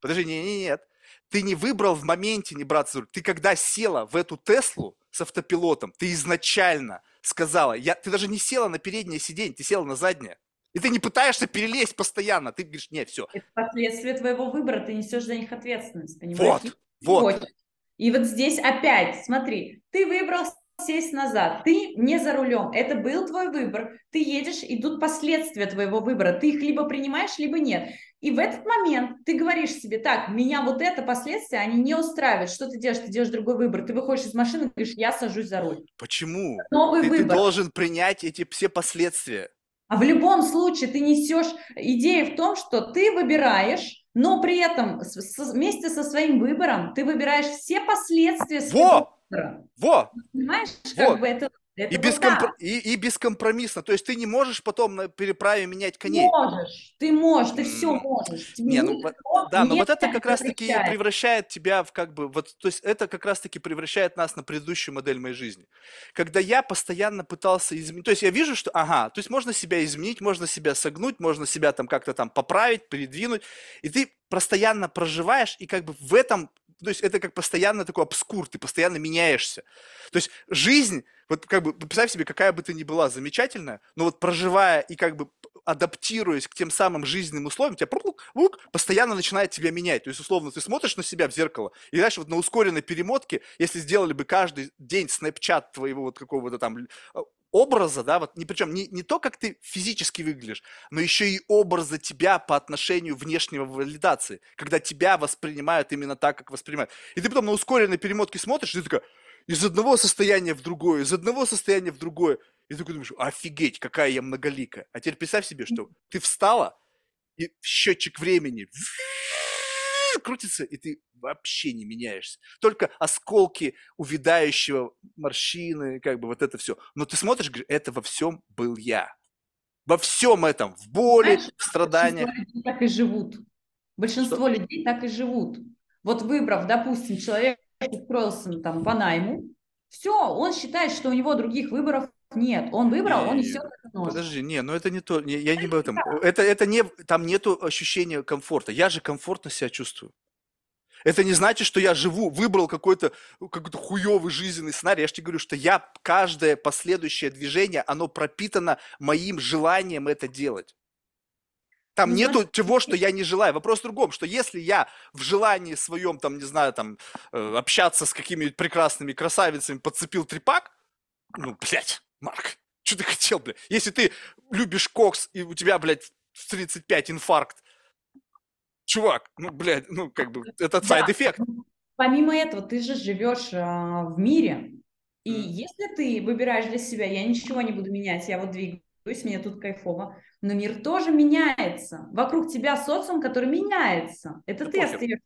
подожди, не, не, нет, ты не выбрал в моменте не браться за руль. Ты когда села в эту Теслу с автопилотом, ты изначально сказала, я, ты даже не села на переднее сиденье, ты села на заднее. И ты не пытаешься перелезть постоянно, ты говоришь, нет, все. Это последствия твоего выбора, ты несешь за них ответственность, понимаешь? Вот, вот. И вот здесь опять, смотри, ты выбрал сесть назад. Ты не за рулем. Это был твой выбор. Ты едешь, идут последствия твоего выбора. Ты их либо принимаешь, либо нет. И в этот момент ты говоришь себе, так, меня вот это последствия, они не устраивают. Что ты делаешь? Ты делаешь другой выбор. Ты выходишь из машины и говоришь, я сажусь за руль. Почему? Новый ты, выбор. Ты должен принять эти все последствия. А в любом случае ты несешь идею в том, что ты выбираешь, но при этом вместе со своим выбором ты выбираешь все последствия своего Во! Во! Понимаешь, как бы это и, бескомпр... и, и бескомпромиссно. То есть ты не можешь потом на переправе менять коней. Можешь, ты можешь, ты все можешь. Тебе не, ну, да, но вот это как раз-таки превращает тебя в как бы, вот, то есть это как раз-таки превращает нас на предыдущую модель моей жизни. Когда я постоянно пытался изменить, то есть я вижу, что, ага, то есть можно себя изменить, можно себя согнуть, можно себя там как-то там поправить, передвинуть, и ты постоянно проживаешь, и как бы в этом то есть это как постоянно такой обскур, ты постоянно меняешься. То есть жизнь, вот как бы, представь себе, какая бы ты ни была замечательная, но вот проживая и как бы адаптируясь к тем самым жизненным условиям, тебя лук, постоянно начинает тебя менять. То есть, условно, ты смотришь на себя в зеркало, и знаешь, вот на ускоренной перемотке, если сделали бы каждый день снэпчат твоего вот какого-то там а, образа, да, вот, не, причем не, не то, как ты физически выглядишь, но еще и образа тебя по отношению внешнего валидации, когда тебя воспринимают именно так, как воспринимают. И ты потом на ускоренной перемотке смотришь, и ты такая, из одного состояния в другое, из одного состояния в другое. И ты такой думаешь, офигеть, какая я многоликая. А теперь представь себе, что ты встала, и счетчик времени крутится, и ты вообще не меняешься. Только осколки увядающего морщины, как бы вот это все. Но ты смотришь, говоришь, это во всем был я. Во всем этом, в боли, Знаешь, в страданиях. Большинство людей так и живут. Большинство что? людей так и живут. Вот выбрав, допустим, человек устроился там по найму, все, он считает, что у него других выборов нет. Он выбрал, не, он несет это нож. Подожди, не, ну это не то, не, я не об этом. Это, это не, там нету ощущения комфорта. Я же комфортно себя чувствую. Это не значит, что я живу, выбрал какой-то какой хуевый жизненный сценарий. Я же тебе говорю, что я, каждое последующее движение, оно пропитано моим желанием это делать. Там ну, нету того, что я не желаю. Вопрос в другом, что если я в желании своем, там, не знаю, там, э, общаться с какими-нибудь прекрасными красавицами подцепил трепак, ну, блядь, Марк, что ты хотел, блядь? Если ты любишь кокс, и у тебя, блядь, в 35 инфаркт, чувак, ну, блядь, ну, как бы, это side effect. Да. Помимо этого, ты же живешь а, в мире, и mm. если ты выбираешь для себя, я ничего не буду менять, я вот двигаюсь, мне тут кайфово, но мир тоже меняется. Вокруг тебя социум, который меняется. Это ты остаешься,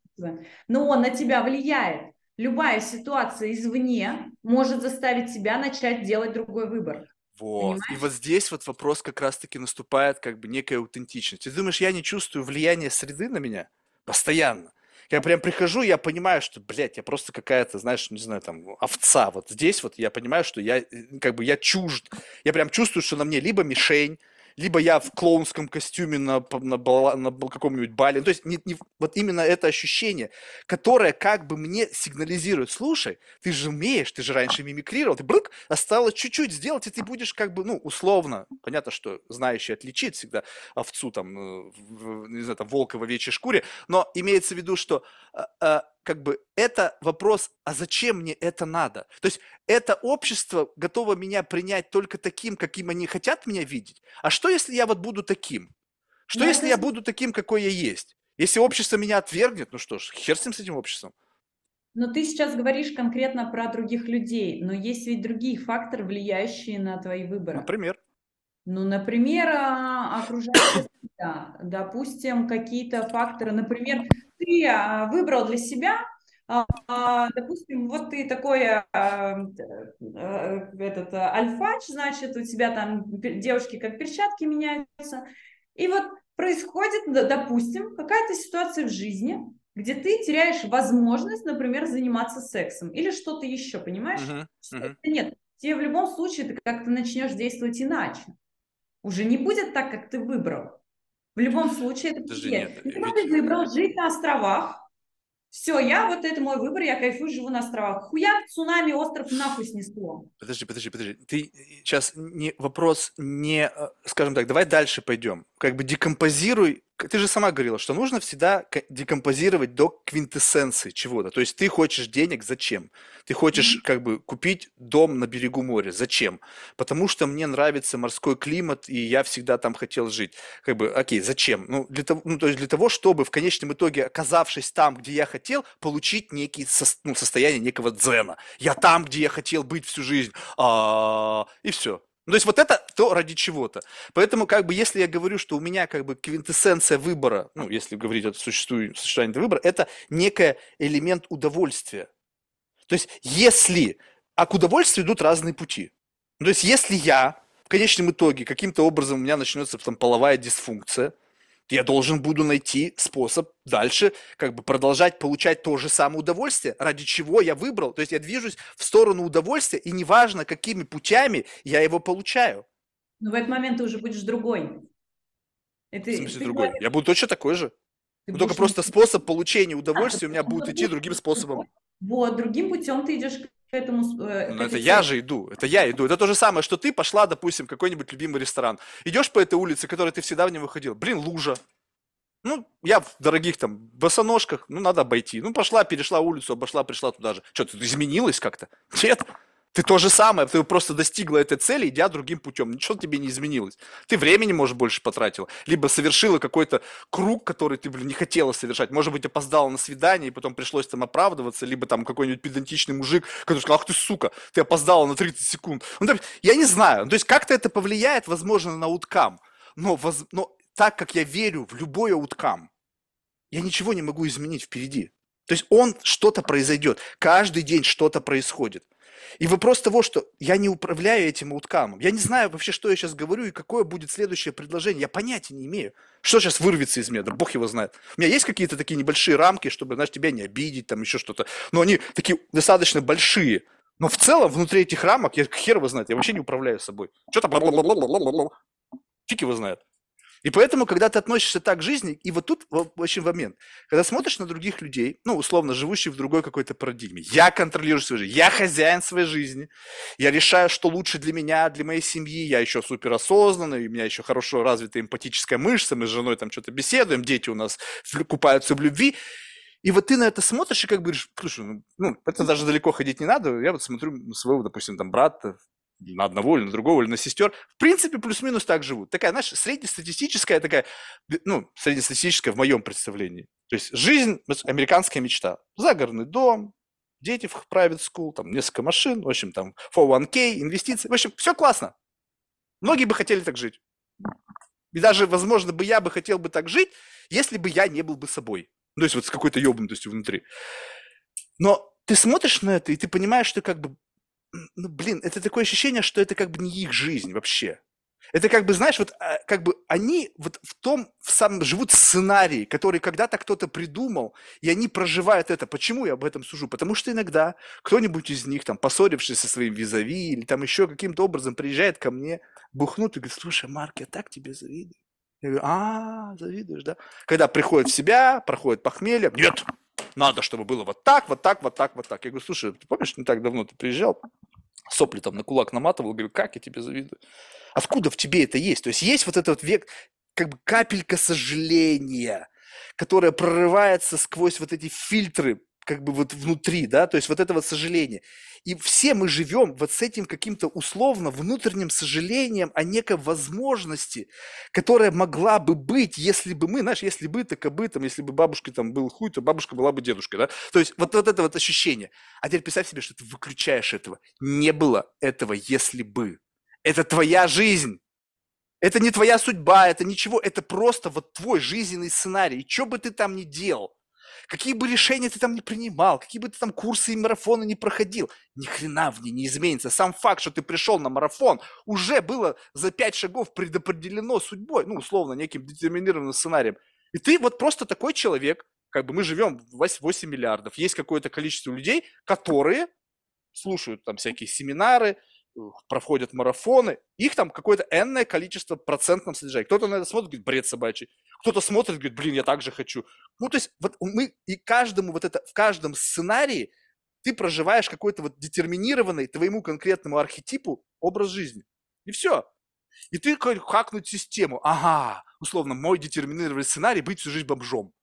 но он на тебя влияет. Любая ситуация извне может заставить тебя начать делать другой выбор. Вот. Понимаешь? И вот здесь вот вопрос как раз-таки наступает как бы некая аутентичность. Ты думаешь, я не чувствую влияния среды на меня? Постоянно. Я прям прихожу, я понимаю, что, блядь, я просто какая-то, знаешь, не знаю, там, овца. Вот здесь вот я понимаю, что я, э, как бы, я чужд. Я прям чувствую, что на мне либо мишень, либо я в клоунском костюме на, на, на бал- каком-нибудь бале. То есть не, не- вот именно это ощущение, которое как бы мне сигнализирует, слушай, ты же умеешь, ты же раньше мимикрировал, ты брык, осталось чуть-чуть сделать, и ты будешь как бы, ну, условно, понятно, что знающий отличит всегда овцу там, э, в- не знаю, там, волка в овечьей шкуре, но имеется в виду, что а, а, как бы это вопрос, а зачем мне это надо? То есть это общество готово меня принять только таким, каким они хотят меня видеть. А что, если я вот буду таким? Что, Ну, если это я буду таким, какой я есть? Если общество меня отвергнет, ну что ж, хер с ним, с этим обществом. Но ты сейчас говоришь конкретно про других людей, но есть ведь другие факторы, влияющие на твои выборы. Например. Ну, например, а, окружающая среда, допустим, какие-то факторы, например, ты а, выбрал для себя, а, а, допустим, вот ты такой а, а, этот альфач, значит, у тебя там девушки как перчатки меняются, и вот происходит, допустим, какая-то ситуация в жизни, где ты теряешь возможность, например, заниматься сексом или что-то еще, понимаешь? Мгм. это Нет, тебе в любом случае ты как-то начнешь действовать иначе. Уже не будет так, как ты выбрал. В любом случае это потеря. нет, Либо ведь- ты выбрал жить на островах. Все, я вот это мой выбор, я кайфую, живу на островах. Хуяк, цунами, остров нахуй снесло. Подожди, подожди, подожди. Ты сейчас не вопрос не, э, скажем так, давай дальше пойдем. Как бы декомпозируй. Ты же сама говорила, что нужно всегда декомпозировать до квинтэссенции чего-то. То есть ты хочешь денег, зачем? Ты хочешь как бы купить дом на берегу моря, зачем? Потому что мне нравится морской климат и я всегда там хотел жить. Как бы, окей, зачем? Ну для того, ну то есть для того, чтобы в конечном итоге, оказавшись там, где я хотел, получить некий сос- ну, состояние некого дзена. Я там, где я хотел быть всю жизнь, а, и все. Ну, то есть вот это то ради чего-то. Поэтому, как бы, если я говорю, что у меня как бы квинтэссенция выбора, ну, если говорить о существовании выбора, это некий элемент удовольствия. То есть если, а к удовольствию идут разные пути. Ну, то есть если я в конечном итоге каким-то образом у меня начнется там половая дисфункция, я должен буду найти способ дальше как бы продолжать получать то же самое удовольствие, ради чего я выбрал. То есть я движусь в сторону удовольствия, и неважно, какими путями я его получаю. Но в этот момент ты уже будешь другой. Это, В смысле ты другой. говоришь, Я буду точно такой же. ты только будешь просто способ получения удовольствия у меня будет идти другим способом. Вот, другим путем ты идешь к этому. э, к это я же иду, это я иду. Это то же самое, что ты пошла, допустим, в какой-нибудь любимый ресторан. Идешь по этой улице, которой ты всегда в ней выходил. Блин, лужа. Ну, я в дорогих там босоножках, ну, надо обойти. Ну, пошла, перешла улицу, обошла, пришла туда же. Что, ты изменилась как-то? Нет. Ты то же самое, ты просто достигла этой цели, идя другим путем. Ничего тебе не изменилось. Ты времени, может, больше потратила. Либо совершила какой-то круг, который ты, блин, не хотела совершать. Может быть, опоздала на свидание, и потом пришлось там оправдываться. Либо там какой-нибудь педантичный мужик, который сказал, ах ты, сука, ты опоздала на 30 секунд. Ну, есть, я не знаю. То есть, как-то это повлияет, возможно, на уткам. Но, воз- но так как я верю в любой ауткам, я ничего не могу изменить впереди. То есть он что-то произойдет. Каждый день что-то происходит. И вопрос того, что я не управляю этим ауткамом. Я не знаю вообще, что я сейчас говорю и какое будет следующее предложение. Я понятия не имею. Что сейчас вырвется из меня, да бог его знает. У меня есть какие-то такие небольшие рамки, чтобы, знаешь, тебя не обидеть, там еще что-то. Но они такие достаточно большие. Но в целом, внутри этих рамок, я хер его знает, я вообще не управляю собой. Что-то фиг его знает. И поэтому, когда ты относишься так к жизни, и вот тут очень момент, когда смотришь на других людей, ну, условно, живущих в другой какой-то парадигме, я контролирую свою жизнь, я хозяин своей жизни, я решаю, что лучше для меня, для моей семьи, я еще суперосознанный, у меня еще хорошо развитая эмпатическая мышца, мы с женой там что-то беседуем, дети у нас купаются в любви, и вот ты на это смотришь и как бы говоришь, слушай, ну, ну, это даже далеко ходить не надо, я вот смотрю на своего, допустим, там, брата, на одного или на другого, или на сестер, в принципе, плюс-минус так живут. Такая, знаешь, среднестатистическая такая, ну, среднестатистическая в моем представлении. То есть жизнь, американская мечта. Загородный дом, дети в private school, там несколько машин, в общем, там 401k, инвестиции. В общем, все классно. Многие бы хотели так жить. И даже, возможно, бы я бы хотел бы так жить, если бы я не был бы собой. Ну, То есть вот с какой-то ебнутостью внутри. Но ты смотришь на это, и ты понимаешь, что как бы, ну, блин, это такое ощущение, что это как бы не их жизнь вообще. Это как бы, знаешь, вот а, как бы они вот в том, в самом живут сценарии, который когда-то кто-то придумал, и они проживают это. Почему я об этом сужу? Потому что иногда кто-нибудь из них, там, поссорившись со своим визави или там еще каким-то образом приезжает ко мне, бухнут и говорит, слушай, Марк, я так тебе завидую. Я говорю, а, завидуешь, да? Когда приходит в себя, проходит похмелье, нет, надо, чтобы было вот так, вот так, вот так, вот так. Я говорю, слушай, ты помнишь, не так давно ты приезжал, сопли там на кулак наматывал, говорю, как я тебе завидую. Откуда в тебе это есть? То есть есть вот этот век, как бы капелька сожаления, которая прорывается сквозь вот эти фильтры как бы вот внутри, да, то есть вот это вот сожаление. И все мы живем вот с этим каким-то условно внутренним сожалением о некой возможности, которая могла бы быть, если бы мы, знаешь, если бы так бы там, если бы бабушка там был хуй, то бабушка была бы дедушкой, да. То есть вот, вот это вот ощущение. А теперь представь себе, что ты выключаешь этого. Не было этого, если бы. Это твоя жизнь. Это не твоя судьба, это ничего, это просто вот твой жизненный сценарий. И что бы ты там ни делал, какие бы решения ты там не принимал, какие бы ты там курсы и марафоны не проходил, ни хрена в ней не изменится. Сам факт, что ты пришел на марафон, уже было за пять шагов предопределено судьбой, ну, условно, неким детерминированным сценарием. И ты вот просто такой человек, как бы мы живем 8 миллиардов, есть какое-то количество людей, которые слушают там всякие семинары, проходят марафоны, их там какое-то энное количество процентном содержании. Кто-то на это смотрит, говорит, бред собачий. Кто-то смотрит, говорит, блин, я так же хочу. Ну, то есть вот мы и каждому вот это, в каждом сценарии ты проживаешь какой-то вот детерминированный твоему конкретному архетипу образ жизни. И все. И ты хакнуть систему. Ага, условно, мой детерминированный сценарий быть всю жизнь бомжом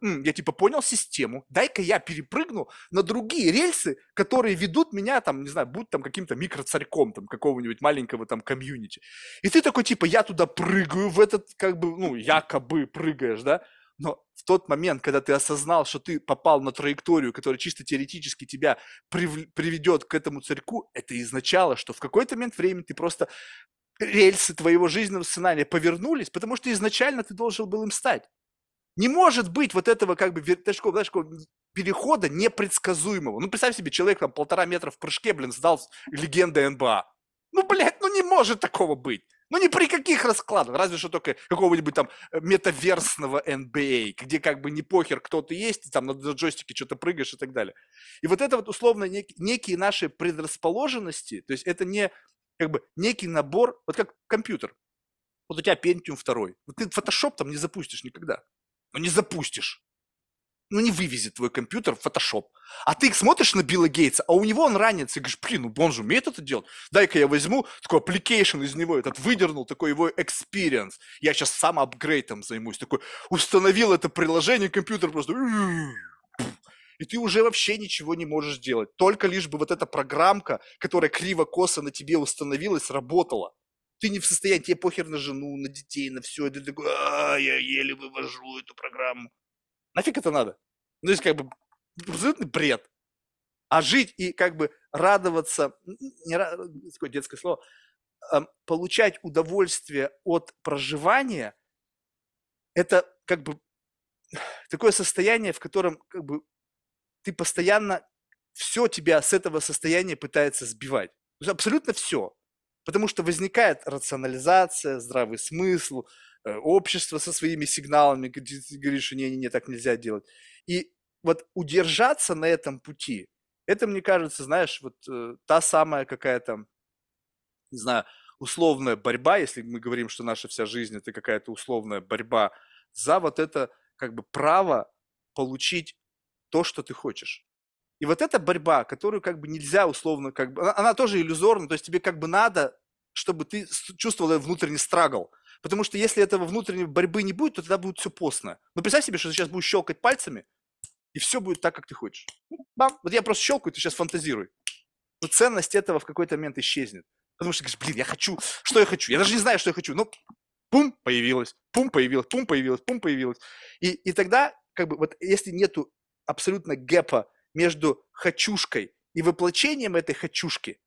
я типа понял систему, дай-ка я перепрыгну на другие рельсы, которые ведут меня там, не знаю, будь там каким-то микроцарьком там какого-нибудь маленького там комьюнити. И ты такой типа, я туда прыгаю в этот, как бы, ну, якобы прыгаешь, да, но в тот момент, когда ты осознал, что ты попал на траекторию, которая чисто теоретически тебя прив... приведет к этому царьку, это изначало, что в какой-то момент времени ты просто рельсы твоего жизненного сценария повернулись, потому что изначально ты должен был им стать. Не может быть вот этого как бы такого, знаешь, перехода непредсказуемого. Ну, представь себе, человек там полтора метра в прыжке, блин, сдал легенда НБА. Ну, блядь, ну не может такого быть. Ну, ни при каких раскладах, разве что только какого-нибудь там э, метаверсного NBA, а, где как бы не похер, кто ты есть, там на джойстике что-то прыгаешь и так далее. И вот это вот условно нек- некие наши предрасположенности, то есть это не как бы некий набор, вот как компьютер. Вот у тебя Pentium 2. Вот ты Photoshop там не запустишь никогда но не запустишь. Ну, не вывезет твой компьютер в Photoshop. А ты смотришь на Билла Гейтса, а у него он ранится, и говоришь, блин, ну он же умеет это делать. Дай-ка я возьму такой application из него, этот выдернул, такой его experience. Я сейчас сам апгрейдом займусь. Такой, установил это приложение, компьютер просто... И ты уже вообще ничего не можешь делать. Только лишь бы вот эта программка, которая криво-косо на тебе установилась, работала ты не в состоянии, тебе похер на жену, на детей, на все, и ты такой, а, я еле вывожу эту программу. Нафиг это надо? Ну, то есть, как бы, абсолютный бред. А жить и как бы радоваться, не, такое детское слово, получать удовольствие от проживания, это как бы такое состояние, в котором как бы ты постоянно все тебя с этого состояния пытается сбивать. Абсолютно все. Потому что возникает рационализация, здравый смысл, э, общество со своими сигналами, где ты говоришь, не-не-не, так нельзя делать. И вот удержаться на этом пути, это, мне кажется, знаешь, вот э, та самая какая-то, не знаю, условная борьба, если мы говорим, что наша вся жизнь это какая-то условная борьба за вот это как бы право получить то, что ты хочешь. И вот эта борьба, которую как бы нельзя условно, как бы, она, она тоже иллюзорна, то есть тебе как бы надо, чтобы ты чувствовал внутренний страгл. Потому что если этого внутренней борьбы не будет, то тогда будет все постно. Но представь себе, что ты сейчас будешь щелкать пальцами, и все будет так, как ты хочешь. Ну, бам, вот я просто щелкаю, ты сейчас фантазируй. Но ценность этого в какой-то момент исчезнет. Потому что ты говоришь, блин, я хочу, что я хочу? Я даже не знаю, что я хочу. Ну, пум, появилось, пум, появилось, пум, появилось, пум, появилось. И, и тогда, как бы, вот если нету абсолютно гэпа между хочушкой и воплощением этой хочушки,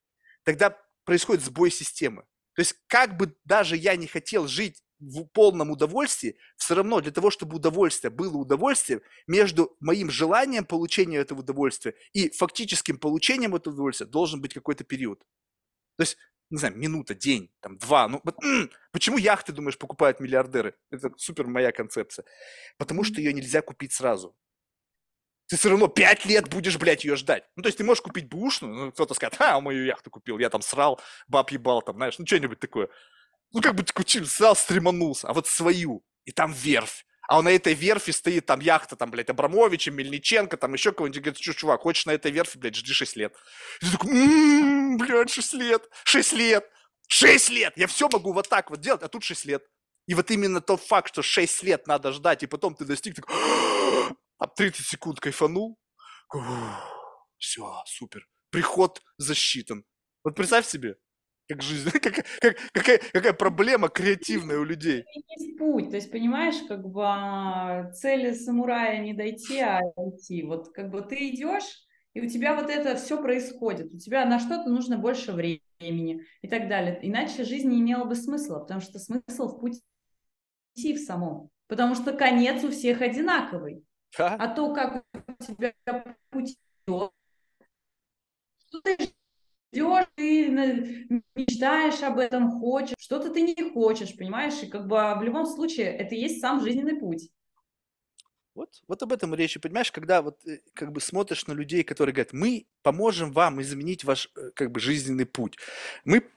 тогда происходит сбой системы. То есть как бы даже я не хотел жить в полном удовольствии, все равно для того, чтобы удовольствие было удовольствием, между моим желанием получения этого удовольствия и фактическим получением этого удовольствия должен быть какой-то период. То есть не знаю, минута, день, там, два. Ну, почему яхты, думаешь, покупают миллиардеры? Это супер моя концепция. Потому что ее нельзя купить сразу. Ты все равно пять лет будешь, блядь, ее ждать. Ну, то есть ты можешь купить бушную, ну, кто-то скажет, а, мою яхту купил, я там срал, баб ебал, там, знаешь, ну, что-нибудь такое. Ну, как бы кучил, срал, стреманулся. А вот свою, и там верфь. А на этой верфи стоит там яхта, там, блядь, Абрамовича, Мельниченко, там еще кого-нибудь. Говорит, что, чувак, хочешь на этой верфи, блядь, жди 6 лет. И ты такой, м-м, блядь, 6 лет, 6 лет, 6 лет. Я все могу вот так вот делать, а тут 6 лет. И вот именно тот факт, что 6 лет надо ждать, и потом ты достиг, так, а 30 секунд кайфанул, все, супер. Приход засчитан. Вот представь себе, как жизнь, как, как, какая, какая проблема креативная у людей. Есть путь, то есть, понимаешь, как бы а, цели самурая не дойти, а идти. Вот как бы ты идешь, и у тебя вот это все происходит, у тебя на что-то нужно больше времени и так далее. Иначе жизнь не имела бы смысла, потому что смысл в пути в самом. Потому что конец у всех одинаковый. Да? А то, как у тебя путь идет, что ты идешь, ты мечтаешь об этом, хочешь, что-то ты не хочешь, понимаешь? И как бы а, в любом случае это есть сам жизненный путь. Вот, вот об этом речь. И понимаешь, когда вот э, как бы смотришь на людей, которые говорят, мы поможем вам изменить ваш э, как бы жизненный путь. Мы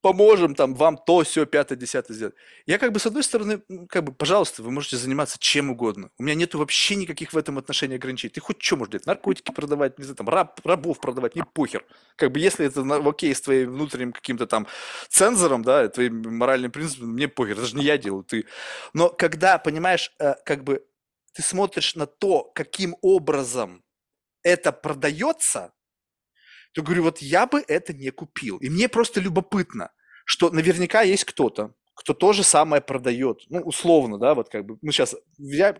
поможем там вам то, все, пятое, десятое сделать. Я как бы с одной стороны, как бы, пожалуйста, вы можете заниматься чем угодно. У меня нету вообще никаких в этом отношении ограничений. Ты хоть что можешь делать? Наркотики продавать, не знаю, там, раб, рабов продавать, не похер. Как бы если это окей с твоим внутренним каким-то там цензором, да, твоим моральным принципом, мне похер, это же не я делаю, ты. Но когда, понимаешь, э, как бы ты смотришь на то, каким образом это продается, то говорю, вот я бы это не купил. И мне просто любопытно, что наверняка есть кто-то, кто то же самое продает. Ну, условно, да, вот как бы мы сейчас,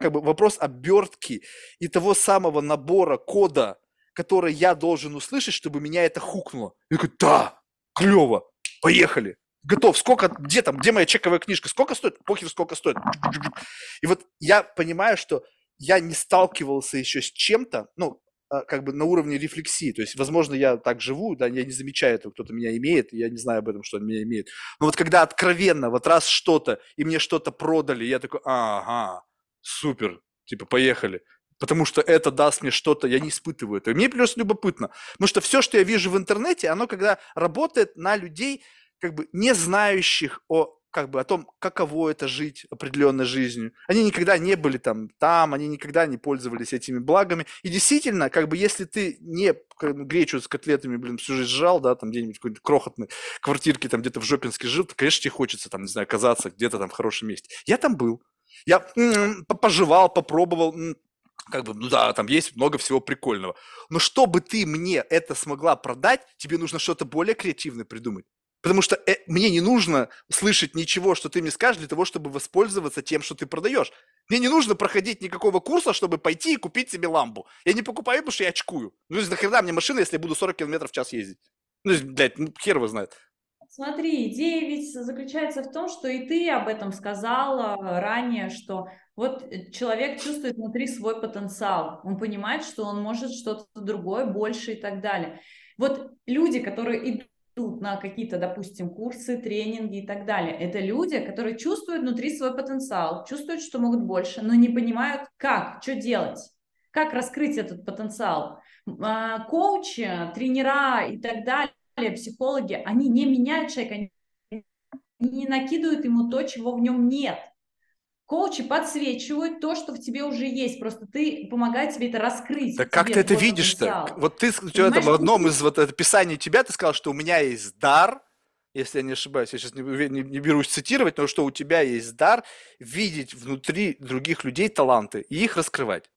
как бы вопрос обертки и того самого набора кода, который я должен услышать, чтобы меня это хукнуло. Я говорю, да, клево, поехали. Готов. Сколько, где там, где моя чековая книжка? Сколько стоит? Похер, сколько стоит. И вот я понимаю, что я не сталкивался еще с чем-то, ну, как бы на уровне рефлексии. То есть, возможно, я так живу, да, я не замечаю этого, кто-то меня имеет, я не знаю об этом, что он меня имеет. Но вот когда откровенно, вот раз что-то, и мне что-то продали, я такой, ага, супер, типа, поехали. Потому что это даст мне что-то, я не испытываю это. И мне плюс любопытно. Потому что все, что я вижу в интернете, оно когда работает на людей, как бы не знающих о как бы о том, каково это жить определенной жизнью. Они никогда не были там, там, они никогда не пользовались этими благами. И действительно, как бы если ты не гречу с котлетами, блин, всю жизнь жрал, да, там где-нибудь какой-нибудь крохотной квартирке, там где-то в Жопинске жил, то, конечно, тебе хочется там, не знаю, оказаться где-то там в хорошем месте. Я там был. Я пожевал, попробовал, как бы, ну да, там есть много всего прикольного. Но чтобы ты мне это смогла продать, тебе нужно что-то более креативное придумать. Потому что э, мне не нужно слышать ничего, что ты мне скажешь, для того, чтобы воспользоваться тем, что ты продаешь. Мне не нужно проходить никакого курса, чтобы пойти и купить себе ламбу. Я не покупаю, потому что я очкую. Ну, то есть, нахрена мне машина, если я буду 40 километров в час ездить? Ну, блядь, ну, хер его знает. Смотри, идея ведь заключается в том, что и ты об этом сказала ранее, что вот э, человек чувствует внутри свой потенциал, он понимает, что он может что-то другое, больше и так далее. Вот люди, которые идут идут на какие-то, допустим, курсы, тренинги и так далее. Это люди, которые чувствуют внутри свой потенциал, чувствуют, что могут больше, но не понимают, как, что делать, как раскрыть этот потенциал. А, коучи, тренера и так далее, психологи, они не меняют человека, они не накидывают ему то, чего в нем нет. Коучи подсвечивают то, что в тебе уже есть, просто ты помогает тебе это раскрыть. Да как ты это видишь-то? Вот ты Понимаешь, в одном из вот описаний тебя ты сказал, что у меня есть дар, если я не ошибаюсь, я сейчас не, не, не берусь цитировать, но что у тебя есть дар видеть внутри других людей таланты и их раскрывать.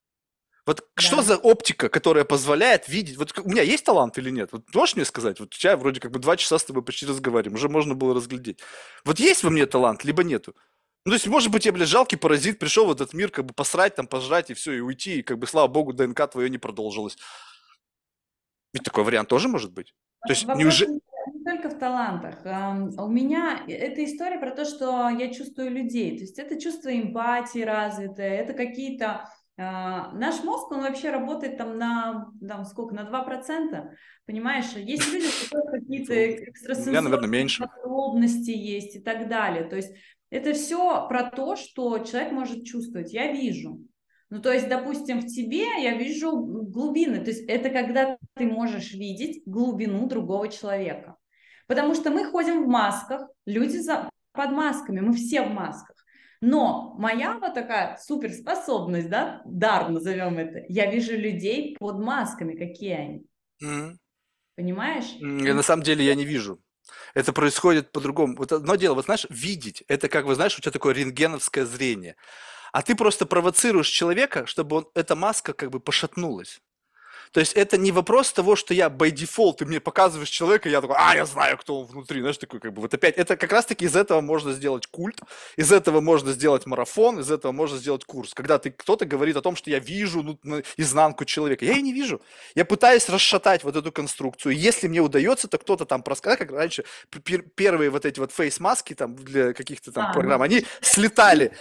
Вот да. что за оптика, которая позволяет видеть? Вот у меня есть талант или нет? Вот можешь мне сказать? Вот у вроде как бы два часа с тобой почти разговариваем, уже можно было разглядеть. Вот есть во мне талант, либо нету? Ну, то есть, может быть, я, блядь, жалкий паразит, пришел в этот мир, как бы посрать, там, пожрать и все, и уйти, и, как бы, слава богу, ДНК твое не продолжилось. Ведь такой вариант тоже может быть. То есть, неужели... Не только в талантах. У меня эта история про то, что я чувствую людей. То есть это чувство эмпатии развитое, это какие-то А, наш мозг, он вообще работает там на, там, сколько, на 2%, понимаешь? Есть люди, у которых какие-то меньше. способности есть и так далее. То есть это все про то, что человек может чувствовать. Я вижу. Ну, то есть, допустим, в тебе я вижу глубины. То есть это когда ты можешь видеть глубину другого человека. Потому что мы ходим в масках, люди за, под масками, мы все в масках. Но моя вот такая суперспособность, да, дар назовем это, я вижу людей под масками, какие они. Mm-hmm. Понимаешь? Я, на самом деле я не вижу. Это происходит по-другому. Вот одно дело, вот знаешь, видеть, это как вы знаешь, у тебя такое рентгеновское зрение. А ты просто провоцируешь человека, чтобы он, эта маска как бы пошатнулась. То есть это не вопрос того, что я by default, ты мне показываешь человека, и я такой, а, я знаю, кто он внутри, знаешь, такой как бы вот опять, это как раз-таки из этого можно сделать культ, из этого можно сделать марафон, из этого можно сделать курс. Когда ты, кто-то говорит о том, что я вижу ну, изнанку человека, я ее не вижу. Я пытаюсь расшатать вот эту конструкцию. Если мне удается, то кто-то там проскал, как раньше, первые вот эти вот фейс-маски там для каких-то там а, программ, ну, они слетали.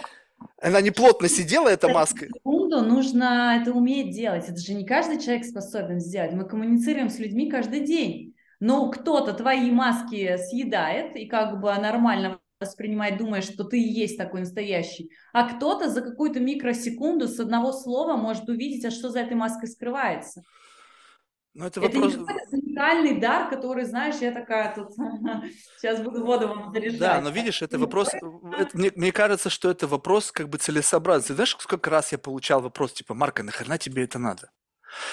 Она не плотно сидела, эта маска. Секунду, нужно это уметь делать. Это же не каждый человек способен сделать. Мы коммуницируем с людьми каждый день. Но кто-то твои маски съедает и как бы нормально воспринимает, думая, что ты и есть такой настоящий. А кто-то за какую-то микросекунду с одного слова может увидеть, а что за этой маской скрывается. Ну, это, это вопрос... не уникальный дар, который, знаешь, я такая тут сейчас буду воду вам заряжать. Да, но видишь, это вопрос, это, мне, мне кажется, что это вопрос как бы целесообразный. Знаешь, сколько раз я получал вопрос, типа, Марка, нахрена тебе это надо?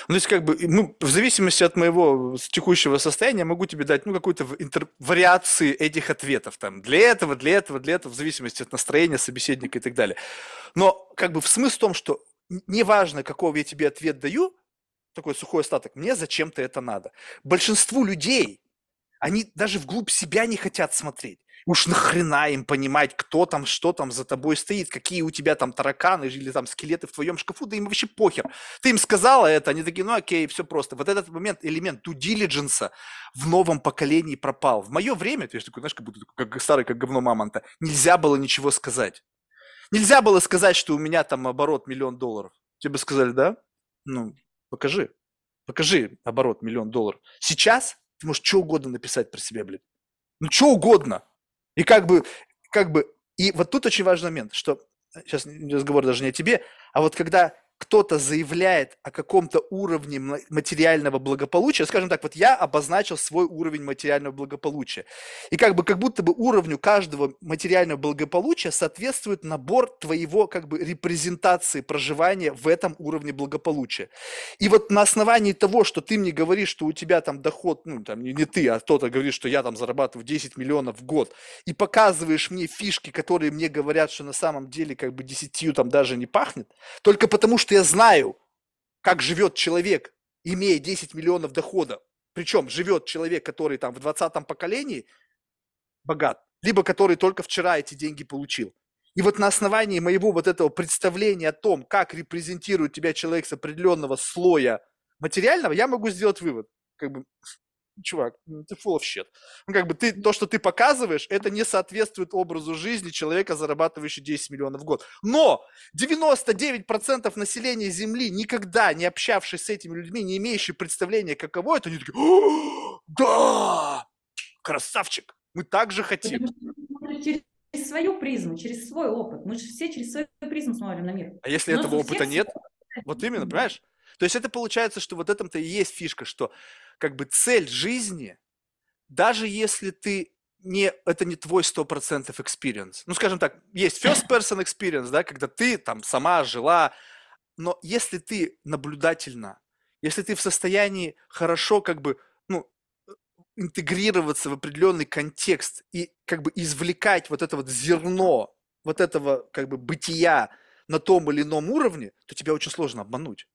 Ну, то есть, как бы, ну, в зависимости от моего текущего состояния, могу тебе дать, ну, какую-то интер... вариации этих ответов, там, для этого, для этого, для этого, в зависимости от настроения собеседника и так далее. Но, как бы, в смысл в том, что неважно, какого я тебе ответ даю, такой сухой остаток, мне зачем-то это надо. Большинству людей, они даже вглубь себя не хотят смотреть. Уж нахрена им понимать, кто там, что там за тобой стоит, какие у тебя там тараканы или там скелеты в твоем шкафу, да им вообще похер. Ты им сказала это, они такие, ну окей, все просто. Вот этот момент, элемент due diligence в новом поколении пропал. В мое время, ты же такой, знаешь, как будто как старый, как говно мамонта, нельзя было ничего сказать. Нельзя было сказать, что у меня там оборот миллион долларов. Тебе бы сказали, да? Ну, Покажи. Покажи оборот миллион долларов. Сейчас ты можешь что угодно написать про себя, блин. Ну, что угодно. И как бы, как бы, и вот тут очень важный момент, что сейчас разговор даже не о тебе, а вот когда кто-то заявляет о каком-то уровне материального благополучия, скажем так, вот я обозначил свой уровень материального благополучия. И как бы как будто бы уровню каждого материального благополучия соответствует набор твоего как бы репрезентации проживания в этом уровне благополучия. И вот на основании того, что ты мне говоришь, что у тебя там доход, ну там не, не ты, а кто-то говорит, что я там зарабатываю 10 миллионов в год, и показываешь мне фишки, которые мне говорят, что на самом деле как бы десятью там даже не пахнет, только потому что что я знаю, как живет человек, имея 10 миллионов дохода. Причем живет человек, который там в 20-м поколении богат, либо который только вчера эти деньги получил. И вот на основании моего вот этого представления о том, как репрезентирует тебя человек с определенного слоя материального, я могу сделать вывод. Как бы чувак, ты full of shit. Ну, как бы ты, то, что ты показываешь, это не соответствует образу жизни человека, зарабатывающего 10 миллионов в год. Но 99% населения Земли, никогда не общавшись с этими людьми, не имеющие представления, каково это, они такие, да, красавчик, мы так же хотим. Через свою призму, через свой опыт. Мы же все через свою призму смотрим на мир. А если этого опыта нет? Вот именно, понимаешь? То есть это получается, что вот этом-то и есть фишка, что как бы цель жизни, даже если ты не, это не твой 100% experience. Ну, скажем так, есть first person experience, да, когда ты там сама жила, но если ты наблюдательно, если ты в состоянии хорошо как бы, ну, интегрироваться в определенный контекст и как бы извлекать вот это вот зерно вот этого как бы бытия на том или ином уровне, то тебя очень сложно обмануть.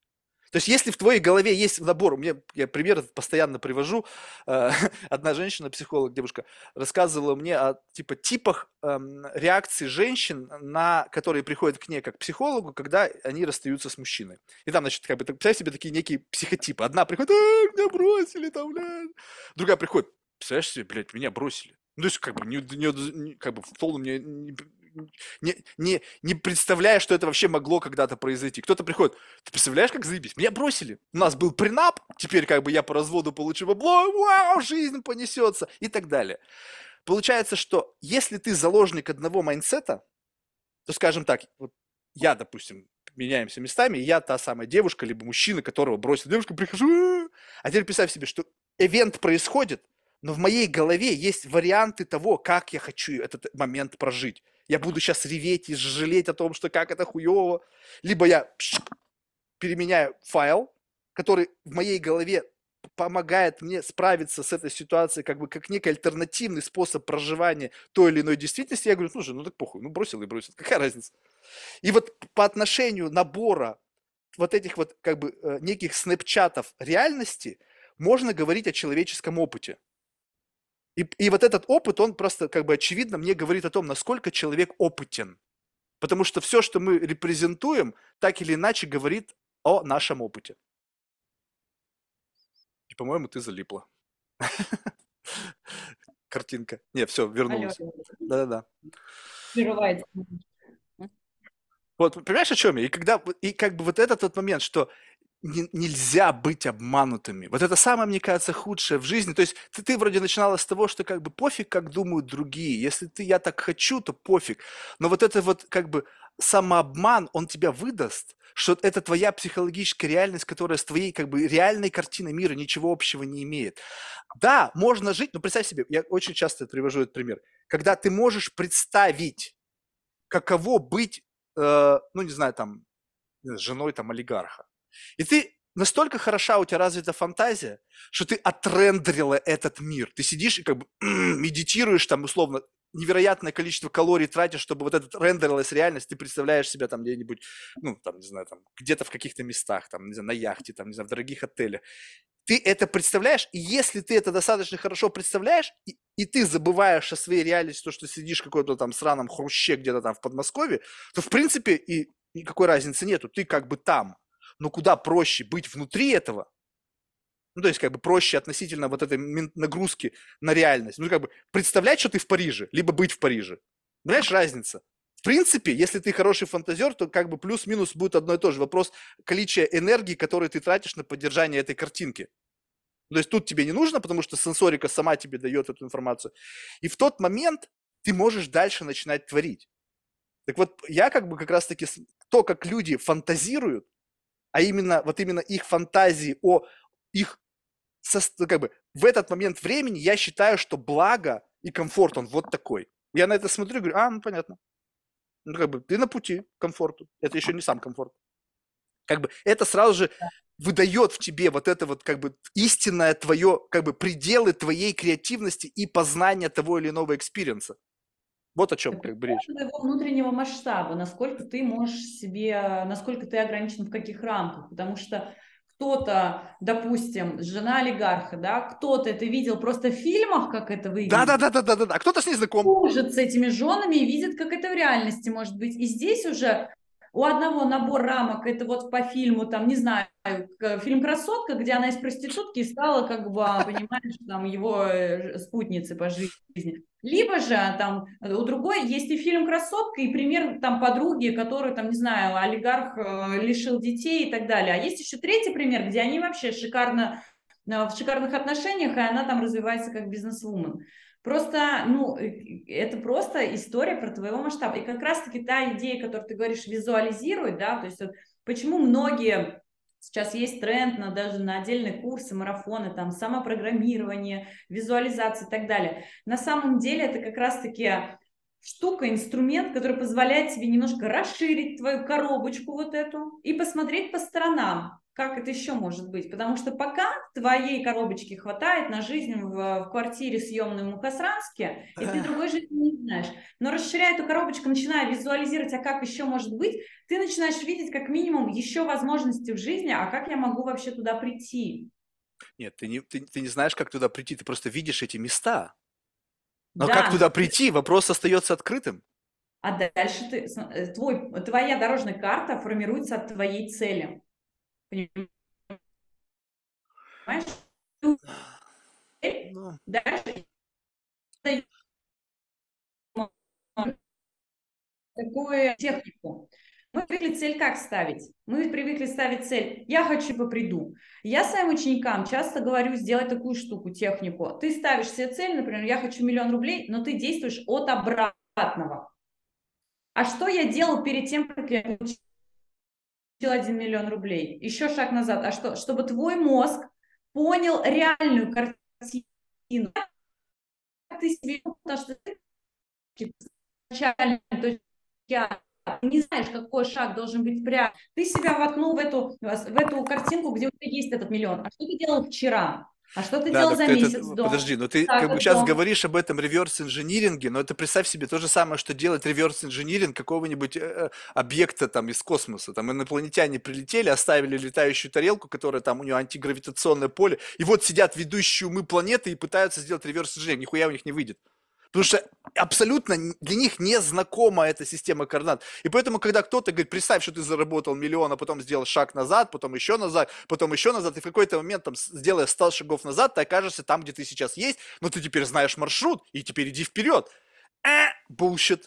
То есть, если в твоей голове есть набор, мне, я пример постоянно привожу, э, одна женщина, психолог, девушка, рассказывала мне о типа типах э, реакции женщин, на, которые приходят к ней как психологу, когда они расстаются с мужчиной. И там, значит, как бы, представь себе такие некие психотипы. Одна приходит, а, меня бросили там, блядь. Другая приходит, представляешь себе, блядь, меня бросили. Ну, то есть, как бы, не, не, как бы в полном не, не, не, не, не представляя, что это вообще могло когда-то произойти. Кто-то приходит, ты представляешь, как заебись? Меня бросили. У нас был принап, теперь как бы я по разводу получу бабло, вау, жизнь понесется и так далее. Получается, что если ты заложник одного майнсета, то, скажем так, вот я, допустим, меняемся местами, я та самая девушка, либо мужчина, которого бросил девушку, прихожу, а теперь представь себе, что эвент происходит, но в моей голове есть варианты того, как я хочу этот момент прожить. Я буду сейчас реветь и жалеть о том, что как это хуево. Либо я переменяю файл, который в моей голове помогает мне справиться с этой ситуацией, как бы как некий альтернативный способ проживания той или иной действительности, я говорю, слушай, ну так похуй, ну бросил и бросил, какая разница? И вот по отношению набора вот этих вот как бы э, неких снэпчатов реальности можно говорить о человеческом опыте. И, и вот этот опыт, он просто как бы очевидно мне говорит о том, насколько человек опытен. Потому что все, что мы репрезентуем, так или иначе говорит о нашем опыте. И, по-моему, ты залипла. Картинка. Не, все, вернулась. Да-да-да. Вот, понимаешь, о чем я? И когда, и как бы вот этот тот момент, что не, нельзя быть обманутыми. Вот это самое, мне кажется, худшее в жизни. То есть ты, ты вроде начинала с того, что как бы пофиг, как думают другие. Если ты я так хочу, то пофиг. Но вот это вот как бы самообман, он тебя выдаст, что это твоя психологическая реальность, которая с твоей как бы реальной картиной мира ничего общего не имеет. Да, можно жить, но представь себе, я очень часто привожу этот пример, когда ты можешь представить, каково быть, э, ну не знаю, там, женой там олигарха. И ты настолько хороша у тебя развита фантазия, что ты отрендерила этот мир. Ты сидишь и как бы медитируешь там условно невероятное количество калорий тратишь, чтобы вот этот рендерилась реальность, ты представляешь себя там где-нибудь, ну, там, не знаю, там, где-то в каких-то местах, там, не знаю, на яхте, там, не знаю, в дорогих отелях. Ты это представляешь, и если ты это достаточно хорошо представляешь, и, и ты забываешь о своей реальности, то, что сидишь в какой-то там сраном хруще где-то там в Подмосковье, то, в принципе, и никакой разницы нету, ты как бы там. Но куда проще быть внутри этого, ну, то есть, как бы проще относительно вот этой нагрузки на реальность. Ну, как бы представлять, что ты в Париже, либо быть в Париже. Понимаешь, разница? В принципе, если ты хороший фантазер, то как бы плюс-минус будет одно и то же. Вопрос количества энергии, которую ты тратишь на поддержание этой картинки. То есть тут тебе не нужно, потому что сенсорика сама тебе дает эту информацию. И в тот момент ты можешь дальше начинать творить. Так вот, я как бы как раз-таки то, как люди фантазируют, а именно вот именно их фантазии о их ну, как бы, в этот момент времени я считаю, что благо и комфорт, он вот такой. Я на это смотрю и говорю, а, ну понятно. Ну, как бы, ты на пути к комфорту. Это еще не сам комфорт. Как бы, это сразу же выдает в тебе вот это вот, как бы, истинное твое, как бы, пределы твоей креативности и познания того или иного experience'а. Вот о чем как бы речь. Твоего внутреннего масштаба, насколько ты можешь себе, насколько ты ограничен в каких рамках, потому что кто-то, допустим, жена олигарха, да, кто-то это видел просто в фильмах, как это выглядит. Да, да, да, да, да, да, да. Кто-то с ней знаком. Дружит с этими женами и видит, как это в реальности может быть. И здесь уже у одного набор рамок, это вот по фильму, там, не знаю, фильм «Красотка», где она из проститутки стала, как бы, понимаешь, там, его э, спутницей по жизни. Либо же там у другой есть и фильм «Красотка», и пример там подруги, которую, там, не знаю, олигарх э, лишил детей и так далее. А есть еще третий пример, где они вообще шикарно э, в шикарных отношениях, и она там развивается как бизнес-вумен. Просто, ну, э, это просто история про твоего масштаба. И как раз-таки та идея, которую ты говоришь, визуализировать, да, то есть вот почему многие Сейчас есть тренд на даже на отдельные курсы, марафоны, там, самопрограммирование, визуализация и так далее. На самом деле это как раз-таки штука, инструмент, который позволяет тебе немножко расширить твою коробочку вот эту и посмотреть по сторонам как это еще может быть? Потому что пока твоей коробочки хватает на жизнь в, в квартире съемной в Мухасранске, и ты другой жизни не знаешь. Но расширяя эту коробочку, начиная визуализировать, а как еще может быть, ты начинаешь видеть как минимум еще возможности в жизни, а как я могу вообще туда прийти? Нет, ты не, ты, ты не знаешь, как туда прийти, ты просто видишь эти места. Но да. как туда прийти, вопрос остается открытым. А дальше ты, э, твой, твоя дорожная карта формируется от твоей цели. Понимаешь? Ну. Дальше такую технику. Мы привыкли цель как ставить? Мы привыкли ставить цель «я хочу по приду». Я своим ученикам часто говорю сделать такую штуку, технику. Ты ставишь себе цель, например, «я хочу миллион рублей», но ты действуешь от обратного. А что я делал перед тем, как я получил 1 миллион рублей? Еще шаг назад. А что? Чтобы твой мозг понял реальную картину. Ты себе, потому что ты не знаешь, какой шаг должен быть прям. Ты себя воткнул в эту, в эту картинку, где у тебя есть этот миллион. А что ты делал вчера? А что ты да, делал за месяц это, до? Подожди, но ты как бы сейчас дома. говоришь об этом реверс-инжиниринге, но это представь себе то же самое, что делать реверс-инжиниринг какого-нибудь э, э, объекта там из космоса. Там инопланетяне прилетели, оставили летающую тарелку, которая там у нее антигравитационное поле, и вот сидят ведущие умы планеты и пытаются сделать реверс-инжиниринг. Нихуя у них не выйдет. Потому что абсолютно для них не знакома эта система координат. И поэтому, когда кто-то говорит, представь, что ты заработал миллион, а потом сделал шаг назад, потом еще назад, потом еще назад, и в какой-то момент, там, сделая 100 шагов назад, ты окажешься там, где ты сейчас есть, но ты теперь знаешь маршрут, и теперь иди вперед. Э, bullshit.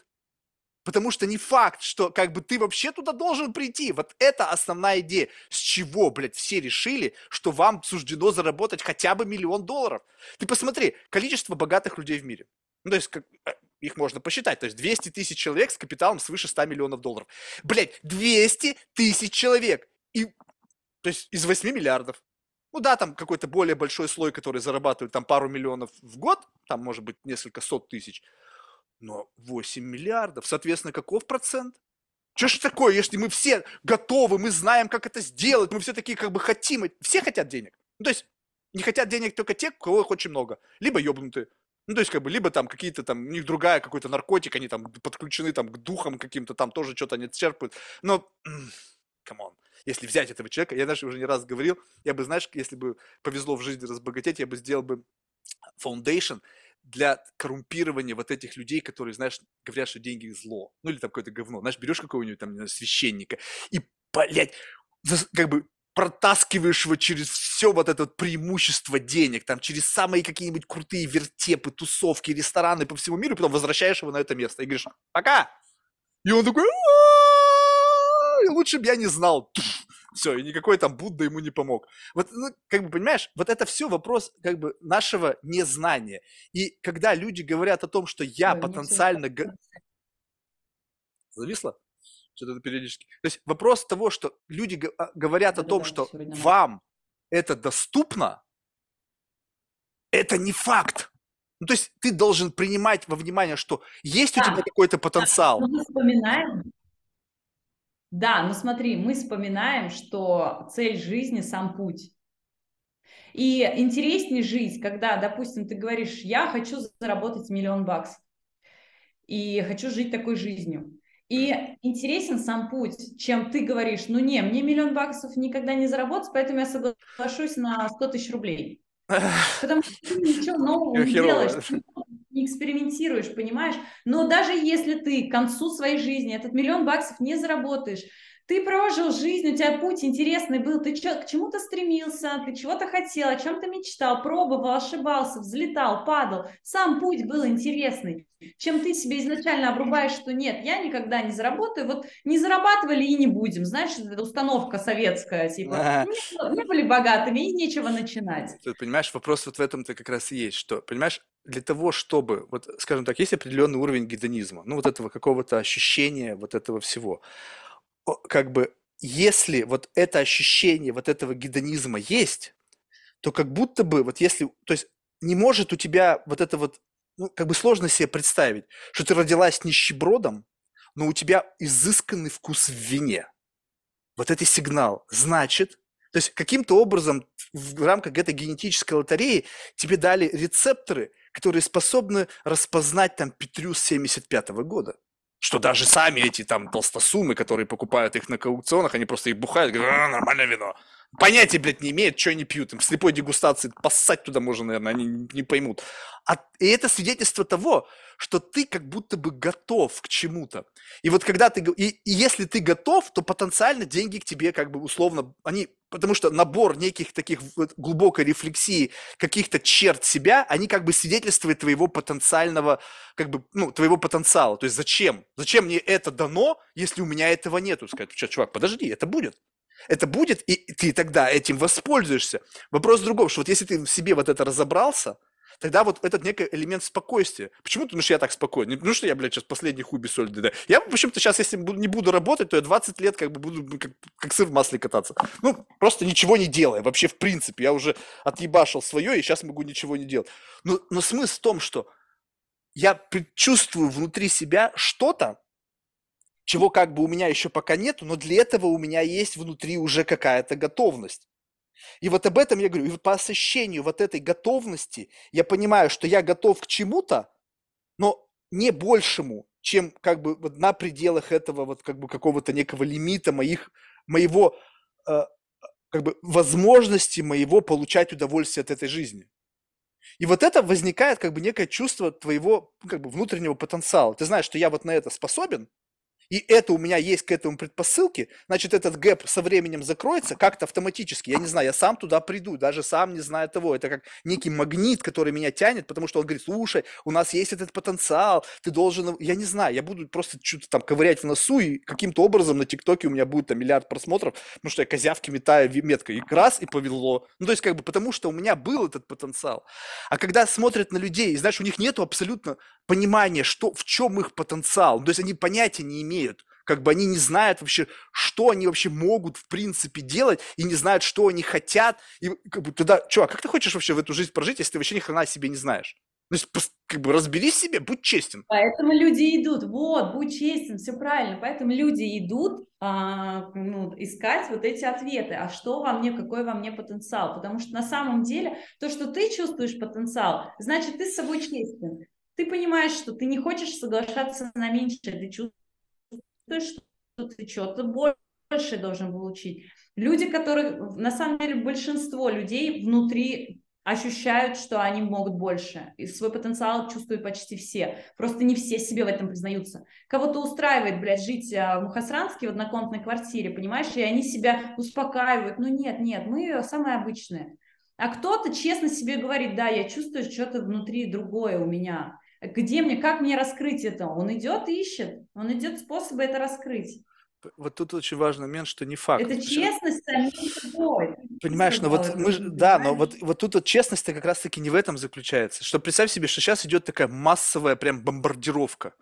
Потому что не факт, что как бы ты вообще туда должен прийти. Вот это основная идея. С чего, блядь, все решили, что вам суждено заработать хотя бы миллион долларов? Ты посмотри, количество богатых людей в мире. Ну, то есть, как, э, их можно посчитать. То есть 200 тысяч человек с капиталом свыше 100 миллионов долларов. Блять, 200 тысяч человек. И, то есть из 8 миллиардов. Ну да, там какой-то более большой слой, который зарабатывает там пару миллионов в год, там может быть несколько сот тысяч, но 8 миллиардов, соответственно, каков процент? Что ж такое, если мы все готовы, мы знаем, как это сделать, мы все такие как бы хотим, все хотят денег. Ну, то есть не хотят денег только те, у кого их очень много, либо ебнутые, ну, то есть, как бы, либо там какие-то там, у них другая какой-то наркотик, они там подключены там к духам каким-то, там тоже что-то они черпают. Но, come on, если взять этого человека, я даже уже не раз говорил, я бы, знаешь, если бы повезло в жизни разбогатеть, я бы сделал бы foundation для коррумпирования вот этих людей, которые, знаешь, говорят, что деньги зло. Ну, или там какое-то говно. Знаешь, берешь какого-нибудь там священника и, блядь, как бы протаскиваешь его через все вот это преимущество денег, там, через самые какие-нибудь крутые вертепы, тусовки, рестораны по всему миру, и потом возвращаешь его на это место и говоришь, пока! И он такой, лучше бы я не знал. Все, и никакой там Будда ему не помог. Вот, ну, как бы, понимаешь, вот это все вопрос, как бы, нашего незнания. И когда люди говорят о том, что я Ой, потенциально... Зависло? Что-то периодически. То есть вопрос того, что люди а, говорят о том, что вам это доступно, это не факт. Ну, то есть ты должен принимать во внимание, что есть да. у тебя какой-то потенциал. мы вспоминаем, да, но смотри, мы вспоминаем, что цель жизни – сам путь. И интереснее жить, когда, допустим, ты говоришь, я хочу заработать миллион баксов, и хочу жить такой жизнью. И интересен сам путь, чем ты говоришь, ну не, мне миллион баксов никогда не заработать, поэтому я соглашусь на 100 тысяч рублей. Потому что ты ничего нового не делаешь, не экспериментируешь, понимаешь? Но даже если ты к концу своей жизни этот миллион баксов не заработаешь, ты прожил жизнь, у тебя путь интересный был, ты чё, к чему-то стремился, ты чего-то хотел, о чем-то мечтал, пробовал, ошибался, взлетал, падал. Сам путь был интересный. Чем ты себе изначально обрубаешь, что нет, я никогда не заработаю, вот не зарабатывали и не будем. Знаешь, это установка советская, типа, не, не были богатыми и нечего начинать. Ты понимаешь, вопрос вот в этом-то как раз и есть, что, понимаешь, для того, чтобы, вот, скажем так, есть определенный уровень гедонизма, ну, вот этого какого-то ощущения вот этого всего как бы, если вот это ощущение вот этого гедонизма есть, то как будто бы, вот если, то есть не может у тебя вот это вот, ну, как бы сложно себе представить, что ты родилась нищебродом, но у тебя изысканный вкус в вине. Вот это сигнал. Значит, то есть каким-то образом в рамках этой генетической лотереи тебе дали рецепторы, которые способны распознать там Петрюс 75 -го года что даже сами эти там толстосумы, которые покупают их на аукционах, они просто их бухают, говорят, а, нормальное вино. понятия, блядь, не имеют, что они пьют. Им слепой дегустации поссать туда можно, наверное, они не поймут. А, и это свидетельство того, что ты как будто бы готов к чему-то. И вот когда ты... И, и если ты готов, то потенциально деньги к тебе как бы условно... Они, потому что набор неких таких вот глубокой рефлексии, каких-то черт себя, они как бы свидетельствуют твоего потенциального, как бы, ну, твоего потенциала. То есть зачем? Зачем мне это дано, если у меня этого нету? Сказать, чувак, подожди, это будет. Это будет, и ты тогда этим воспользуешься. Вопрос в другом, что вот если ты в себе вот это разобрался, тогда вот этот некий элемент спокойствия. Почему? Потому что я так спокойный. Не потому что я, блядь, сейчас последний хуй без соли да. Я почему-то сейчас, если не буду работать, то я 20 лет как бы буду как, как сыр в масле кататься. Ну, просто ничего не делая. Вообще, в принципе, я уже отъебашил свое, и сейчас могу ничего не делать. Но, но смысл в том, что я предчувствую внутри себя что-то, чего как бы у меня еще пока нету, но для этого у меня есть внутри уже какая-то готовность. И вот об этом я говорю. И вот по ощущению вот этой готовности я понимаю, что я готов к чему-то, но не большему, чем как бы вот на пределах этого вот как бы какого-то некого лимита моих, моего э, как бы возможности моего получать удовольствие от этой жизни. И вот это возникает как бы некое чувство твоего ну, как бы внутреннего потенциала. Ты знаешь, что я вот на это способен, и это у меня есть к этому предпосылки, значит, этот гэп со временем закроется как-то автоматически. Я не знаю, я сам туда приду, даже сам не знаю того. Это как некий магнит, который меня тянет, потому что он говорит, слушай, у нас есть этот потенциал, ты должен... Я не знаю, я буду просто что-то там ковырять в носу, и каким-то образом на ТикТоке у меня будет там миллиард просмотров, потому что я козявки метаю меткой. И раз, и повело. Ну, то есть, как бы, потому что у меня был этот потенциал. А когда смотрят на людей, знаешь, у них нету абсолютно понимания, что, в чем их потенциал. То есть, они понятия не имеют имеют. Как бы они не знают вообще, что они вообще могут в принципе делать, и не знают, что они хотят. И как бы туда, чувак, как ты хочешь вообще в эту жизнь прожить, если ты вообще ни хрена о себе не знаешь? То есть, как бы разберись себе, будь честен. Поэтому люди идут, вот, будь честен, все правильно. Поэтому люди идут а, ну, искать вот эти ответы. А что во мне, какой во мне потенциал? Потому что на самом деле то, что ты чувствуешь потенциал, значит, ты с собой честен. Ты понимаешь, что ты не хочешь соглашаться на меньшее, ты чувствуешь что ты что-то больше должен получить. Люди, которые, на самом деле, большинство людей внутри ощущают, что они могут больше. И свой потенциал чувствуют почти все. Просто не все себе в этом признаются. Кого-то устраивает, блядь, жить а, в Мухасранске в однокомнатной квартире, понимаешь? И они себя успокаивают. Ну нет, нет, мы самые обычные. А кто-то честно себе говорит, да, я чувствую что-то внутри другое у меня. Где мне, как мне раскрыть это? Он идет ищет, он идет способы это раскрыть. Вот тут очень важный момент, что не факт. Это честность самим собой. Понимаешь, но вот мы, да, но вот, вот тут вот честность-то как раз-таки не в этом заключается. Что представь себе, что сейчас идет такая массовая прям бомбардировка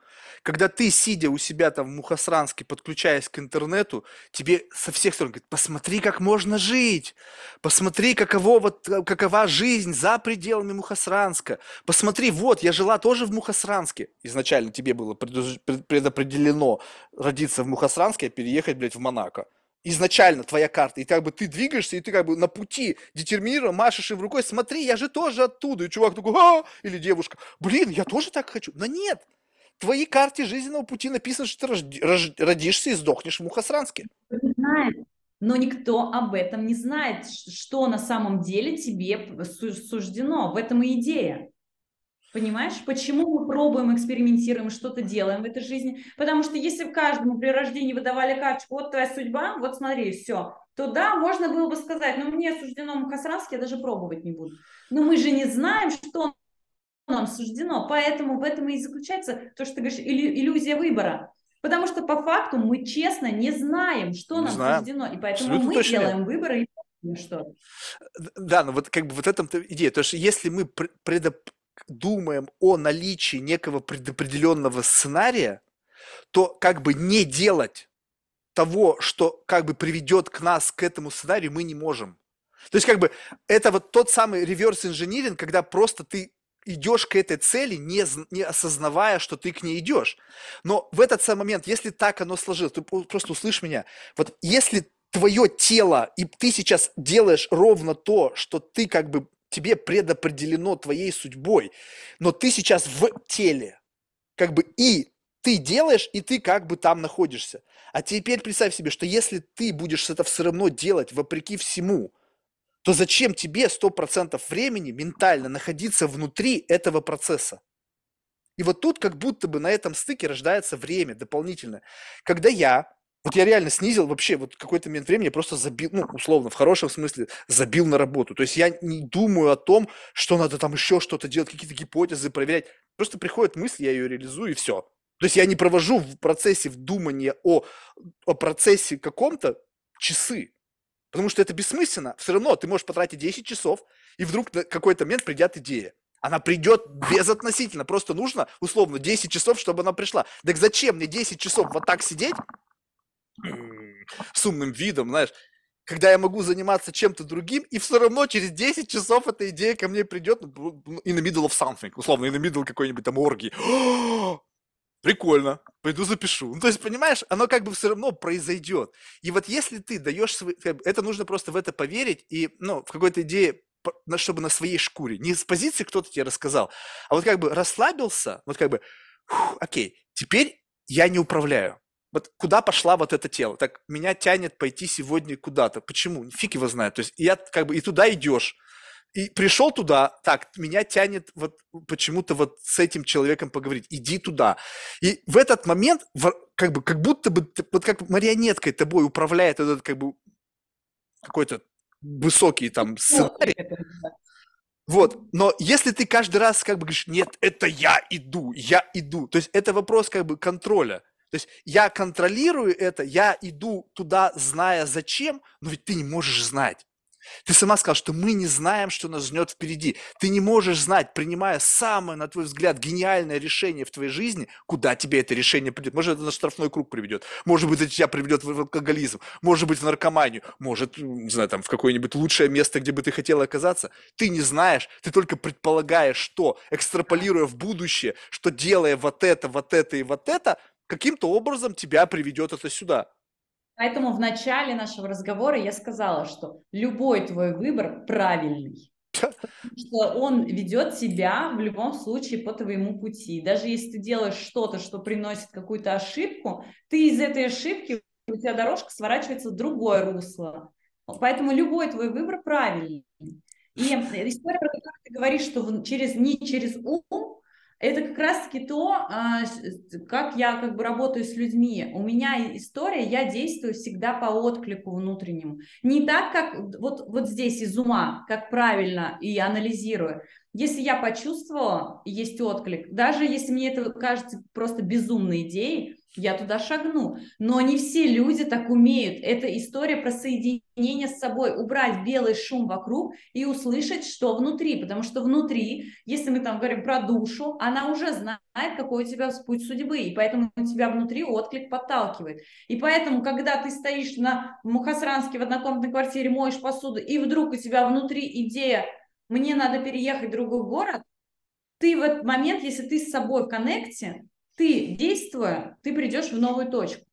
когда ты, сидя у себя там в Мухасранске, подключаясь к интернету, тебе со всех сторон говорят, посмотри, как можно жить, посмотри, каково, вот, э, какова жизнь за пределами Мухасранска, посмотри, вот, я жила тоже в Мухасранске. Изначально тебе было предопределено родиться в Мухасранске, а переехать, блядь, в Монако. Изначально твоя карта, и как бы ты двигаешься, и ты как бы на пути детерминирован, машешь им рукой, смотри, я же тоже оттуда, и чувак такой, а или девушка, блин, я тоже так хочу, но нет, твоей карте жизненного пути написано, что ты родишься и сдохнешь в Мухасранске. Но никто об этом не знает, что на самом деле тебе суждено. В этом и идея. Понимаешь, почему мы пробуем, экспериментируем, что-то делаем в этой жизни? Потому что если каждому при рождении выдавали карточку, вот твоя судьба, вот смотри, все, то да, можно было бы сказать, ну мне суждено Мухасранске, я даже пробовать не буду. Но мы же не знаем, что нам суждено. Поэтому в этом и заключается то, что ты говоришь, иллюзия выбора. Потому что по факту мы честно не знаем, что не нам знаем. суждено. И поэтому Абсолютно мы делаем нет. выборы и что. Да, но вот как бы вот этом идея. То, что если мы предоп... думаем о наличии некого предопределенного сценария, то как бы не делать того, что как бы приведет к нас к этому сценарию, мы не можем. То есть как бы это вот тот самый реверс инжиниринг, когда просто ты идешь к этой цели, не, не осознавая, что ты к ней идешь. Но в этот самый момент, если так оно сложилось, ты просто услышь меня, вот если твое тело, и ты сейчас делаешь ровно то, что ты как бы, тебе предопределено твоей судьбой, но ты сейчас в теле, как бы и ты делаешь, и ты как бы там находишься. А теперь представь себе, что если ты будешь это все равно делать вопреки всему, то зачем тебе 100% времени ментально находиться внутри этого процесса? И вот тут как будто бы на этом стыке рождается время дополнительное. Когда я, вот я реально снизил вообще вот какой-то момент времени, я просто забил, ну, условно, в хорошем смысле, забил на работу. То есть я не думаю о том, что надо там еще что-то делать, какие-то гипотезы проверять. Просто приходит мысль, я ее реализую, и все. То есть я не провожу в процессе вдумания о, о процессе каком-то часы. Потому что это бессмысленно. Все равно ты можешь потратить 10 часов, и вдруг на какой-то момент придет идея. Она придет безотносительно. Просто нужно, условно, 10 часов, чтобы она пришла. Так зачем мне 10 часов вот так сидеть с умным видом, знаешь, когда я могу заниматься чем-то другим, и все равно через 10 часов эта идея ко мне придет ну, in the middle of something, условно, in the middle какой-нибудь там оргии прикольно, пойду запишу. Ну, то есть, понимаешь, оно как бы все равно произойдет. И вот если ты даешь свои... Это нужно просто в это поверить и, ну, в какой-то идее, чтобы на своей шкуре. Не с позиции кто-то тебе рассказал, а вот как бы расслабился, вот как бы, фух, окей, теперь я не управляю. Вот куда пошла вот это тело? Так, меня тянет пойти сегодня куда-то. Почему? Фиг его знает. То есть я как бы и туда идешь и пришел туда, так, меня тянет вот почему-то вот с этим человеком поговорить, иди туда. И в этот момент, как бы, как будто бы, вот как марионеткой тобой управляет этот, как бы, какой-то высокий там сценарий. Вот, но если ты каждый раз как бы говоришь, нет, это я иду, я иду, то есть это вопрос как бы контроля. То есть я контролирую это, я иду туда, зная зачем, но ведь ты не можешь знать. Ты сама сказала, что мы не знаем, что нас ждет впереди. Ты не можешь знать, принимая самое, на твой взгляд, гениальное решение в твоей жизни, куда тебе это решение придет. Может, это на штрафной круг приведет. Может быть, это тебя приведет в алкоголизм. Может быть, в наркоманию. Может, не знаю, там, в какое-нибудь лучшее место, где бы ты хотела оказаться. Ты не знаешь. Ты только предполагаешь, что, экстраполируя в будущее, что делая вот это, вот это и вот это, каким-то образом тебя приведет это сюда. Поэтому в начале нашего разговора я сказала, что любой твой выбор правильный. Что он ведет тебя в любом случае по твоему пути. Даже если ты делаешь что-то, что приносит какую-то ошибку, ты из этой ошибки, у тебя дорожка сворачивается в другое русло. Поэтому любой твой выбор правильный. И история, про которую ты говоришь, что через, не через ум, это как раз-таки то, а, как я как бы работаю с людьми. У меня история, я действую всегда по отклику внутреннему. Не так, как вот, вот здесь из ума, как правильно и анализирую. Если я почувствовала, есть отклик, даже если мне это кажется просто безумной идеей, я туда шагну. Но не все люди так умеют. Это история про соединение с собой, убрать белый шум вокруг и услышать, что внутри. Потому что внутри, если мы там говорим про душу, она уже знает, какой у тебя путь судьбы. И поэтому у тебя внутри отклик подталкивает. И поэтому, когда ты стоишь на Мухасранске в однокомнатной квартире, моешь посуду, и вдруг у тебя внутри идея «мне надо переехать в другой город», ты в этот момент, если ты с собой в коннекте, ты, действуя, ты придешь в новую точку.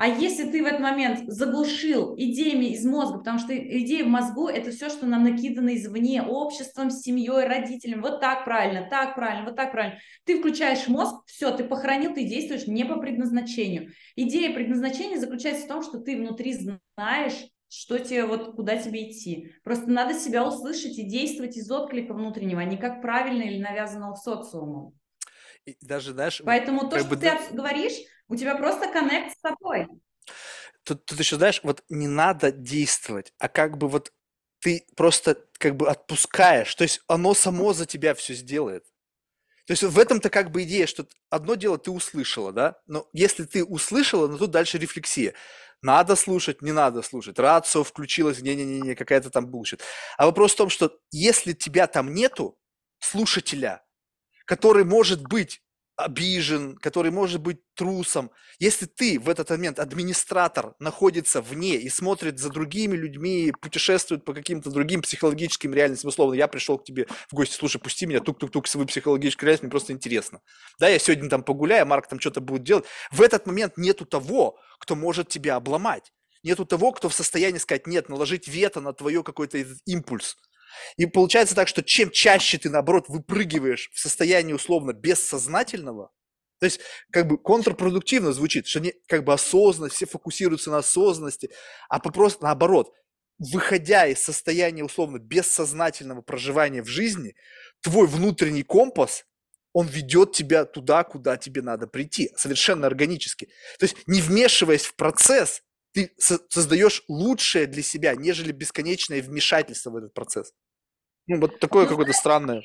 А если ты в этот момент заглушил идеями из мозга, потому что идеи в мозгу – это все, что нам накидано извне, обществом, семьей, родителями, вот так правильно, так правильно, вот так правильно. Ты включаешь мозг, все, ты похоронил, ты действуешь не по предназначению. Идея предназначения заключается в том, что ты внутри знаешь, что тебе, вот куда тебе идти. Просто надо себя услышать и действовать из отклика внутреннего, а не как правильно или навязанного социумом. И даже, знаешь... Поэтому то, что бы, ты говоришь, у тебя просто коннект с тобой. Тут, тут еще, знаешь, вот не надо действовать, а как бы вот ты просто как бы отпускаешь, то есть оно само за тебя все сделает. То есть в этом-то как бы идея, что одно дело ты услышала, да, но если ты услышала, ну тут дальше рефлексия. Надо слушать, не надо слушать. Рацио включилась, не-не-не, какая-то там bullshit. А вопрос в том, что если тебя там нету, слушателя, который может быть обижен, который может быть трусом. Если ты в этот момент, администратор, находится вне и смотрит за другими людьми, путешествует по каким-то другим психологическим реальностям, условно, я пришел к тебе в гости, слушай, пусти меня, тук-тук-тук, свою психологическую реальность, мне просто интересно. Да, я сегодня там погуляю, Марк там что-то будет делать. В этот момент нету того, кто может тебя обломать. Нету того, кто в состоянии сказать нет, наложить вето на твое какой-то импульс. И получается так, что чем чаще ты, наоборот, выпрыгиваешь в состоянии условно бессознательного, То есть, как бы контрпродуктивно звучит, что не как бы осознанность, все фокусируются на осознанности, а просто наоборот, выходя из состояния условно бессознательного проживания в жизни, твой внутренний компас, он ведет тебя туда, куда тебе надо прийти, совершенно органически. То есть, не вмешиваясь в процесс, ты создаешь лучшее для себя, нежели бесконечное вмешательство в этот процесс. Ну, вот такое ну, какое-то странное.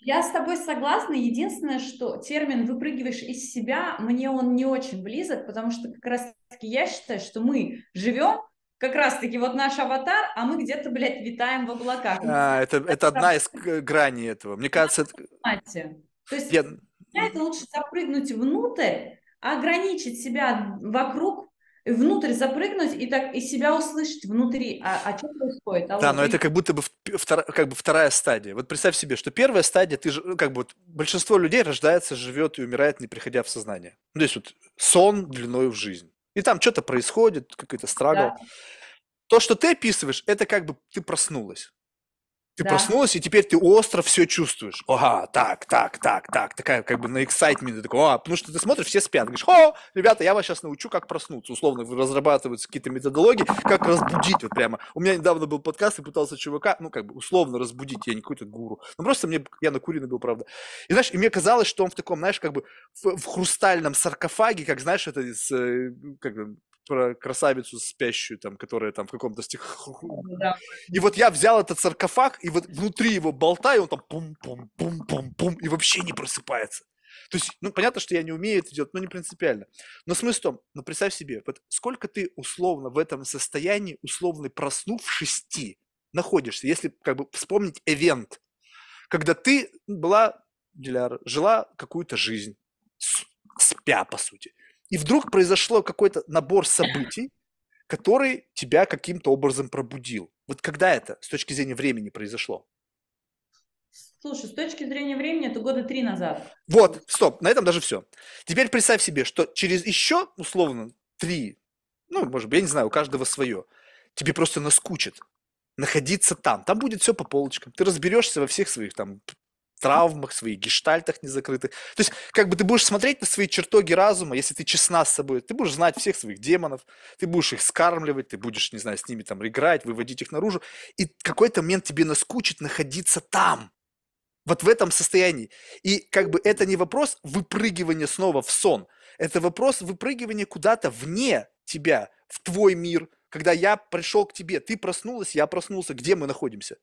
Я с тобой согласна. Единственное, что термин «выпрыгиваешь из себя», мне он не очень близок, потому что как раз-таки я считаю, что мы живем, как раз-таки вот наш аватар, а мы где-то, блядь, витаем в облаках. А, это, это одна из граней этого. Мне кажется... Это... То есть я... это лучше запрыгнуть внутрь, ограничить себя вокруг, внутрь запрыгнуть и так и себя услышать внутри, а, а что происходит? А да, но это как будто бы втор, как бы вторая стадия. Вот представь себе, что первая стадия, ты же, как бы вот, большинство людей рождается, живет и умирает, не приходя в сознание. Ну, то есть вот сон длиной в жизнь. И там что-то происходит, какой-то страгл. Да. То, что ты описываешь, это как бы ты проснулась. Ты да. проснулась, и теперь ты остро все чувствуешь. Ага, так, так, так, так. Такая как бы на эксайтменте. Такой, а, потому что ты смотришь, все спят. Говоришь, о, ребята, я вас сейчас научу, как проснуться. Условно разрабатываются какие-то методологии, как разбудить. Вот прямо. У меня недавно был подкаст, и пытался чувака, ну, как бы условно разбудить. Я не какой-то гуру. Ну, просто мне, я накуренный был, правда. И знаешь, и мне казалось, что он в таком, знаешь, как бы в, в хрустальном саркофаге, как, знаешь, это из, э, как бы, про красавицу спящую, там, которая там в каком-то стих... Да. И вот я взял этот саркофаг, и вот внутри его болтаю, он там пум-пум-пум-пум-пум, и вообще не просыпается. То есть, ну, понятно, что я не умею это делать, но не принципиально. Но смысл в том, ну, представь себе, вот сколько ты условно в этом состоянии, условно проснувшись, находишься, если как бы вспомнить эвент, когда ты была, Диляр, жила какую-то жизнь, спя, по сути. И вдруг произошло какой-то набор событий, который тебя каким-то образом пробудил. Вот когда это с точки зрения времени произошло? Слушай, с точки зрения времени это года три назад. Вот, стоп, на этом даже все. Теперь представь себе, что через еще, условно, три, ну, может быть, я не знаю, у каждого свое, тебе просто наскучит находиться там. Там будет все по полочкам. Ты разберешься во всех своих там травмах, своих гештальтах незакрытых. То есть, как бы ты будешь смотреть на свои чертоги разума, если ты честна с собой, ты будешь знать всех своих демонов, ты будешь их скармливать, ты будешь, не знаю, с ними там играть, выводить их наружу, и какой-то момент тебе наскучит находиться там, вот в этом состоянии. И как бы это не вопрос выпрыгивания снова в сон, это вопрос выпрыгивания куда-то вне тебя, в твой мир, когда я пришел к тебе, ты проснулась, я проснулся, где мы находимся?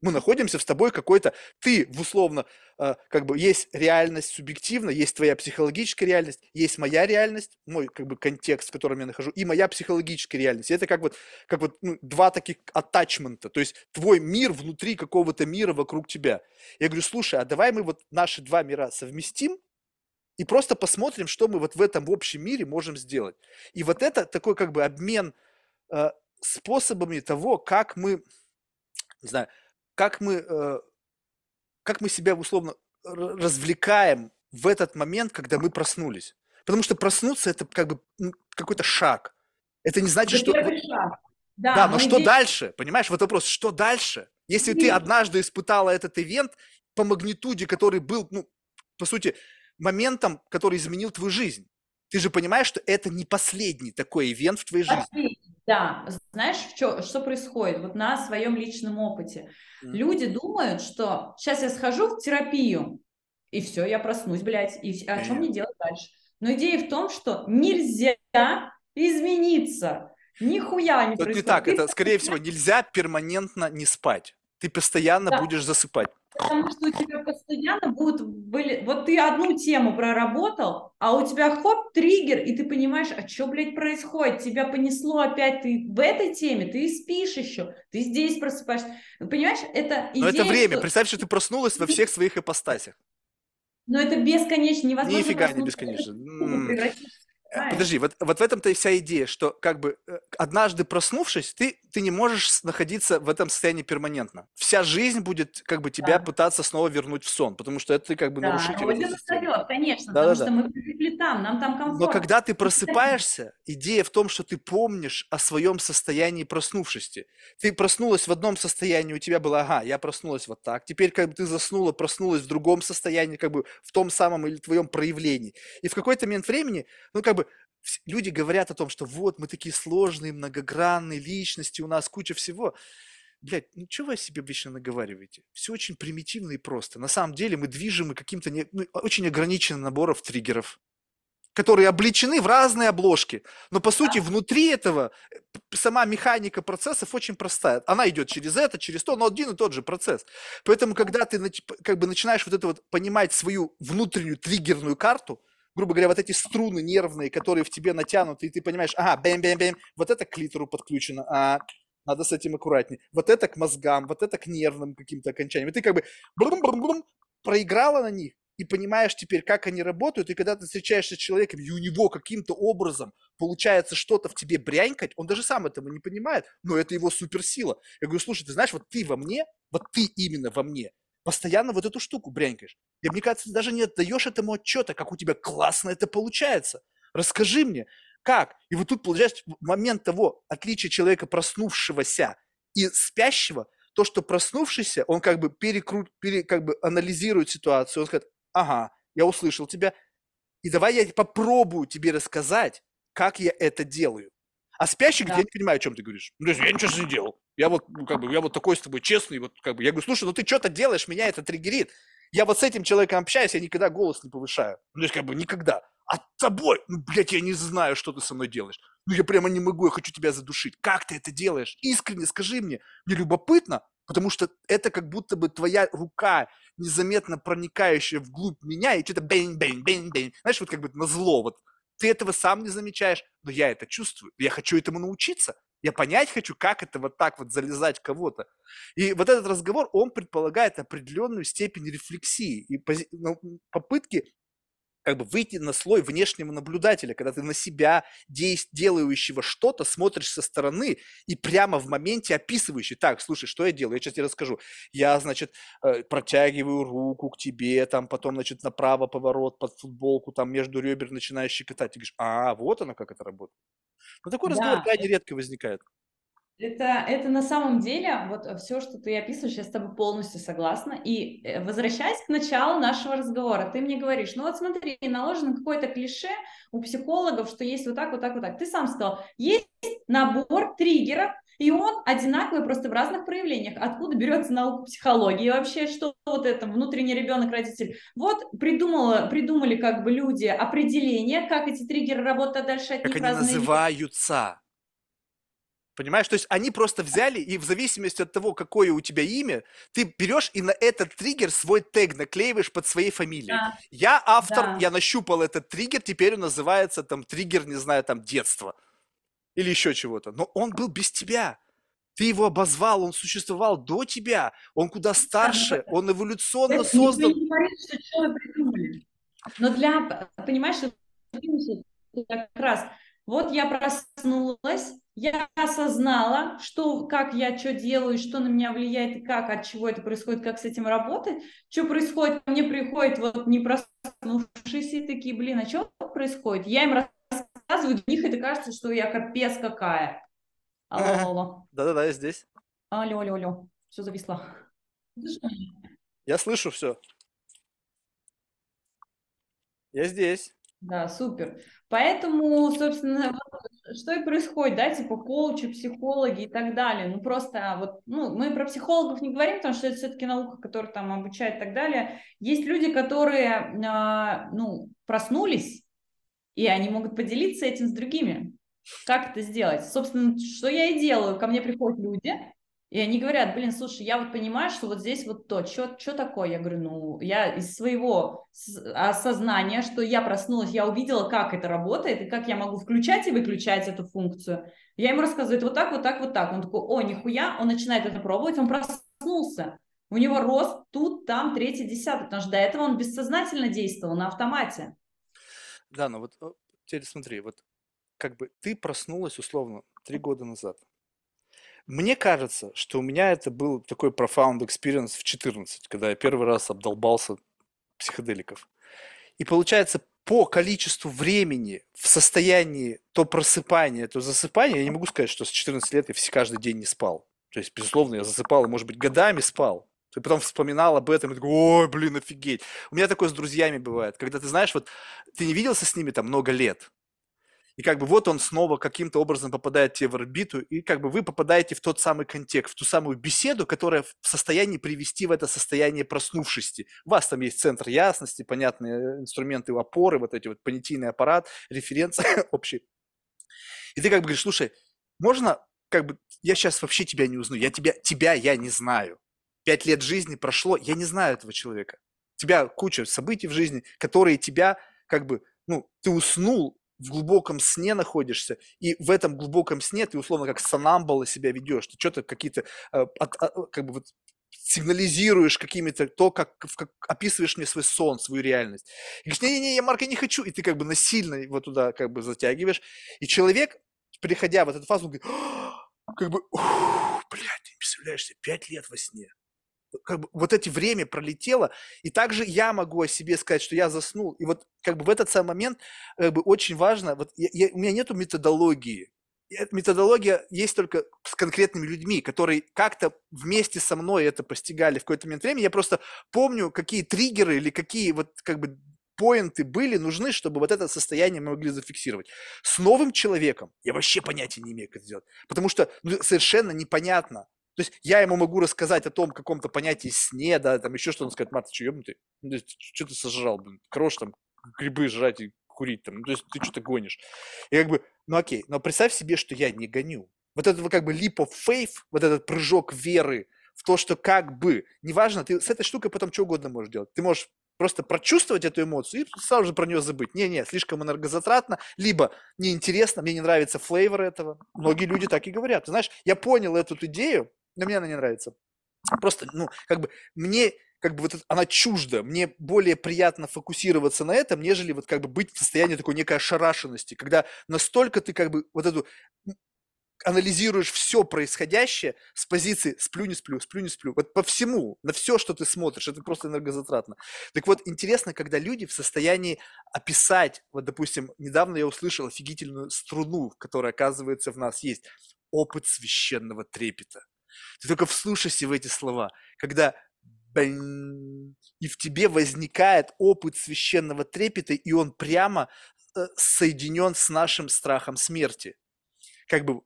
Мы находимся с тобой какой-то, ты в условно, э, как бы есть реальность субъективно, есть твоя психологическая реальность, есть моя реальность, мой как бы контекст, в котором я нахожу, и моя психологическая реальность. И это как вот, как вот ну, два таких атачмента, то есть твой мир внутри какого-то мира вокруг тебя. Я говорю, слушай, а давай мы вот наши два мира совместим, и просто посмотрим, что мы вот в этом общем мире можем сделать. И вот это такой как бы обмен э, способами того, как мы, не знаю, как мы, э, как мы себя условно развлекаем в этот момент, когда мы проснулись. Потому что проснуться это как бы какой-то шаг. Это не значит, это что... Шаг. Да, да но что здесь... дальше? Понимаешь, вот вопрос, что дальше? Если ты однажды испытала этот ивент по магнитуде, который был, ну, по сути, моментом, который изменил твою жизнь, ты же понимаешь, что это не последний такой ивент в твоей жизни. Да, знаешь, что, что происходит? Вот на своем личном опыте. Mm. Люди думают, что сейчас я схожу в терапию, и все, я проснусь, блядь, и о чем мне делать дальше? Но идея в том, что нельзя измениться. Нихуя не Тут происходит. не так, это, скорее всего, нельзя перманентно не спать. Ты постоянно да. будешь засыпать. Потому что у тебя постоянно будут были... Вот ты одну тему проработал, а у тебя хоп, триггер, и ты понимаешь, а что, блядь, происходит? Тебя понесло опять, ты в этой теме, ты спишь еще, ты здесь просыпаешься. Понимаешь, это идея, Но это время. Что... Представь, что ты проснулась во всех своих ипостасях. Но это бесконечно, невозможно. Нифига не бесконечно. Знаешь? Подожди, вот, вот в этом-то и вся идея, что как бы э, однажды проснувшись, ты, ты не можешь находиться в этом состоянии перманентно. Вся жизнь будет как бы тебя Да. пытаться снова вернуть в сон, потому что это как бы Да, нарушитель но системы. устает, конечно, потому Да-да-да. что мы привыкли там, нам там Но комфортно. когда ты просыпаешься, идея в том, что ты помнишь о своем состоянии проснувшести. Ты проснулась в одном состоянии, у тебя было, ага, я проснулась вот так. Теперь как бы ты заснула, проснулась в другом состоянии, как бы в том самом или твоем проявлении. И в какой-то момент времени, ну как бы люди говорят о том, что вот мы такие сложные, многогранные личности, у нас куча всего. Блядь, ну что вы о себе вечно наговариваете? Все очень примитивно и просто. На самом деле мы движимы каким-то не- ну, очень ограниченным набором триггеров которые обличены в разные обложки. Но по сути внутри этого э, сама механика процессов очень простая. Она идет через это, через то, но один и тот же процесс. Поэтому, когда ты как бы начинаешь вот это вот понимать свою внутреннюю триггерную карту, грубо говоря, вот эти струны нервные, которые в тебе натянуты, и ты понимаешь, ага, бэм-бэм-бэм, вот это к клитору подключено, а, надо с этим аккуратнее. Вот это к мозгам, вот это к нервным каким-то окончаниям. И ты как бы брум-брум-брум, проиграла на них, и понимаешь теперь, как они работают, и когда ты встречаешься с человеком, и у него каким-то образом получается что-то в тебе брянькать, он даже сам этого не понимает, но это его суперсила. Я говорю, слушай, ты знаешь, вот ты во мне, вот ты именно во мне, постоянно вот эту штуку брянькаешь. И мне кажется, ты даже не отдаешь этому отчета, как у тебя классно это получается. Расскажи мне, как? И вот тут, получается, момент того отличия человека, проснувшегося и спящего, то, что проснувшийся, он как бы перекрут, пере, как бы анализирует ситуацию, он скажет, ага, я услышал тебя, и давай я попробую тебе рассказать, как я это делаю. А спящий говорит, Да. я не понимаю, о чем ты говоришь. Ну, я ничего не делал. Я вот, ну, как бы, я вот такой с тобой честный, вот, как бы, я говорю, слушай, ну ты что-то делаешь, меня это триггерит. Я вот с этим человеком общаюсь, я никогда голос не повышаю. Ну, то есть, как бы, никогда. А тобой, ну, блядь, я не знаю, что ты со мной делаешь. Ну, я прямо не могу, я хочу тебя задушить. Как ты это делаешь? Искренне скажи мне. Мне любопытно, потому что это как будто бы твоя рука, незаметно проникающая вглубь меня, и что-то бэнь-бэнь-бэнь-бэнь. Знаешь, вот как бы на зло. Вот ты этого сам не замечаешь, но я это чувствую. Я хочу этому научиться. Я понять хочу, как это вот так вот залезать кого-то. И вот этот разговор, он предполагает определенную степень рефлексии и пози- ну, попытки как бы выйти на слой внешнего наблюдателя, когда ты на себя, делающего что-то, смотришь со стороны и прямо в моменте описывающий. Так, слушай, что я делаю? Я сейчас тебе расскажу. Я, значит, э, протягиваю руку к тебе, там потом, значит, направо поворот под футболку, там между ребер начинаешь щекотать. Ты говоришь, а, вот оно как это работает. Ну, такой разговор Да, крайне редко возникает. Это, это на самом деле, вот все, что ты описываешь, я с тобой полностью согласна. И э, возвращаясь к началу нашего разговора, ты мне говоришь, ну вот смотри, наложено какое-то клише у психологов, что есть вот так, вот так, вот так. Ты сам сказал, есть набор триггеров, и он одинаковый просто в разных проявлениях. Откуда берется наука психологии вообще, что вот это внутренний ребенок, родитель. Вот придумала, придумали как бы люди определение, как эти триггеры работают, а дальше от Как них они разные называются. Понимаешь? То есть они просто взяли, и в зависимости от того, какое у тебя имя, ты берешь и на этот триггер свой тег наклеиваешь под своей фамилией. Да, Я автор, да. я нащупал этот триггер, теперь он называется там триггер, не знаю, там детство. Или еще чего-то. Но он был без тебя. Ты его обозвал, он существовал до тебя. Он куда старше, он эволюционно Это создан. никто не говорит, что что вы придумали. Но для, понимаешь, как раз, вот я проснулась, я осознала, что, как я что делаю, что на меня влияет, и как, от чего это происходит, как с этим работать, что происходит, ко мне приходят вот не проснувшиеся такие, блин, а что происходит? Я им рассказываю, для них это кажется, что я капец какая. Алло, алло, Да-да-да, я здесь. алло, алло, алло, все зависло. Я слышу все. Я здесь. Да, супер. Поэтому, собственно, что и происходит, да, типа коучи, психологи и так далее. Ну, просто вот, ну, мы про психологов не говорим, потому что это все-таки наука, которая там обучает и так далее. Есть люди, которые, а, ну, проснулись, и они могут поделиться этим с другими. Как это сделать? Собственно, что я и делаю. Ко мне приходят люди, и они говорят, блин, слушай, я вот понимаю, что вот здесь вот то, что такое? Я говорю, ну, я из своего осознания, что я проснулась, я увидела, как это работает, и как я могу включать и выключать эту функцию. Я ему рассказываю, это вот так, вот так, вот так. Он такой, о, нихуя, он начинает это пробовать, он проснулся. У него рост тут, там, третий, десятый, потому что до этого он бессознательно действовал на автомате. Да, но вот теперь смотри, вот как бы ты проснулась условно три года назад. Мне кажется, что у меня это был такой profound experience в 14, когда я первый раз обдолбался психоделиков. И получается, по количеству времени в состоянии то просыпания, то засыпания, я не могу сказать, что с 14 лет я все каждый день не спал. То есть, безусловно, я засыпал, может быть, годами спал. Ты потом вспоминал об этом и такой, ой, блин, офигеть. У меня такое с друзьями бывает, когда ты знаешь, вот ты не виделся с ними там много лет, и как бы вот он снова каким-то образом попадает тебе в орбиту, и как бы вы попадаете в тот самый контекст, в ту самую беседу, которая в состоянии привести в это состояние проснувшести. У вас там есть центр ясности, понятные инструменты опоры, вот эти вот понятийный аппарат, референция общий. И ты как бы говоришь, слушай, можно как бы, я сейчас вообще тебя не узнаю, я тебя, тебя я не знаю. Пять лет жизни прошло, я не знаю этого человека. У тебя куча событий в жизни, которые тебя как бы, ну, ты уснул, в глубоком сне находишься, и в этом глубоком сне ты условно как сонамбула себя ведешь, ты что-то какие-то, э, а, как бы вот сигнализируешь какими-то, то, как, как описываешь мне свой сон, свою реальность. И говоришь, не-не-не, я Марка не хочу, и ты как бы насильно его туда как бы затягиваешь, и человек, переходя в эту фазу, говорит, как бы, блядь, ты представляешь себе, пять лет во сне, как бы вот эти время пролетело, и также я могу о себе сказать, что я заснул. И вот как бы в этот самый момент как бы очень важно, вот я, я, у меня нету методологии. Методология есть только с конкретными людьми, которые как-то вместе со мной это постигали в какой-то момент времени. Я просто помню, какие триггеры или какие вот как бы поинты были нужны, чтобы вот это состояние мы могли зафиксировать. С новым человеком я вообще понятия не имею, как это сделать. Потому что ну, совершенно непонятно, то есть я ему могу рассказать о том каком-то понятии сне, да, там еще что-то, он скажет, Марта, что ебнутый? Ну, что ты сожрал, блин? Хорош там грибы жрать и курить там, ну, то есть ты что-то гонишь. И как бы, ну окей, но представь себе, что я не гоню. Вот этот как бы leap of faith, вот этот прыжок веры в то, что как бы, неважно, ты с этой штукой потом что угодно можешь делать. Ты можешь просто прочувствовать эту эмоцию и сразу же про нее забыть. Не-не, слишком энергозатратно, либо неинтересно, мне не нравится флейвор этого. Многие люди так и говорят. Ты знаешь, я понял эту идею, но мне она не нравится. Просто, ну, как бы мне как бы вот это, она чужда. Мне более приятно фокусироваться на этом, нежели вот как бы быть в состоянии такой некой ошарашенности, когда настолько ты как бы вот эту анализируешь все происходящее с позиции сплю, не сплю, сплю, не сплю. Вот по всему, на все, что ты смотришь, это просто энергозатратно. Так вот, интересно, когда люди в состоянии описать, вот, допустим, недавно я услышал офигительную струну, которая, оказывается, в нас есть, опыт священного трепета. Ты только вслушайся в эти слова, когда и в тебе возникает опыт священного трепета, и он прямо э, соединен с нашим страхом смерти. Как бы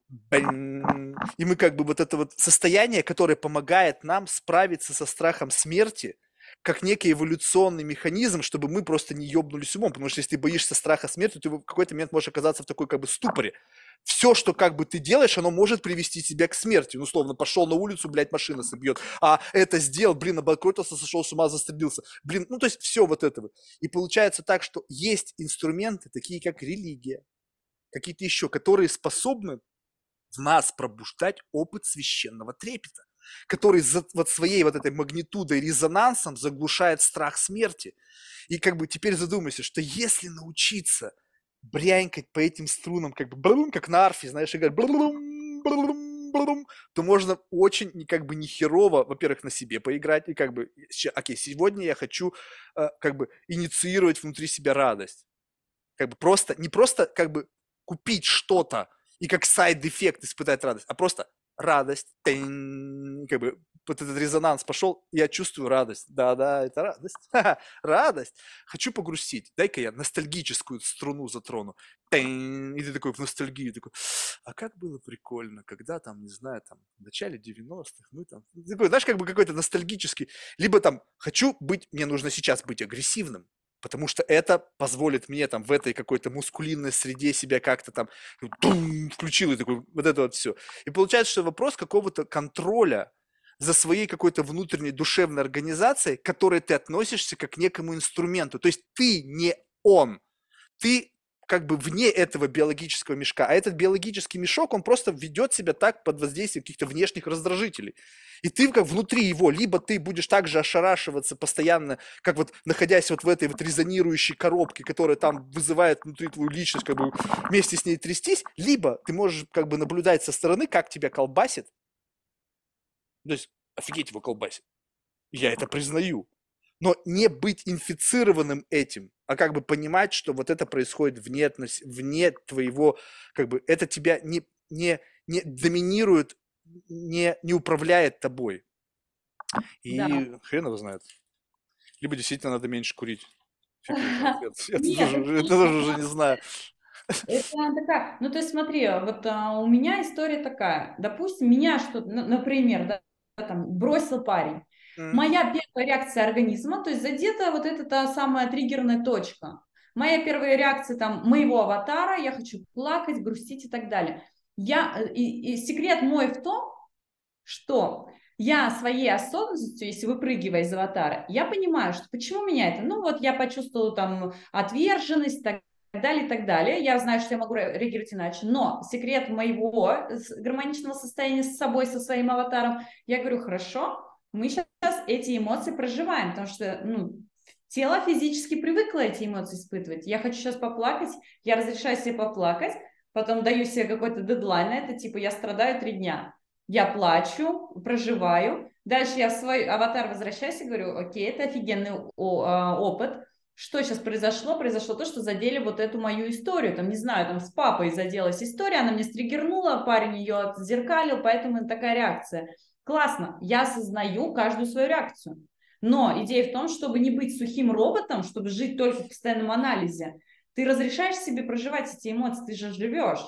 и мы как бы вот это вот состояние, которое помогает нам справиться со страхом смерти, как некий эволюционный механизм, чтобы мы просто не ебнулись умом. Потому что если ты боишься страха смерти, ты в какой-то момент можешь оказаться в такой как бы ступоре. Все, что как бы ты делаешь, оно может привести тебя к смерти. Ну, условно, пошел на улицу, блядь, машина собьет. А это сделал, блин, обанкротился, сошел с ума, застрелился. Блин, ну, то есть все вот это вот. И получается так, что есть инструменты, такие как религия, какие-то еще, которые способны в нас пробуждать опыт священного трепета который за, вот своей вот этой магнитудой, резонансом заглушает страх смерти. И как бы теперь задумайся, что если научиться брянькать по этим струнам, как бы брум, как на арфе, знаешь, играть, брум, брум, брум, то можно очень как бы не херово, во-первых, на себе поиграть, и как бы, окей, сегодня я хочу как бы инициировать внутри себя радость. Как бы просто, не просто как бы купить что-то и как side effect испытать радость, а просто радость, как бы вот этот резонанс пошел, я чувствую радость. Да-да, это радость. радость. Хочу погрустить. Дай-ка я ностальгическую струну затрону. И ты такой в ностальгию, такой, а как было прикольно, когда там, не знаю, там, в начале 90-х мы там, такой, знаешь, как бы какой-то ностальгический, либо там, хочу быть, мне нужно сейчас быть агрессивным, потому что это позволит мне там в этой какой-то мускулинной среде себя как-то там тум, включил и такой вот это вот все. И получается, что вопрос какого-то контроля за своей какой-то внутренней душевной организацией, к которой ты относишься как к некому инструменту. То есть ты не он, ты как бы вне этого биологического мешка, а этот биологический мешок, он просто ведет себя так под воздействием каких-то внешних раздражителей. И ты как внутри его, либо ты будешь также ошарашиваться постоянно, как вот находясь вот в этой вот резонирующей коробке, которая там вызывает внутри твою личность, как бы вместе с ней трястись, либо ты можешь как бы наблюдать со стороны, как тебя колбасит. То есть, офигеть его колбасит. Я это признаю. Но не быть инфицированным этим, а как бы понимать, что вот это происходит вне, вне твоего, как бы это тебя не, не, не доминирует не, не управляет тобой. И да. хрен его знает. Либо действительно надо меньше курить. Это, тоже уже не знаю. Это такая, ну то есть смотри, вот а, у меня история такая, допустим, меня что-то, например, да, там бросил парень, mm. моя первая реакция организма, то есть задета вот эта та самая триггерная точка, моя первая реакция там моего аватара, я хочу плакать, грустить и так далее. Я, э, и, и секрет мой в том, что я своей осознанностью, если выпрыгивая из аватара, я понимаю, что почему меня это, ну вот я почувствовала там отверженность, так далее, и так далее. Я знаю, что я могу реагировать иначе, но секрет моего гармоничного состояния с собой, со своим аватаром, я говорю, хорошо, мы сейчас эти эмоции проживаем, потому что ну, тело физически привыкло эти эмоции испытывать. Я хочу сейчас поплакать, я разрешаю себе поплакать, потом даю себе какой-то дедлайн на это, типа я страдаю три дня. Я плачу, проживаю. Дальше я в свой аватар возвращаюсь и говорю, окей, это офигенный а, опыт. Что сейчас произошло? Произошло то, что задели вот эту мою историю. Там, не знаю, там с папой заделась история, она мне стригернула, парень ее отзеркалил, поэтому такая реакция. Классно, я осознаю каждую свою реакцию. Но идея в том, чтобы не быть сухим роботом, чтобы жить только в постоянном анализе. Ты разрешаешь себе проживать эти эмоции, ты же живешь.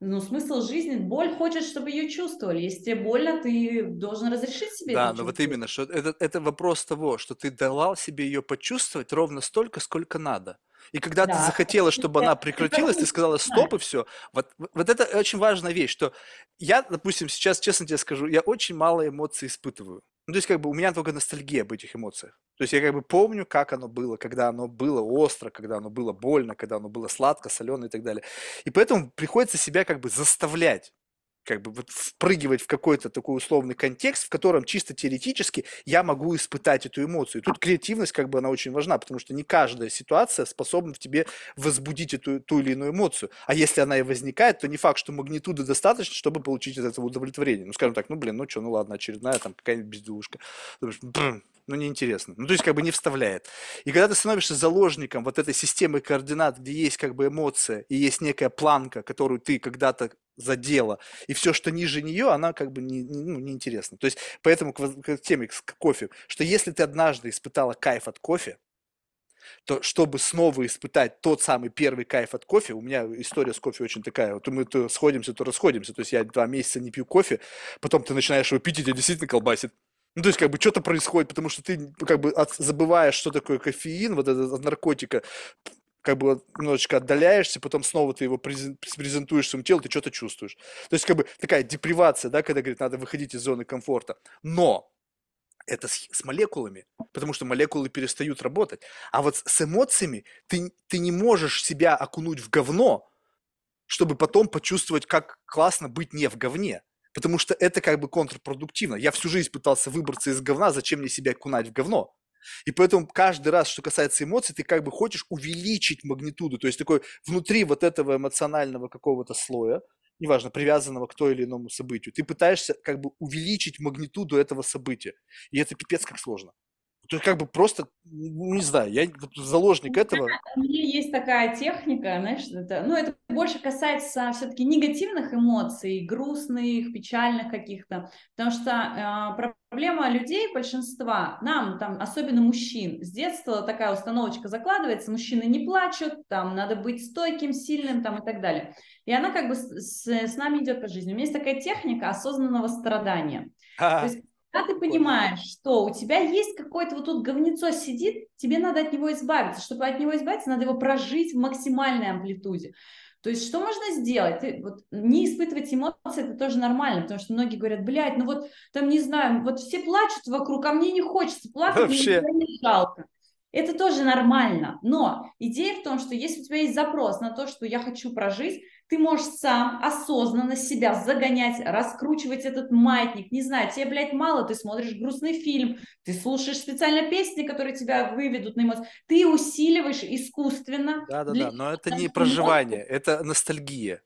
Но смысл жизни, боль хочет, чтобы ее чувствовали. Если тебе больно, ты должен разрешить себе Да, но вот именно, что это, это вопрос того, что ты дала себе ее почувствовать ровно столько, сколько надо. И когда ты захотела, чтобы она прекратилась, ты сказала стоп и все. Вот, вот это очень важная вещь, что я, допустим, сейчас, честно тебе скажу, я очень мало эмоций испытываю. Ну, то есть, как бы у меня только ностальгия об этих эмоциях. То есть я как бы помню, как оно было, когда оно было остро, когда оно было больно, когда оно было сладко, солено и так далее. И поэтому приходится себя как бы заставлять как бы вот впрыгивать в какой-то такой условный контекст, в котором чисто теоретически я могу испытать эту эмоцию. И тут креативность как бы она очень важна, потому что не каждая ситуация способна в тебе возбудить эту ту или иную эмоцию. А если она и возникает, то не факт, что магнитуды достаточно, чтобы получить от этого удовлетворение. Ну, скажем так, ну, блин, ну что, ну ладно, очередная там какая-нибудь безделушка ну, неинтересно. Ну, то есть, как бы не вставляет. И когда ты становишься заложником вот этой системы координат, где есть как бы эмоция и есть некая планка, которую ты когда-то задела, и все, что ниже нее, она как бы не, не, ну, неинтересна. То есть, поэтому к, к теме к кофе, что если ты однажды испытала кайф от кофе, то чтобы снова испытать тот самый первый кайф от кофе, у меня история с кофе очень такая, вот мы то сходимся, то расходимся, то есть я два месяца не пью кофе, потом ты начинаешь его пить, и тебя действительно колбасит. Ну, то есть, как бы, что-то происходит, потому что ты, как бы, от, забываешь, что такое кофеин, вот этот от наркотика, как бы немножечко отдаляешься, потом снова ты его презентуешь своему телу, ты что-то чувствуешь. То есть, как бы, такая депривация, да, когда, говорит, надо выходить из зоны комфорта. Но это с, с молекулами, потому что молекулы перестают работать. А вот с эмоциями ты, ты не можешь себя окунуть в говно, чтобы потом почувствовать, как классно быть не в говне потому что это как бы контрпродуктивно. Я всю жизнь пытался выбраться из говна, зачем мне себя кунать в говно? И поэтому каждый раз, что касается эмоций, ты как бы хочешь увеличить магнитуду, то есть такой внутри вот этого эмоционального какого-то слоя, неважно, привязанного к той или иному событию, ты пытаешься как бы увеличить магнитуду этого события. И это пипец как сложно. То есть как бы просто, ну, не знаю, я заложник этого. У меня есть такая техника, знаешь, это, ну это больше касается все-таки негативных эмоций, грустных, печальных каких-то, потому что э, проблема людей, большинства, нам там, особенно мужчин, с детства такая установочка закладывается, мужчины не плачут, там надо быть стойким, сильным там и так далее. И она как бы с, с нами идет по жизни. У меня есть такая техника осознанного страдания. То есть когда ты понимаешь, что у тебя есть какое-то вот тут говнецо сидит, тебе надо от него избавиться. Чтобы от него избавиться, надо его прожить в максимальной амплитуде. То есть что можно сделать? Ты, вот, не испытывать эмоции, это тоже нормально, потому что многие говорят, блядь, ну вот там, не знаю, вот все плачут вокруг, а мне не хочется плакать, Вообще. мне не жалко. Это тоже нормально. Но идея в том, что если у тебя есть запрос на то, что я хочу прожить, ты можешь сам осознанно себя загонять, раскручивать этот маятник. Не знаю, тебе, блядь, мало, ты смотришь грустный фильм, ты слушаешь специально песни, которые тебя выведут на эмоции. Ты усиливаешь искусственно. Да-да-да, но это не проживание, это ностальгия.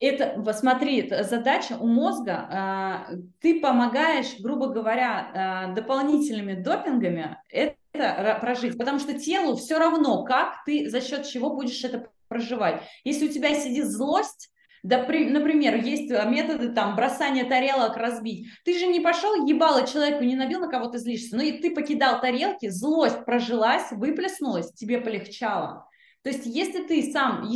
Это, посмотри, задача у мозга, э, ты помогаешь, грубо говоря, э, дополнительными допингами это прожить, потому что телу все равно, как ты, за счет чего будешь это проживать. Если у тебя сидит злость, да, при, например, есть методы там бросания тарелок, разбить. Ты же не пошел ебало человеку, не набил, на кого ты злишься, но и ты покидал тарелки, злость прожилась, выплеснулась, тебе полегчало. То есть, если ты сам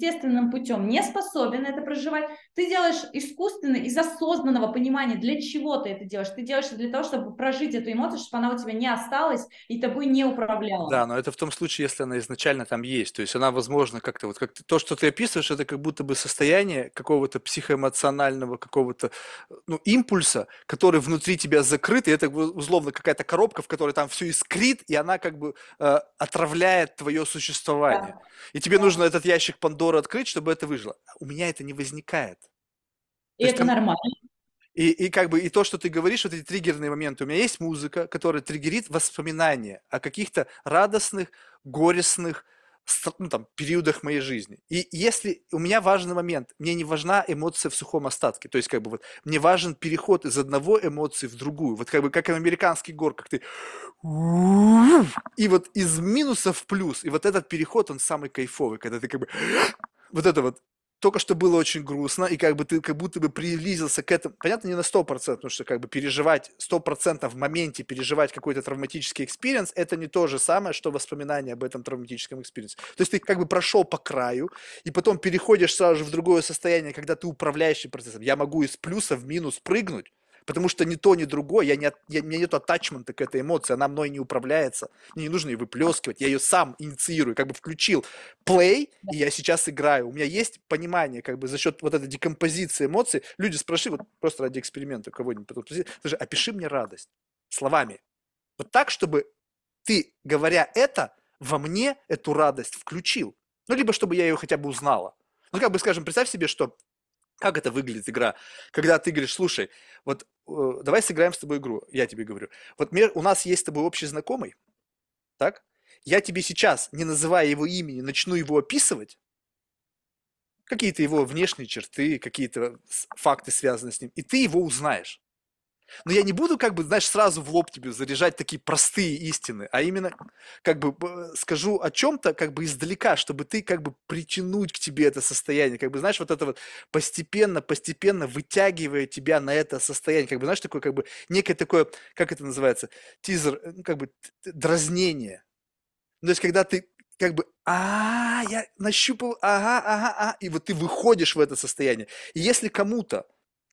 естественным путем не способен это проживать, ты делаешь искусственно из осознанного понимания, для чего ты это делаешь. Ты делаешь это для того, чтобы прожить эту эмоцию, чтобы она у тебя не осталась и тобой не управляла. Да, но это в том случае, если она изначально там есть. То есть она, возможно, как-то вот как то, что ты описываешь, это как будто бы состояние какого-то психоэмоционального какого-то ну, импульса, который внутри тебя закрыт, и это условно какая-то коробка, в которой там все искрит, и она как бы э, отравляет твое существование. Да. И тебе да. нужно этот ящик Пандоры открыть, чтобы это выжило. У меня это не возникает. И это нормально. И, и как бы и то, что ты говоришь, вот эти триггерные моменты. У меня есть музыка, которая триггерит воспоминания о каких-то радостных, горестных, ну, там, периодах моей жизни. И если у меня важный момент, мне не важна эмоция в сухом остатке, то есть как бы вот мне важен переход из одного эмоции в другую, вот как бы как в американский гор, как ты и вот из минуса в плюс, и вот этот переход, он самый кайфовый, когда ты как бы вот это вот только что было очень грустно, и как бы ты как будто бы приблизился к этому, понятно, не на 100%, потому что как бы переживать 100% в моменте, переживать какой-то травматический experience, это не то же самое, что воспоминание об этом травматическом experience'е. То есть ты как бы прошел по краю, и потом переходишь сразу же в другое состояние, когда ты управляющий процессом. Я могу из плюса в минус прыгнуть, потому что ни то, ни другое, я не, я, у меня нет атачмента к этой эмоции, она мной не управляется, мне не нужно ее выплескивать, я ее сам инициирую, как бы включил play, и я сейчас играю. У меня есть понимание, как бы за счет вот этой декомпозиции эмоций, люди спрашивают, вот просто ради эксперимента кого-нибудь, потом, скажи, опиши мне радость словами. Вот так, чтобы ты, говоря это, во мне эту радость включил. Ну, либо чтобы я ее хотя бы узнала. Ну, как бы, скажем, представь себе, что как это выглядит игра? Когда ты говоришь, слушай, вот э, давай сыграем с тобой игру, я тебе говорю. Вот у нас есть с тобой общий знакомый, так? Я тебе сейчас, не называя его имени, начну его описывать, какие-то его внешние черты, какие-то факты связаны с ним, и ты его узнаешь. Но я не буду, как бы, знаешь, сразу в лоб тебе заряжать такие простые истины, а именно, как бы, скажу о чем-то, как бы, издалека, чтобы ты, как бы, притянуть к тебе это состояние, как бы, знаешь, вот это вот постепенно, постепенно вытягивая тебя на это состояние, как бы, знаешь, такое, как бы, некое такое, как это называется, тизер, ну, как бы, дразнение. Ну, то есть, когда ты как бы, а, я нащупал, ага, ага, ага, и вот ты выходишь в это состояние. И если кому-то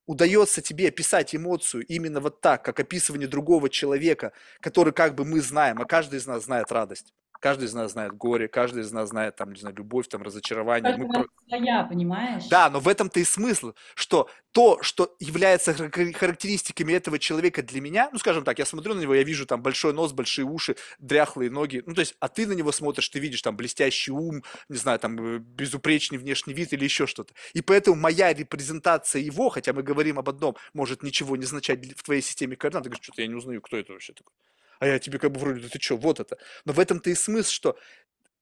удается тебе описать эмоцию именно вот так, как описывание другого человека, который как бы мы знаем, а каждый из нас знает радость. Каждый из нас знает горе, каждый из нас знает, там, не знаю, любовь, там, разочарование. Мы... Своя, понимаешь? Да, но в этом-то и смысл, что то, что является характеристиками этого человека для меня, ну, скажем так, я смотрю на него, я вижу там большой нос, большие уши, дряхлые ноги, ну, то есть, а ты на него смотришь, ты видишь там блестящий ум, не знаю, там, э, безупречный внешний вид или еще что-то. И поэтому моя репрезентация его, хотя мы говорим об одном, может ничего не означать в твоей системе координат, ты говоришь, что-то я не узнаю, кто это вообще такой а я тебе как бы вроде, да ты что, вот это. Но в этом-то и смысл, что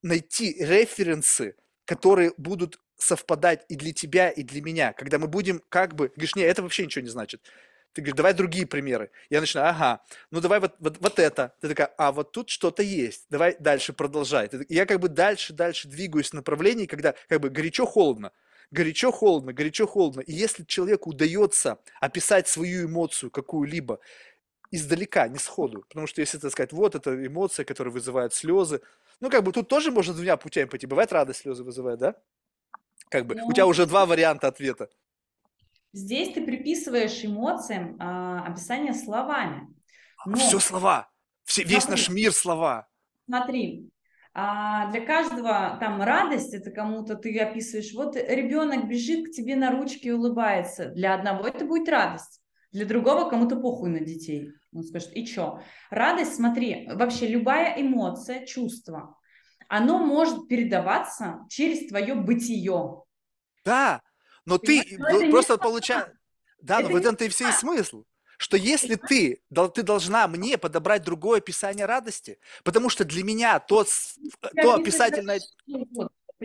найти референсы, которые будут совпадать и для тебя, и для меня. Когда мы будем как бы... Говоришь, не, это вообще ничего не значит. Ты говоришь, давай другие примеры. Я начинаю, ага, ну давай вот, вот, вот это. Ты такая, а вот тут что-то есть. Давай дальше продолжай. Ты, я как бы дальше, дальше двигаюсь в направлении, когда как бы горячо-холодно. Горячо-холодно, горячо-холодно. И если человеку удается описать свою эмоцию какую-либо, издалека, не сходу. Потому что если, так сказать, вот эта эмоция, которая вызывает слезы, ну, как бы тут тоже можно двумя путями пойти. Бывает радость слезы вызывает, да? Как бы, ну, у тебя уже два варианта ответа. Здесь ты приписываешь эмоциям а, описание словами. Но... Все слова. Все, весь Смотри. наш мир слова. Смотри, а для каждого там радость, это кому-то ты описываешь, вот ребенок бежит к тебе на ручке и улыбается. Для одного это будет радость, Для другого кому-то похуй на детей. Он скажет, и чё? Радость, смотри, вообще любая эмоция, чувство, оно может передаваться через твое бытие. Да, но ты Понимаешь? Но это не просто получаешь... Да, но Это в не этом-то и все и смысл. Что если ты, ты должна мне подобрать другое описание радости, потому что для меня то, с- Я то не описательное...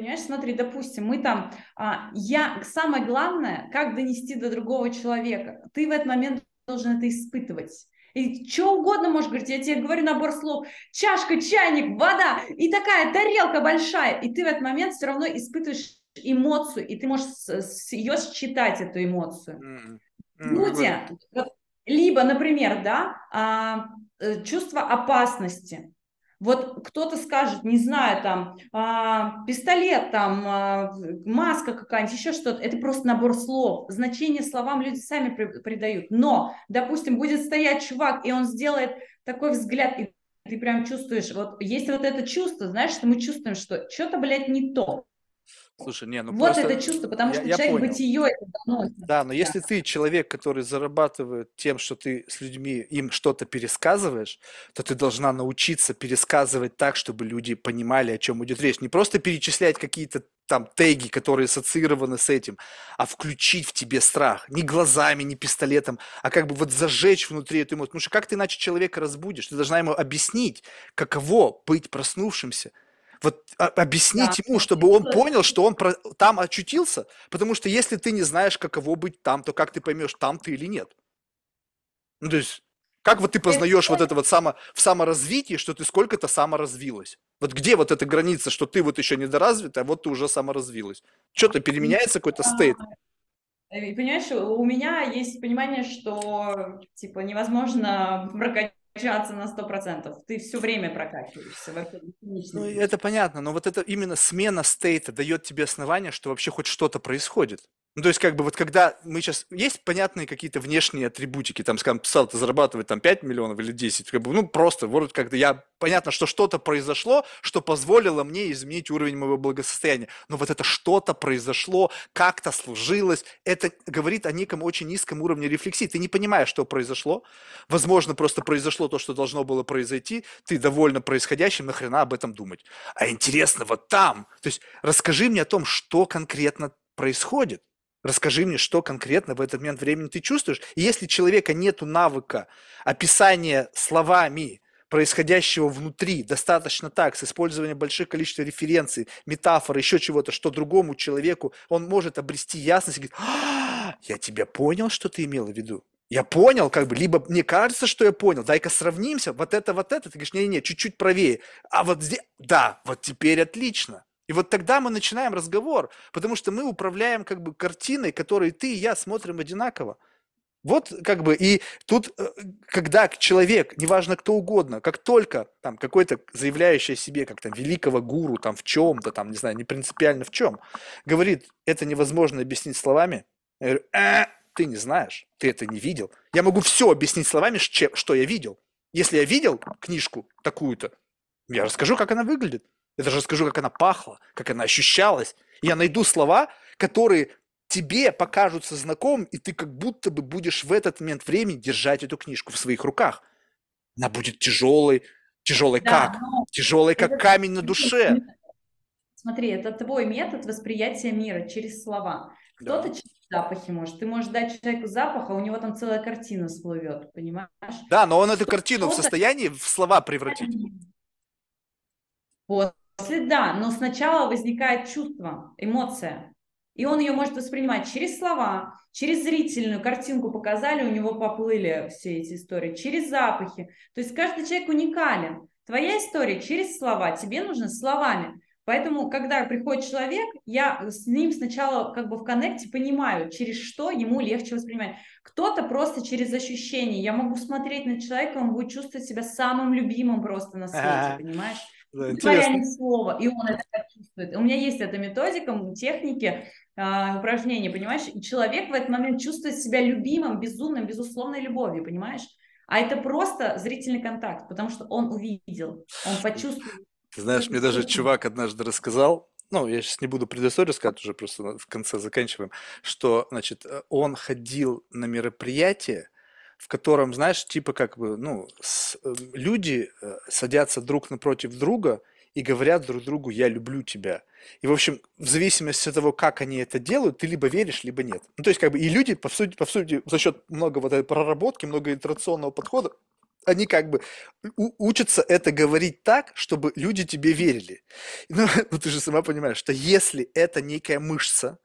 Понимаешь, смотри, допустим, мы там, а, я, самое главное, как донести до другого человека. Ты в этот момент должен это испытывать. И что угодно можешь говорить, я тебе говорю набор слов, чашка, чайник, вода, и такая тарелка большая, и ты в этот момент все равно испытываешь эмоцию, и ты можешь с, с- ее считать, эту эмоцию. М, Люди, вот, либо, например, да, а, э, чувство опасности. Вот кто-то скажет, не знаю, там, а, пистолет, там, а, маска какая-нибудь, еще что-то. Это просто набор слов. Значение словам люди сами при- придают. Но, допустим, будет стоять чувак, и он сделает такой взгляд, и ты прям чувствуешь, вот есть вот это чувство, знаешь, что мы чувствуем, что что-то, блядь, не то. Слушай, не, ну вот просто... это чувство, потому я- что я человек понял. бытие это доносит. Да, но если ты человек, который зарабатывает тем, что ты с людьми им что-то пересказываешь, то ты должна научиться пересказывать так, чтобы люди понимали, о чем идет речь. Не просто перечислять какие-то там теги, которые ассоциированы с этим, а включить в тебе страх. Не глазами, не пистолетом, а как бы вот зажечь внутри эту эмоцию. Потому что как ты иначе человека разбудишь? Ты должна ему объяснить, каково быть проснувшимся. Вот а- объяснить Да, ему, чтобы он понял, что он про- там очутился. Потому что если ты не знаешь, каково быть там, то как ты поймешь, там ты или нет? Ну, то есть, как вот ты познаешь вот это вот само, в саморазвитии, что ты сколько-то саморазвилась? Вот где вот эта граница, что ты вот еще недоразвитая, а вот ты уже саморазвилась? Что-то переменяется какой-то стейт? И понимаешь, у меня есть понимание, что типа невозможно прокачаться на 100%. Ты все время прокачиваешься. Ну, это понятно, но вот это именно смена стейта дает тебе основание, что вообще хоть что-то происходит. Ну, то есть, как бы, вот когда мы сейчас... Есть понятные какие-то внешние атрибутики, там, скажем, ты зарабатывает там 5 миллионов или 10, как бы, ну, просто, вроде как-то я... Понятно, что что-то произошло, что позволило мне изменить уровень моего благосостояния. Но вот это что-то произошло, как-то сложилось, это говорит о неком очень низком уровне рефлексии. Ты не понимаешь, что произошло. Возможно, просто произошло то, что должно было произойти. Ты довольно происходящим, нахрена об этом думать? А интересно, вот там. То есть расскажи мне о том, что конкретно происходит. Расскажи мне, что конкретно в этот момент времени ты чувствуешь. И если человека нет навыка описания словами происходящего внутри достаточно так, с использованием больших количеств референций, метафор, еще чего-то, что другому человеку он может обрести ясность и говорит, «А, я тебя понял, что ты имела в виду. Я понял, как бы, либо мне кажется, что я понял, дай-ка сравнимся, вот это, вот это, ты говоришь, не-не-не, чуть-чуть правее, а вот здесь, да, вот теперь отлично. И вот тогда мы начинаем разговор, потому что мы управляем как бы картиной, которой ты и я смотрим одинаково. Вот как бы, и тут, э, когда человек, неважно кто угодно, как только там какой-то заявляющий о себе, как там великого гуру, там в чем-то, там, не знаю, не принципиально в чем, говорит, это невозможно объяснить словами, я говорю, «Э, ты не знаешь, ты это не видел. Я могу все объяснить словами, что я видел. Если я видел книжку такую-то, я расскажу, как она выглядит. Я даже расскажу, как она пахла, как она ощущалась. Я найду слова, которые тебе покажутся знакомым, и ты как будто бы будешь в этот момент времени держать эту книжку в своих руках. Она будет тяжелой. Тяжелой Да, как? Тяжелой, как это- камень на душе. Смотри, это твой метод восприятия мира через слова. Да. Кто-то через запахи может. Ты можешь дать человеку запах, а у него там целая картина всплывет, понимаешь? Да, но он эту картину в состоянии в слова превратить. После, да, но сначала возникает чувство, эмоция. И он ее может воспринимать через слова, через зрительную картинку показали, у него поплыли все эти истории, через запахи. То есть каждый человек уникален. Твоя история через слова, тебе нужно словами. Поэтому, когда приходит человек, я с ним сначала как бы в коннекте понимаю, через что ему легче воспринимать. Кто-то просто через ощущения. Я могу смотреть на человека, он будет чувствовать себя самым любимым просто на свете, понимаешь? Да, говоря ни слова, и он это так чувствует. У меня есть эта методика, техники, а, упражнения, понимаешь? И человек в этот момент чувствует себя любимым, безумным, безусловной любовью, понимаешь? А это просто зрительный контакт, потому что он увидел, он почувствовал. Ты знаешь, мне даже чувак однажды рассказал, ну, я сейчас не буду предысторию рассказывать, уже просто в конце заканчиваем, что, значит, э, он ходил на мероприятие, в котором, знаешь, типа как бы, ну, с- э, люди э, садятся друг напротив друга и говорят друг другу «я люблю тебя». И, в общем, в зависимости от того, как они это делают, ты либо веришь, либо нет. Ну, то есть, как бы, и люди, по сути, по сути, за счет много вот этой проработки, много итерационного подхода, они как бы учатся это говорить так, чтобы люди тебе верили. Ну, ну, ты же сама понимаешь, что если это некая мышца,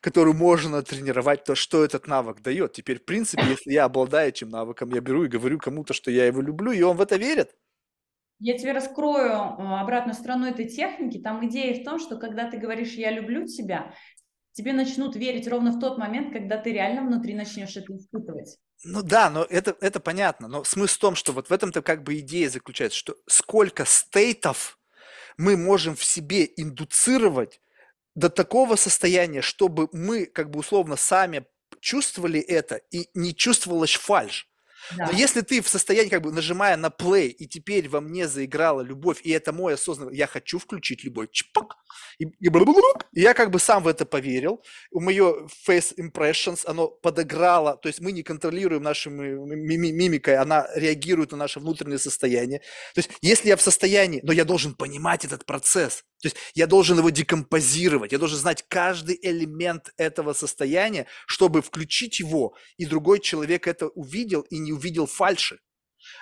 которую можно тренировать, то что этот навык дает? Теперь, в принципе, если я обладаю этим навыком, я беру и говорю кому-то, что я его люблю, и он в это верит. Я тебе раскрою э, обратную сторону этой техники. Там идея в том, что когда ты говоришь «я люблю тебя», тебе начнут верить ровно в тот момент, когда ты реально внутри начнешь это испытывать. Ну да, но это, это понятно. Но смысл в том, что вот в этом-то как бы идея заключается, что сколько стейтов мы можем в себе индуцировать до такого состояния, чтобы мы как бы условно сами чувствовали это и не чувствовалась фальшь. Да. Но если ты в состоянии, как бы нажимая на play, и теперь во мне заиграла любовь, и это мой осознанный, я хочу включить любовь, чпок, и, и, и я как бы сам в это поверил, у мое face impressions, оно подыграло, то есть мы не контролируем ми- мимикой, она реагирует на наше внутреннее состояние. То есть если я в состоянии, но я должен понимать этот процесс, то есть я должен его декомпозировать, я должен знать каждый элемент этого состояния, чтобы включить его, и другой человек это увидел и не увидел фальши.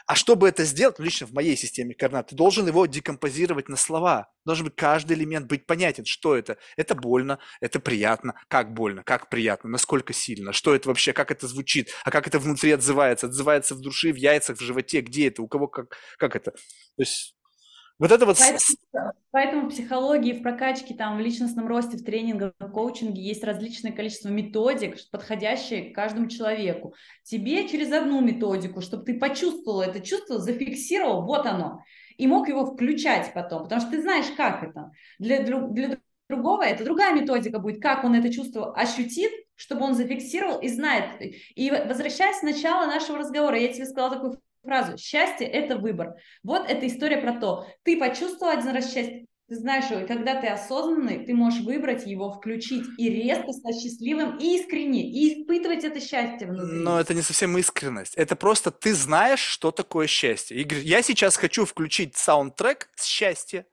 А чтобы это сделать, ну, лично в моей системе координат, ты должен его декомпозировать на слова. Должен быть каждый элемент быть понятен, что это. Это больно, это приятно, как больно, как приятно, насколько сильно, что это вообще, как это звучит, а как это внутри отзывается, отзывается в душе, в яйцах, в животе, где это, у кого как, как это. То есть вот это вот... Поэтому, поэтому в психологии, в прокачке, там, в личностном росте, в тренингах, в коучинге есть различное количество методик, подходящие каждому человеку. Тебе через одну методику, чтобы ты почувствовал это чувство, зафиксировал, вот оно, и мог его включать потом, потому что ты знаешь, как это. Для, для другого это другая методика будет, как он это чувство ощутит, чтобы он зафиксировал и знает. И возвращаясь к началу нашего разговора, я тебе сказала такую фразу «счастье – это выбор». Вот эта история про то, ты почувствовал один раз счастье, ты знаешь, что когда ты осознанный, ты можешь выбрать его, включить и резко стать счастливым и искренне, и испытывать это счастье внутри. Но это не совсем искренность. Это просто ты знаешь, что такое счастье. И я сейчас хочу включить саундтрек с счастья.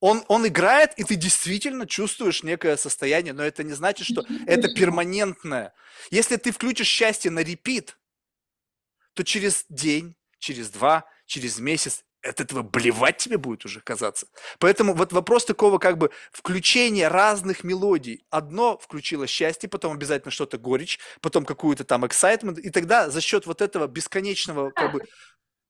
Он, он играет, и ты действительно чувствуешь некое состояние, но это не значит, что это перманентное. Если ты включишь счастье на репит, то через день, через два, через месяц от этого блевать тебе будет уже казаться. Поэтому вот вопрос такого как бы включения разных мелодий. Одно включило счастье, потом обязательно что-то горечь, потом какую-то там excitement, и тогда за счет вот этого бесконечного как бы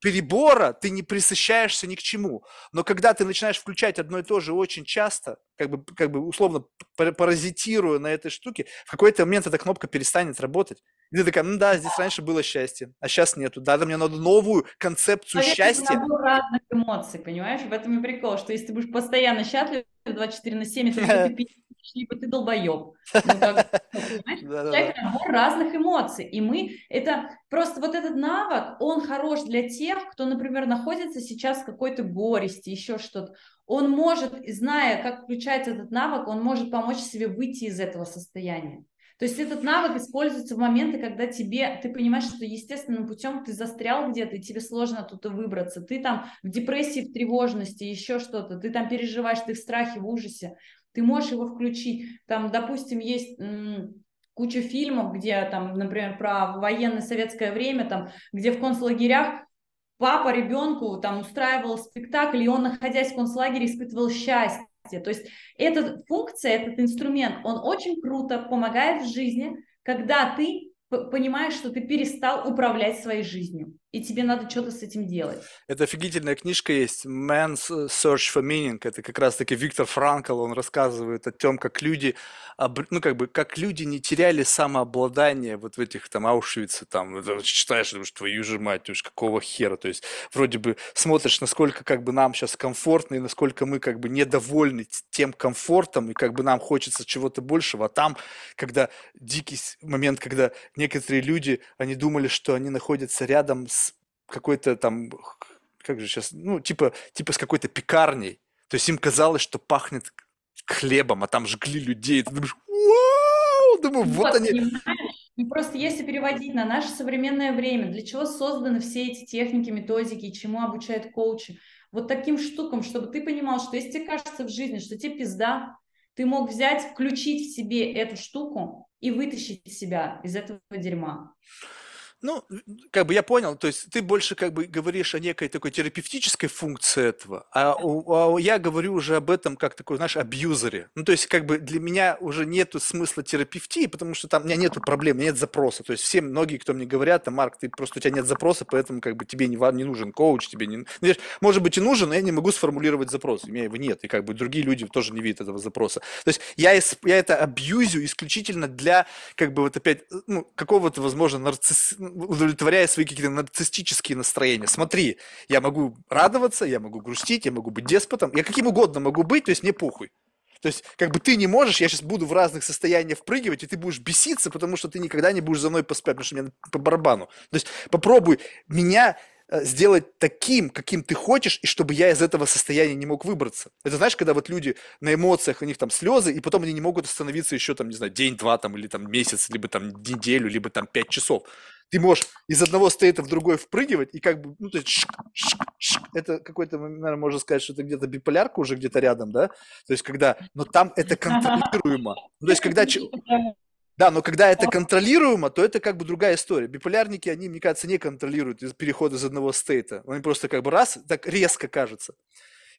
перебора ты не присыщаешься ни к чему. Но когда ты начинаешь включать одно и то же очень часто, как бы, как бы условно пара- паразитируя на этой штуке, в какой-то момент эта кнопка перестанет работать. И ты такая, ну да, здесь раньше было счастье, а сейчас нету. Да, да, мне надо новую концепцию это счастья. набор разных эмоций, понимаешь? В этом и прикол, что если ты будешь постоянно счастлив 24 на 7, это либо ты либо ты долбоеб. Ну, как? Да-да-да. Человек набор разных эмоций. И мы, это просто вот этот навык, он хорош для тех, кто, например, находится сейчас в какой-то горести, еще что-то. Он может, зная, как включается этот навык, он может помочь себе выйти из этого состояния. То есть этот навык используется в моменты, когда тебе, ты понимаешь, что естественным путем ты застрял где-то, и тебе сложно оттуда выбраться. Ты там в депрессии, в тревожности, еще что-то, ты там переживаешь, ты в страхе, в ужасе. Ты можешь его включить. Там, допустим, есть куча фильмов, где там, например, про военное советское время, там, где в концлагерях папа ребенку там устраивал спектакль, и он, находясь в концлагере, испытывал счастье. То есть эта функция, этот инструмент, он очень круто помогает в жизни, когда ты понимаешь, что ты перестал управлять своей жизнью, и тебе надо что-то с этим делать. Это офигительная книжка есть, Man's Search for Meaning. Это как раз-таки Виктор Франкл, он рассказывает о том, как люди, ну как бы, как люди не теряли самообладание вот в этих там Аушвице, там, читаешь, думаешь, твою же мать, уж какого хера, то есть вроде бы смотришь, насколько как бы нам сейчас комфортно и насколько мы как бы недовольны тем комфортом и как бы нам хочется чего-то большего, а там, когда дикий момент, когда некоторые люди, они думали, что они находятся рядом с какой-то там, как же сейчас, ну, типа, типа с какой-то пекарней. То есть им казалось, что пахнет хлебом, а там жгли людей. Ты думаешь, вау! Думаю, вот Вот, они. Ну, просто если переводить на наше современное время, для чего созданы все эти техники, методики, чему обучают коучи, вот таким штукам, чтобы ты понимал, что если тебе кажется в жизни, что тебе пизда, ты мог взять, включить в себе эту штуку и вытащить себя из этого дерьма. Ну, как бы я понял, то есть ты больше как бы говоришь о некой такой терапевтической функции этого, а, а я говорю уже об этом как такой, знаешь, абьюзере. Ну, то есть как бы для меня уже нету смысла терапевтии, потому что там у меня нету проблем, нет запроса. То есть все многие, кто мне говорят, там, Марк, ты просто у тебя нет запроса, поэтому как бы тебе не, не нужен коуч, тебе не... Ну, может быть и нужен, но я не могу сформулировать запрос, у меня его нет, и как бы другие люди тоже не видят этого запроса. То есть я, я это абьюзю исключительно для как бы вот опять, ну, какого-то, возможно, нарцисс удовлетворяя свои какие-то нарциссические настроения. Смотри, я могу радоваться, я могу грустить, я могу быть деспотом, я каким угодно могу быть, то есть мне похуй. То есть, как бы ты не можешь, я сейчас буду в разных состояниях впрыгивать, и ты будешь беситься, потому что ты никогда не будешь за мной поспать, потому что мне по барабану. То есть, попробуй меня Э, сделать таким, каким ты хочешь, и чтобы я из этого состояния не мог выбраться. Это знаешь, когда вот люди на эмоциях, у них там слезы, и потом они не могут остановиться еще там, не знаю, день-два там, или там месяц, либо там неделю, либо там пять часов. Ты можешь из одного стейта в другой впрыгивать, и как бы, ну, то есть, шик, шик, шик, это какой-то, наверное, можно сказать, что это где-то биполярка уже где-то рядом, да? То есть, когда, но там это контролируемо. Ну, то есть, когда да, но когда это контролируемо, то это как бы другая история. Биполярники, они, мне кажется, не контролируют переход из одного стейта. Они просто как бы раз, так резко кажется.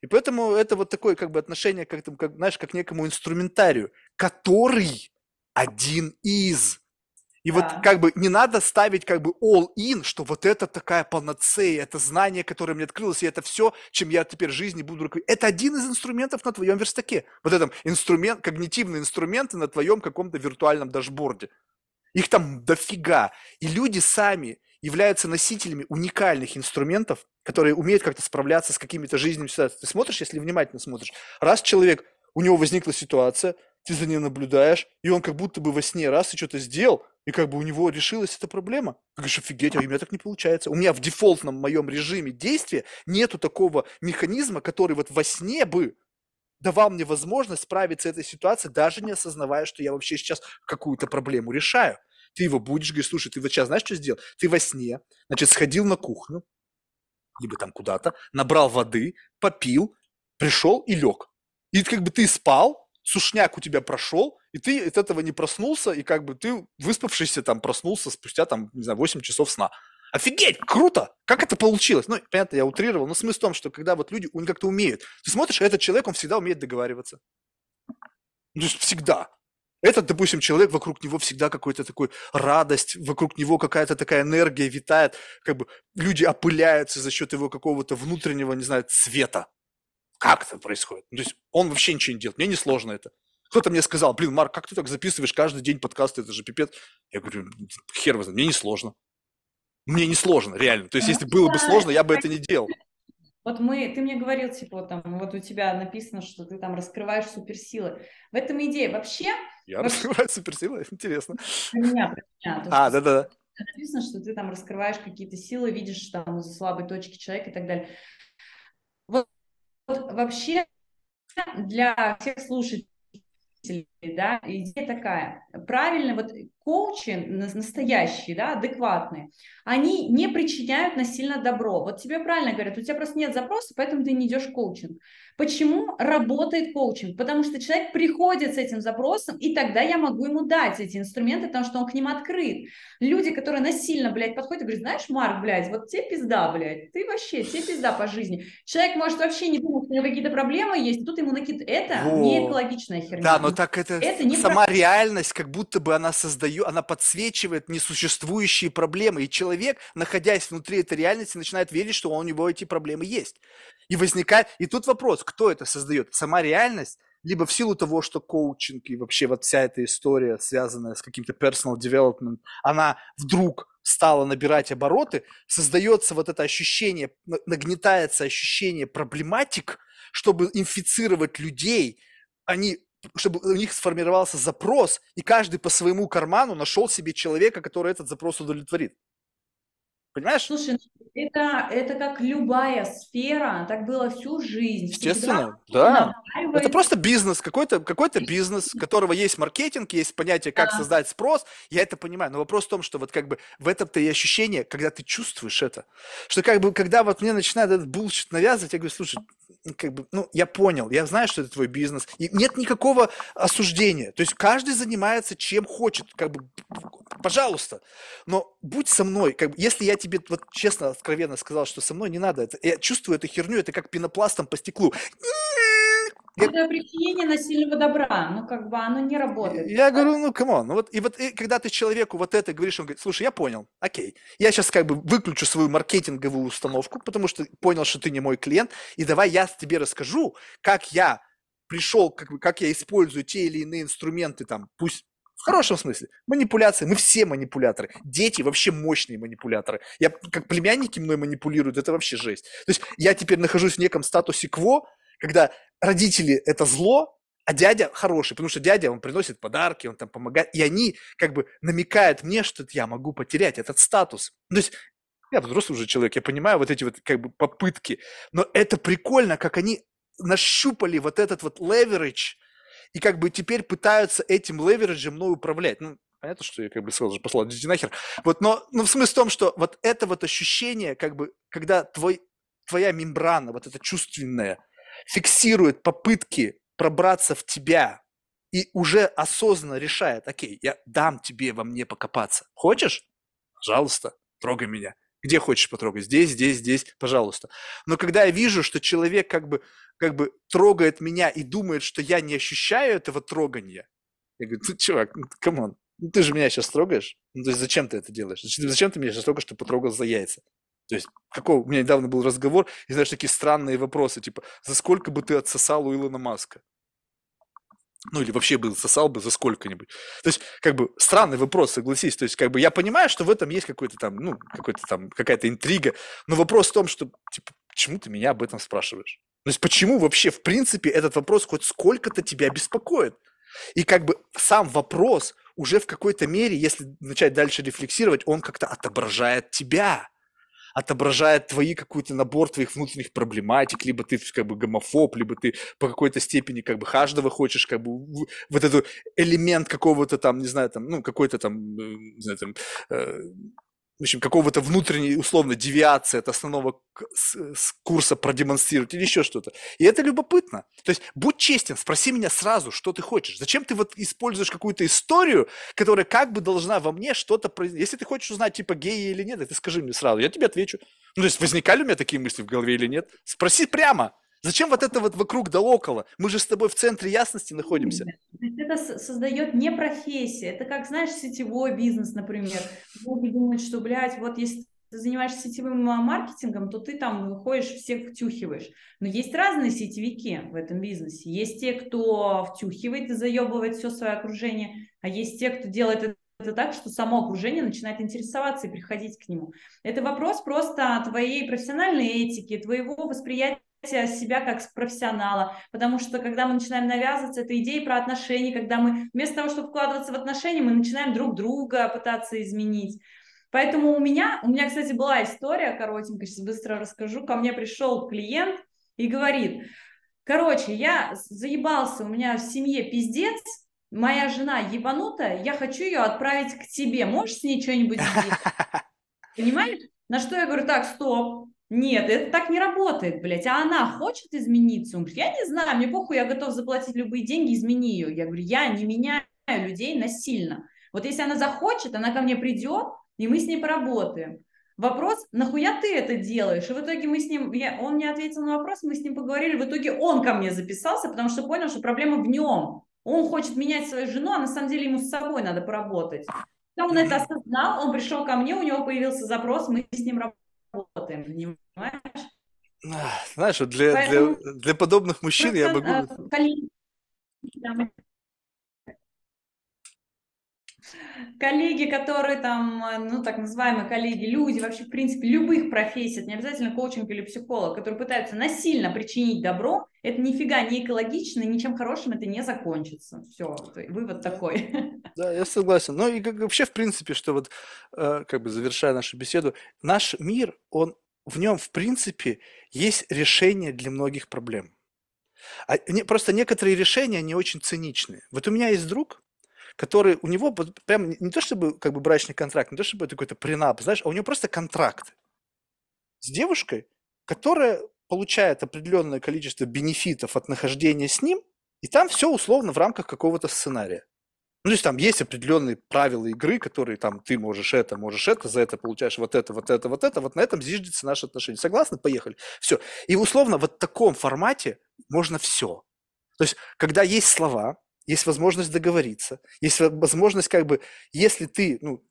И поэтому это вот такое как бы отношение, как, как, знаешь, как к некому инструментарию, который один из. И да. вот как бы не надо ставить как бы all in, что вот это такая панацея, это знание, которое мне открылось, и это все, чем я теперь в жизни буду руководить. Это один из инструментов на твоем верстаке. Вот этом инструмент, когнитивные инструменты на твоем каком-то виртуальном дашборде. Их там дофига. И люди сами являются носителями уникальных инструментов, которые умеют как-то справляться с какими-то жизненными ситуациями. Ты смотришь, если внимательно смотришь, раз человек, у него возникла ситуация, ты за ним наблюдаешь, и он как будто бы во сне раз и что-то сделал, и как бы у него решилась эта проблема. Говоришь, офигеть, а у меня так не получается. У меня в дефолтном моем режиме действия нету такого механизма, который вот во сне бы давал мне возможность справиться с этой ситуацией, даже не осознавая, что я вообще сейчас какую-то проблему решаю. Ты его будешь говорить, слушай, ты вот сейчас знаешь, что сделал? Ты во сне, значит, сходил на кухню, либо там куда-то, набрал воды, попил, пришел и лег. И как бы ты спал, сушняк у тебя прошел, и ты от этого не проснулся, и как бы ты выспавшийся там проснулся спустя там, не знаю, 8 часов сна. Офигеть, круто! Как это получилось? Ну, понятно, я утрировал, но смысл в том, что когда вот люди, они как-то умеют. Ты смотришь, этот человек, он всегда умеет договариваться. Ну, всегда. Этот, допустим, человек, вокруг него всегда какой-то такой радость, вокруг него какая-то такая энергия витает, как бы люди опыляются за счет его какого-то внутреннего, не знаю, цвета. Как это происходит? Ну, то есть он вообще ничего не делает. Мне не сложно это. Кто-то мне сказал, блин, Марк, как ты так записываешь каждый день подкасты, это же пипец. Я говорю, хер возьми, мне не сложно. Мне не сложно, реально. То есть, если было бы сложно, я бы это не делал. Вот мы, ты мне говорил, типа, там, вот у тебя написано, что ты там раскрываешь суперсилы. В этом идея. Вообще... Я вообще... раскрываю суперсилы? Интересно. Про меня, про меня. То, а, да-да-да. Написано, что ты там раскрываешь какие-то силы, видишь там слабые точки человека и так далее. Вот вообще для всех слушателей, да, идея такая. Правильно, вот коучи настоящие, да, адекватные, они не причиняют насильно добро. Вот тебе правильно говорят, у тебя просто нет запроса, поэтому ты не идешь в коучинг. Почему работает коучинг? Потому что человек приходит с этим запросом, и тогда я могу ему дать эти инструменты, потому что он к ним открыт. Люди, которые насильно, блядь, подходят и говорят, знаешь, Марк, блядь, вот тебе пизда, блядь, ты вообще, тебе пизда по жизни. Человек может вообще не думать, у него какие-то проблемы есть, тут ему накид... Это Во. не экологичная херня. Да, но так это, это не сама про... реальность, как будто бы она создает, она подсвечивает несуществующие проблемы, и человек, находясь внутри этой реальности, начинает верить, что у него эти проблемы есть. И возникает, и тут вопрос, кто это создает? Сама реальность, либо в силу того, что коучинг и вообще вот вся эта история, связанная с каким-то personal development, она вдруг стала набирать обороты, создается вот это ощущение, нагнетается ощущение проблематик, чтобы инфицировать людей, они чтобы у них сформировался запрос, и каждый по своему карману нашел себе человека, который этот запрос удовлетворит. Понимаешь? Слушай, ну, это, это как любая сфера, так было всю жизнь. Естественно, да. Это просто бизнес, какой-то какой бизнес, у которого есть маркетинг, есть понятие, как да. создать спрос. Я это понимаю. Но вопрос в том, что вот как бы в этом-то и ощущение, когда ты чувствуешь это. Что как бы, когда вот мне начинают этот bullshit навязывать, я говорю, слушай, как бы, ну, я понял, я знаю, что это твой бизнес. И нет никакого осуждения. То есть каждый занимается чем хочет. Как бы, пожалуйста. Но будь со мной. Как бы, если я тебе вот честно, откровенно сказал, что со мной не надо, это, я чувствую эту херню, это как пенопластом по стеклу. Это причинение насильного добра, ну как бы оно не работает. Я говорю, ну come on, ну вот и вот и, когда ты человеку вот это говоришь, он говорит, слушай, я понял, окей, я сейчас как бы выключу свою маркетинговую установку, потому что понял, что ты не мой клиент, и давай я тебе расскажу, как я пришел, как, как я использую те или иные инструменты, там, пусть в хорошем смысле. Манипуляции. Мы все манипуляторы. Дети вообще мощные манипуляторы. Я, как племянники мной манипулируют, это вообще жесть. То есть я теперь нахожусь в неком статусе кво, когда родители – это зло, а дядя хороший, потому что дядя, он приносит подарки, он там помогает, и они как бы намекают мне, что я могу потерять этот статус. То есть я взрослый уже человек, я понимаю вот эти вот как бы попытки, но это прикольно, как они нащупали вот этот вот leverage, и как бы теперь пытаются этим левериджем мной управлять. Ну, понятно, что я как бы сразу же послал, иди нахер. Вот, но, но в смысле в том, что вот это вот ощущение, как бы, когда твой, твоя мембрана, вот это чувственное, фиксирует попытки пробраться в тебя и уже осознанно решает, окей, я дам тебе во мне покопаться. Хочешь? Пожалуйста, трогай меня. Где хочешь потрогать? Здесь, здесь, здесь, пожалуйста. Но когда я вижу, что человек как бы, как бы трогает меня и думает, что я не ощущаю этого трогания, я говорю, ну, чувак, ну, come on, ну, ты же меня сейчас трогаешь. Ну, то есть зачем ты это делаешь? Зачем, зачем ты меня сейчас только что потрогал за яйца? То есть, какого, у меня недавно был разговор, и знаешь, такие странные вопросы, типа, за сколько бы ты отсосал у Илона Маска? Ну, или вообще бы сосал бы за сколько-нибудь. То есть, как бы, странный вопрос, согласись. То есть, как бы, я понимаю, что в этом есть какой-то там, ну, какой-то там, какая-то интрига, но вопрос в том, что, типа, почему ты меня об этом спрашиваешь? То есть, почему вообще, в принципе, этот вопрос хоть сколько-то тебя беспокоит? И как бы сам вопрос уже в какой-то мере, если начать дальше рефлексировать, он как-то отображает тебя отображает твои какой-то набор твоих внутренних проблематик, либо ты как бы гомофоб, либо ты по какой-то степени как бы каждого хочешь как бы вот этот элемент какого-то там, не знаю, там, ну, какой-то там, э, не знаю, там, э, в общем, какого-то внутренней, условно, девиации от основного курса продемонстрировать или еще что-то. И это любопытно. То есть будь честен, спроси меня сразу, что ты хочешь. Зачем ты вот используешь какую-то историю, которая как бы должна во мне что-то произойти. Если ты хочешь узнать, типа, гей или нет, ты скажи мне сразу, я тебе отвечу. Ну, то есть возникали у меня такие мысли в голове или нет? Спроси прямо. Зачем вот это вот вокруг да около? Мы же с тобой в центре ясности находимся. Это создает не профессия. Это как, знаешь, сетевой бизнес, например. Многие думают, что, блядь, вот если ты занимаешься сетевым маркетингом, то ты там выходишь, всех втюхиваешь. Но есть разные сетевики в этом бизнесе. Есть те, кто втюхивает и заебывает все свое окружение, а есть те, кто делает это так, что само окружение начинает интересоваться и приходить к нему. Это вопрос просто твоей профессиональной этики, твоего восприятия себя как профессионала, потому что когда мы начинаем навязываться этой идеей про отношения, когда мы вместо того, чтобы вкладываться в отношения, мы начинаем друг друга пытаться изменить. Поэтому у меня, у меня, кстати, была история коротенькая, сейчас быстро расскажу. Ко мне пришел клиент и говорит, короче, я заебался, у меня в семье пиздец, моя жена ебанутая, я хочу ее отправить к тебе, можешь с ней что-нибудь сделать? Понимаешь? На что я говорю, так, стоп, нет, это так не работает, блядь. А она хочет измениться? Он говорит, я не знаю, мне похуй, я готов заплатить любые деньги, измени ее. Я говорю, я не меняю людей насильно. Вот если она захочет, она ко мне придет, и мы с ней поработаем. Вопрос, нахуя ты это делаешь? И в итоге мы с ним, я, он мне ответил на вопрос, мы с ним поговорили, в итоге он ко мне записался, потому что понял, что проблема в нем. Он хочет менять свою жену, а на самом деле ему с собой надо поработать. Когда он это осознал, он пришел ко мне, у него появился запрос, мы с ним работаем работаем, понимаешь? Знаешь, для, Поэтому для, для подобных мужчин я могу... Э, коллеги, которые там, э, ну, так называемые коллеги, люди, вообще, в принципе, любых профессий, это не обязательно коучинг или психолог, которые пытаются насильно причинить добро, это нифига не экологично, ничем хорошим это не закончится. Все, вывод такой. Да, я согласен. Ну и как, вообще, в принципе, что вот, э, как бы завершая нашу беседу, наш мир, он в нем, в принципе, есть решение для многих проблем. А, не, просто некоторые решения, они очень циничные. Вот у меня есть друг, который, у него прям не то чтобы как бы брачный контракт, не то чтобы это какой-то принап, знаешь, а у него просто контракт с девушкой, которая получает определенное количество бенефитов от нахождения с ним, и там все условно в рамках какого-то сценария. Ну, то есть там есть определенные правила игры, которые там ты можешь это, можешь это, за это получаешь вот это, вот это, вот это, вот на этом зиждется наши отношения. Согласны? Поехали. Все. И условно вот в таком формате можно все. То есть, когда есть слова, есть возможность договориться, есть возможность как бы, если ты ну,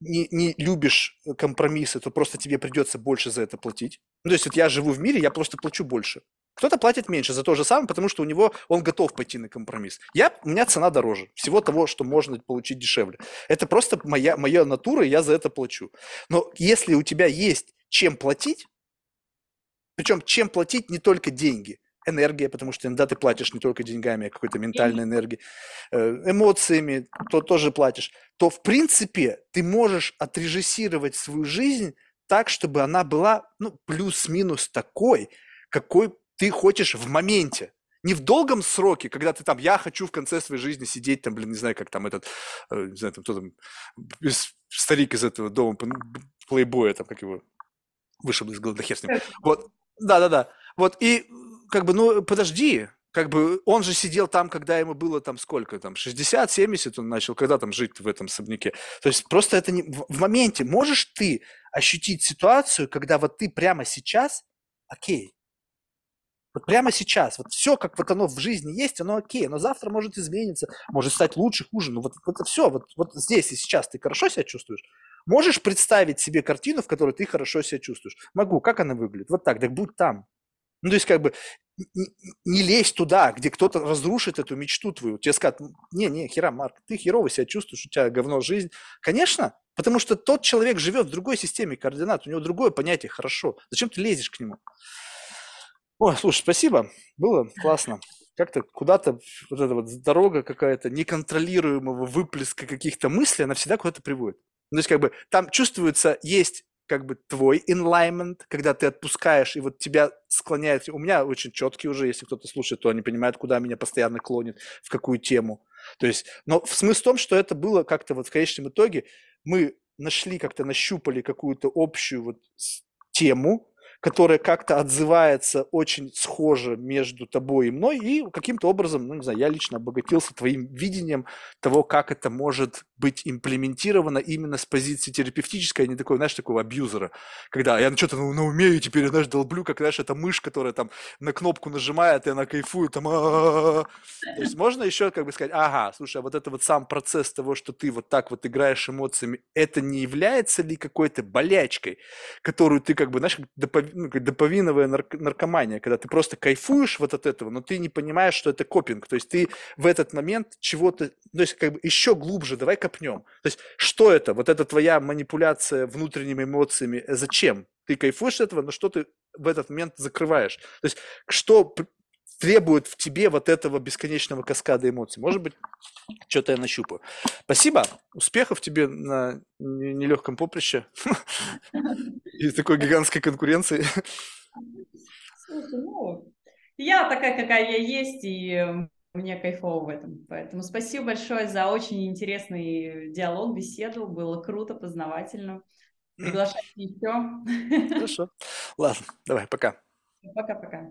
не, не любишь компромиссы, то просто тебе придется больше за это платить. Ну, то есть вот я живу в мире, я просто плачу больше. Кто-то платит меньше за то же самое, потому что у него он готов пойти на компромисс. Я, у меня цена дороже всего того, что можно получить дешевле. Это просто моя, моя натура, и я за это плачу. Но если у тебя есть чем платить, причем чем платить не только деньги, энергия, потому что иногда ты платишь не только деньгами, а какой-то ментальной энергией, э, эмоциями, то тоже платишь, то в принципе ты можешь отрежиссировать свою жизнь так, чтобы она была ну, плюс-минус такой, какой ты хочешь в моменте. Не в долгом сроке, когда ты там, я хочу в конце своей жизни сидеть там, блин, не знаю, как там этот, э, не знаю, там, кто там, старик из этого дома, плейбоя, там, как его, вышел из головы, да хер с ним. Вот, да-да-да. Вот, и как бы, ну, подожди, как бы он же сидел там, когда ему было там сколько, там 60-70 он начал, когда там жить в этом особняке. То есть просто это не... В моменте можешь ты ощутить ситуацию, когда вот ты прямо сейчас, окей, вот прямо сейчас, вот все, как вот оно в жизни есть, оно окей, но завтра может измениться, может стать лучше, хуже, вот, вот это все, вот, вот здесь и сейчас ты хорошо себя чувствуешь? Можешь представить себе картину, в которой ты хорошо себя чувствуешь? Могу. Как она выглядит? Вот так, так будь там. Ну, то есть, как бы, не, лезь туда, где кто-то разрушит эту мечту твою. Тебе скажут, не-не, хера, Марк, ты херово себя чувствуешь, у тебя говно жизнь. Конечно, потому что тот человек живет в другой системе координат, у него другое понятие «хорошо». Зачем ты лезешь к нему? Ой, слушай, спасибо, было классно. Как-то куда-то вот эта вот дорога какая-то неконтролируемого выплеска каких-то мыслей, она всегда куда-то приводит. Ну, то есть как бы там чувствуется, есть как бы твой enlightenment, когда ты отпускаешь, и вот тебя склоняет. У меня очень четкий уже, если кто-то слушает, то они понимают, куда меня постоянно клонит, в какую тему. То есть, но смысл в том, что это было как-то вот в конечном итоге, мы нашли, как-то нащупали какую-то общую вот тему, которая как-то отзывается очень схоже между тобой и мной, и каким-то образом, ну, не знаю, я лично обогатился твоим видением того, как это может быть имплементировано именно с позиции терапевтической, а не такой, знаешь, такого абьюзера, когда я что-то ну, на умею теперь, знаешь, долблю, как, знаешь, эта мышь, которая там на кнопку нажимает, и она кайфует, там, то есть можно еще как бы сказать, ага, слушай, а вот это вот сам процесс того, что ты вот так вот играешь эмоциями, это не является ли какой-то болячкой, которую ты как бы, знаешь, ну, доповиновая нарк- наркомания, когда ты просто кайфуешь вот от этого, но ты не понимаешь, что это копинг. То есть ты в этот момент чего-то, то есть как бы еще глубже, давай копнем. То есть что это? Вот эта твоя манипуляция внутренними эмоциями, э, зачем? Ты кайфуешь от этого, но что ты в этот момент закрываешь? То есть что требует в тебе вот этого бесконечного каскада эмоций. Может быть, что-то я нащупаю. Спасибо. Успехов тебе на нелегком поприще и такой гигантской конкуренции. Слушай, ну, я такая, какая я есть, и мне кайфово в этом. Поэтому спасибо большое за очень интересный диалог, беседу. Было круто, познавательно. Приглашайте еще. Хорошо. Ладно, давай, пока. Пока-пока.